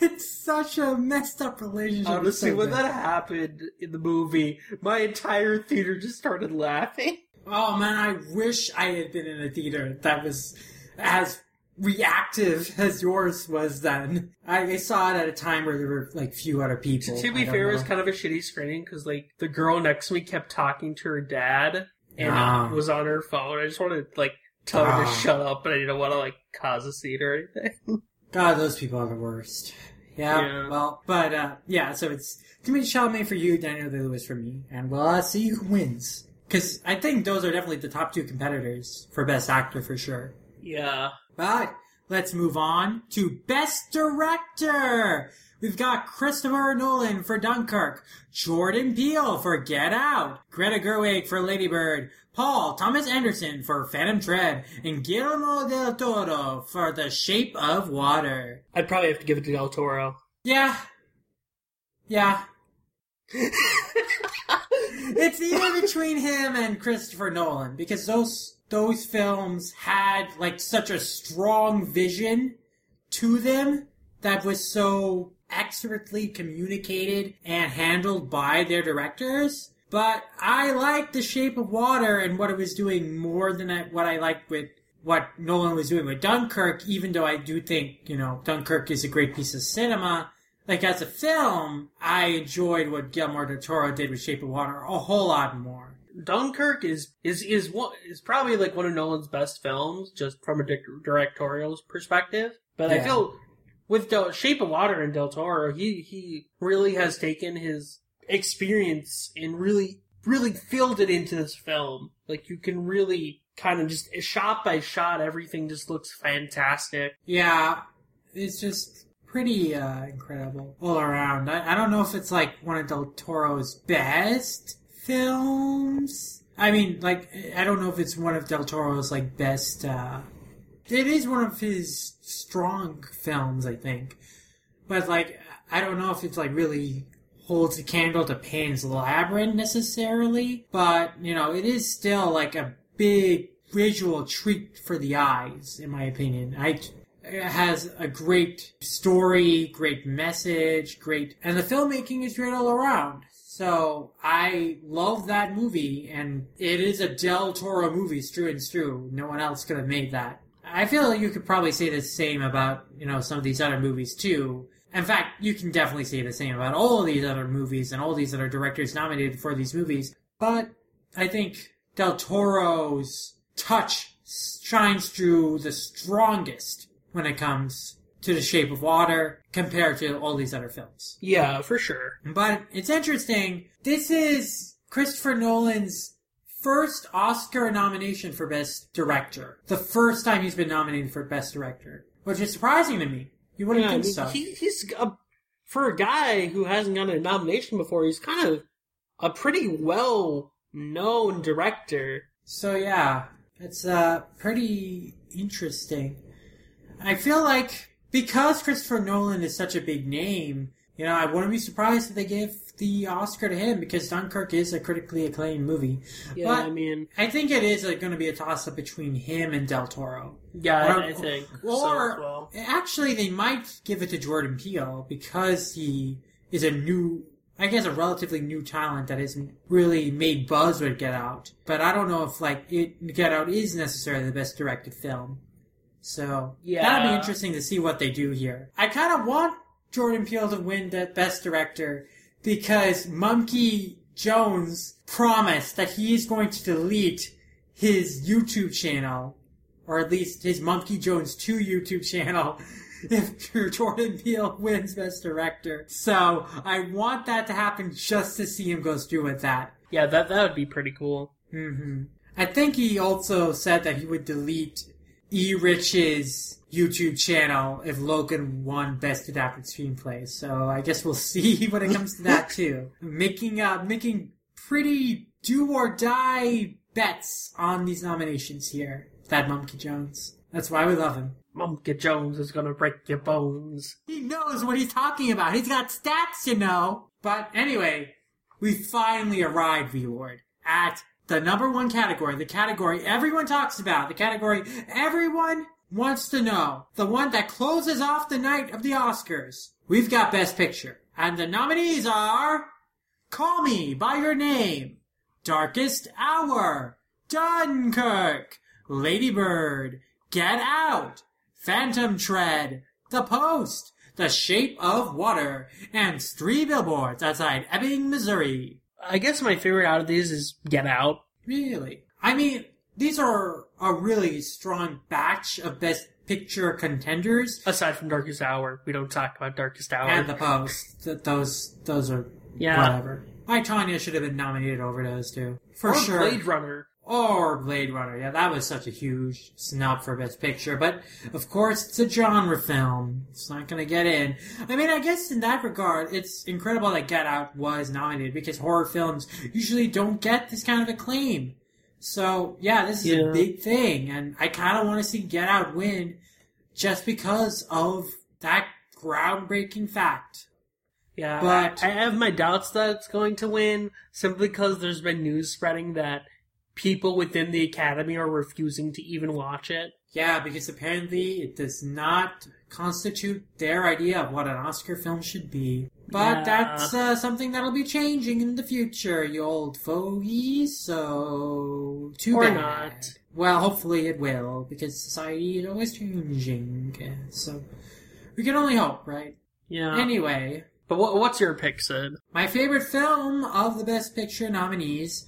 [SPEAKER 1] It's such a messed up relationship.
[SPEAKER 2] Honestly,
[SPEAKER 1] so
[SPEAKER 2] when that happened in the movie, my entire theater just started laughing.
[SPEAKER 1] Oh man, I wish I had been in a theater that was as reactive as yours was then. I, I saw it at a time where there were like few other people.
[SPEAKER 2] to
[SPEAKER 1] I
[SPEAKER 2] be fair, it was kind of a shitty screening because like the girl next to me kept talking to her dad and
[SPEAKER 1] Ah.
[SPEAKER 2] was on her phone. I just wanted to like tell her to
[SPEAKER 1] Ah.
[SPEAKER 2] shut up, but I didn't want to like cause a scene or anything.
[SPEAKER 1] God, those people are the worst. Yeah,
[SPEAKER 2] Yeah.
[SPEAKER 1] well, but uh, yeah, so it's Timothy Chalamet for you, Daniel Day Lewis for me, and we'll uh, see who wins. Because I think those are definitely the top two competitors for Best Actor for sure.
[SPEAKER 2] yeah.
[SPEAKER 1] But let's move on to Best Director. We've got Christopher Nolan for Dunkirk, Jordan Peele for Get Out, Greta Gerwig for Lady Bird, Paul Thomas Anderson for Phantom Thread, and Guillermo del Toro for The Shape of Water.
[SPEAKER 2] I'd probably have to give it to Del Toro.
[SPEAKER 1] Yeah. Yeah. it's either between him and Christopher Nolan because those those films had like such a strong vision to them that was so expertly communicated and handled by their directors. But I liked The Shape of Water and what it was doing more than I, what I liked with what Nolan was doing with Dunkirk, even though I do think, you know, Dunkirk is a great piece of cinema. Like as a film, I enjoyed what Guillermo del Toro did with Shape of Water a whole lot more.
[SPEAKER 2] Dunkirk is is is one is probably like one of Nolan's best films, just from a di- directorial perspective. But I feel with Del- Shape of Water and Del Toro, he he really has taken his experience and really really filled it into this film. Like you can really kind of just shot by shot, everything just looks fantastic.
[SPEAKER 1] Yeah, it's just pretty uh, incredible all around. I, I don't know if it's like one of Del Toro's best films. I mean, like, I don't know if it's one of Del Toro's like best. Uh, it is one of his strong films, I think, but like, I don't know if it's like really holds a candle to Pan's Labyrinth necessarily, but you know, it is still like a big visual treat for the eyes, in my opinion. I it has a great story, great message, great, and the filmmaking is great all around. So I love that movie, and it is a Del Toro movie, through and through. No one else could have made that. I feel like you could probably say the same about you know some of these other movies too. In fact, you can definitely say the same about all of these other movies and all these other directors nominated for these movies. But I think Del Toro's touch shines through the strongest when it comes to The Shape of Water compared to all these other films.
[SPEAKER 2] Yeah, for sure.
[SPEAKER 1] But it's interesting. This is Christopher Nolan's first Oscar nomination for Best Director. The first time he's been nominated for Best Director, which is surprising to me. You wouldn't
[SPEAKER 2] Yeah,
[SPEAKER 1] think so.
[SPEAKER 2] he, he's a, for a guy who hasn't gotten a nomination before. He's kind of a pretty well known director.
[SPEAKER 1] So yeah, it's uh pretty interesting. I feel like because Christopher Nolan is such a big name, you know, I wouldn't be surprised if they give the Oscar to him because Dunkirk is a critically acclaimed movie.
[SPEAKER 2] Yeah,
[SPEAKER 1] But
[SPEAKER 2] I mean,
[SPEAKER 1] I think it is going to be a toss up between him and Del Toro.
[SPEAKER 2] yeah,
[SPEAKER 1] Or-
[SPEAKER 2] I, I think
[SPEAKER 1] Or
[SPEAKER 2] so well.
[SPEAKER 1] actually, they might give it to Jordan Peele because he is a new, I guess, a relatively new talent that hasn't really made buzz with Get Out. But I don't know if like it, Get Out is necessarily the best directed film. So
[SPEAKER 2] Yeah.
[SPEAKER 1] that'll be interesting to see what they do here. I kind of want Jordan Peele to win the best director because Monkey Jones promised that he is going to delete his YouTube channel, or at least his Monkey Jones 2 YouTube channel, if Jordan Peele wins Best Director. So I want that to happen just to see him go through with that.
[SPEAKER 2] Yeah, that that would be pretty cool.
[SPEAKER 1] hmm I think he also said that he would delete E. Rich's YouTube channel if Logan won Best Adapted Screenplay. So I guess we'll see when it comes to that too. making uh making pretty do or die bets on these nominations here. That Monkey Jones. That's why we love him.
[SPEAKER 2] Monkey Jones is gonna break your bones.
[SPEAKER 1] He knows what he's talking about. He's got stats, you know. But anyway, we finally arrived, V Lord, at the number one category, the category everyone talks about, the category everyone wants to know, the one that closes off the night of the Oscars. We've got Best Picture. And the nominees are Call Me by Your Name, Darkest Hour, Dunkirk, Lady Bird, Get Out, Phantom Thread, The Post, The Shape of Water, and three billboards outside Ebbing, Missouri.
[SPEAKER 2] I guess my favorite out of these is Get Out.
[SPEAKER 1] Really? I mean, these are a really strong batch of Best Picture contenders.
[SPEAKER 2] Aside from Darkest Hour, we don't talk about Darkest Hour.
[SPEAKER 1] And The Post. Th- those, those are
[SPEAKER 2] yeah,
[SPEAKER 1] whatever. My Tanya should have been nominated over those two. For
[SPEAKER 2] or
[SPEAKER 1] sure.
[SPEAKER 2] Blade Runner.
[SPEAKER 1] Or Blade Runner. Yeah, that was such a huge snub for Best Picture. But of course, it's a genre film. It's not going to get in. I mean, I guess in that regard, it's incredible that Get Out was nominated because horror films usually don't get this kind of acclaim. So yeah, this is
[SPEAKER 2] Yeah.
[SPEAKER 1] a big thing, and I kind of want to see Get Out win just because of that groundbreaking fact.
[SPEAKER 2] Yeah,
[SPEAKER 1] But-
[SPEAKER 2] I, I have my doubts that it's going to win simply because there's been news spreading that people within the Academy are refusing to even watch it.
[SPEAKER 1] Yeah, because apparently it does not constitute their idea of what an Oscar film should be. But
[SPEAKER 2] Yeah.
[SPEAKER 1] that's uh, something that'll be changing in the future, you old fogies. So too
[SPEAKER 2] Or
[SPEAKER 1] bad.
[SPEAKER 2] not.
[SPEAKER 1] Well, hopefully it will, because society is always changing. uh, So we can only hope, right?
[SPEAKER 2] Yeah.
[SPEAKER 1] Anyway,
[SPEAKER 2] but what's your pick, Sid?
[SPEAKER 1] my favorite film of the Best Picture nominees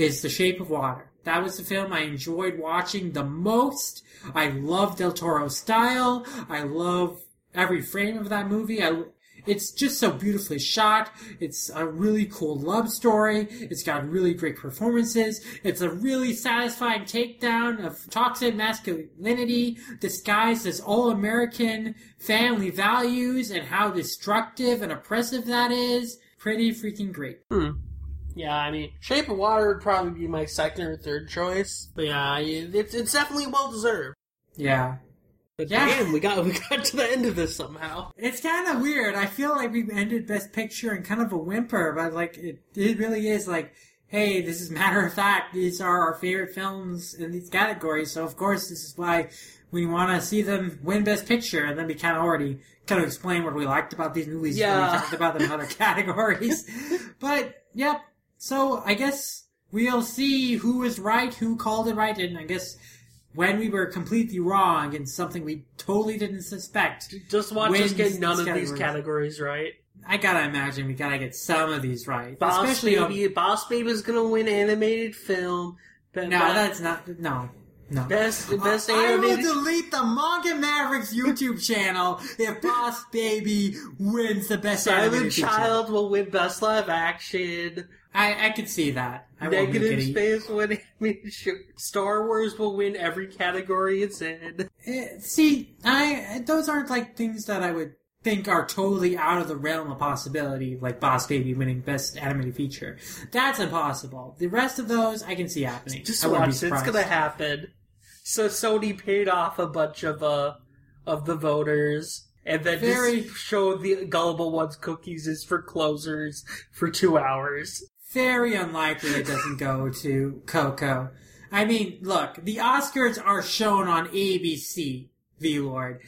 [SPEAKER 1] is The Shape of Water. That was the film I enjoyed watching the most. I love Del Toro's style. I love every frame of that movie. I, it's just so beautifully shot. It's a really cool love story. It's got really great performances. It's a really satisfying takedown of toxic masculinity disguised as all-American family values and how destructive and oppressive that is. Pretty freaking great. Hmm.
[SPEAKER 2] Yeah, I mean, Shape of Water would probably be my second or third choice. But yeah, it's it's definitely well deserved.
[SPEAKER 1] Yeah.
[SPEAKER 2] But
[SPEAKER 1] Yeah.
[SPEAKER 2] damn, we got we got to the end of this somehow.
[SPEAKER 1] It's kind of weird. I feel like we ended Best Picture in kind of a whimper, but like it, it really is like, hey, this is matter of fact. These are our favorite films in these categories, so of course this is why we want to see them win Best Picture, and then we kind of already kind of explain what we liked about these movies. when
[SPEAKER 2] Yeah.
[SPEAKER 1] we talked about them in other categories. but yep. So I guess we'll see who was right, who called it right, and I guess. When we were completely wrong and something we totally didn't suspect,
[SPEAKER 2] Just watch us get none of these
[SPEAKER 1] categories.
[SPEAKER 2] right.
[SPEAKER 1] I gotta imagine we gotta get some of these right,
[SPEAKER 2] Boss
[SPEAKER 1] especially
[SPEAKER 2] Baby, Boss Baby's gonna win animated film. But
[SPEAKER 1] no, that's not no, no.
[SPEAKER 2] best best
[SPEAKER 1] I will delete the Manga Mavericks YouTube channel if Boss Baby wins the best
[SPEAKER 2] Silent
[SPEAKER 1] animated feature.
[SPEAKER 2] Child will win best live action.
[SPEAKER 1] I I could see that. I
[SPEAKER 2] Negative Space animated Star Wars will win every category it's in.
[SPEAKER 1] Eh, See, I those aren't like things that I would think are totally out of the realm of possibility, like Boss Baby winning Best Animated Feature. That's impossible. The rest of those I can see happening.
[SPEAKER 2] Just
[SPEAKER 1] I
[SPEAKER 2] watch. It's gonna happen. So Sony paid off a bunch of uh of the voters. And then
[SPEAKER 5] Very-
[SPEAKER 2] just show the gullible ones cookies is for closers for two hours.
[SPEAKER 5] Very unlikely it doesn't go to Coco. I mean, look, the Oscars are shown on ABC, V Lord.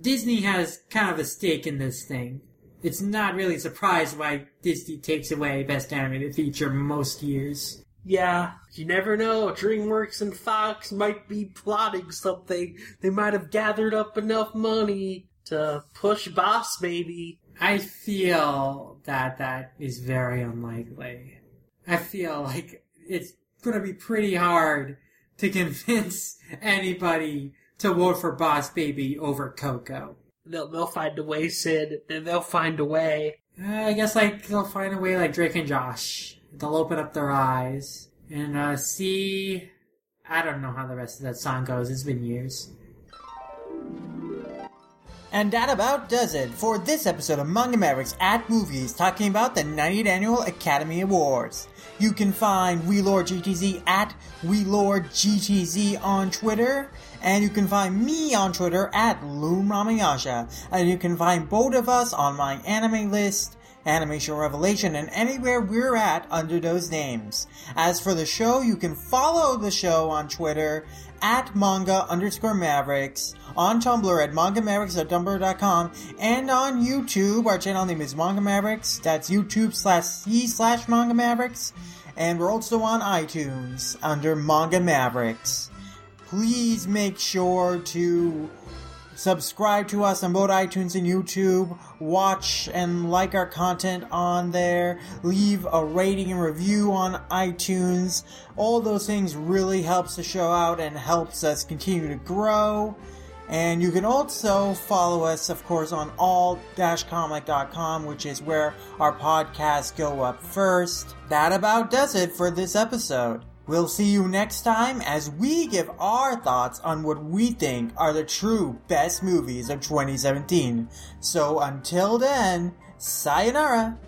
[SPEAKER 5] Disney has kind of a stake in this thing. It's not really surprised why Disney takes away Best Animated Feature most years.
[SPEAKER 2] Yeah, you never know. DreamWorks and Fox might be plotting something. They might have gathered up enough money to push Boss Baby.
[SPEAKER 5] I feel that that is very unlikely. I feel like it's gonna be pretty hard to convince anybody to vote for Boss Baby over Coco.
[SPEAKER 2] They'll, they'll find a way, Sid. They'll find a way.
[SPEAKER 5] Uh, I guess like they'll find a way like Drake and Josh. They'll open up their eyes and uh, see. I don't know how the rest of that song goes. It's been years.
[SPEAKER 1] And that about does it for this episode of Manga Mavericks at Movies, talking about the 90th Annual Academy Awards. You can find WeLord GTZ at WeLord GTZ on Twitter, and you can find me on Twitter at Loom Ramayasha, and you can find both of us on my anime list, Animation Revelation, and anywhere we're at under those names. As for the show, you can follow the show on Twitter at manga underscore mavericks, on Tumblr at mangamavericks.tumblr.com, and on YouTube. Our channel name is Manga Mavericks. That's YouTube slash C slash Manga Mavericks. And we're also on iTunes under Manga Mavericks. Please make sure to subscribe to us on both iTunes and YouTube, watch and like our content on there, leave a rating and review on iTunes. All those things really helps the show out and helps us continue to grow. And you can also follow us, of course, on all-comic.com, which is where our podcasts go up first. That about does it for this episode. We'll see you next time as we give our thoughts on what we think are the true best movies of 2017. So until then, sayonara!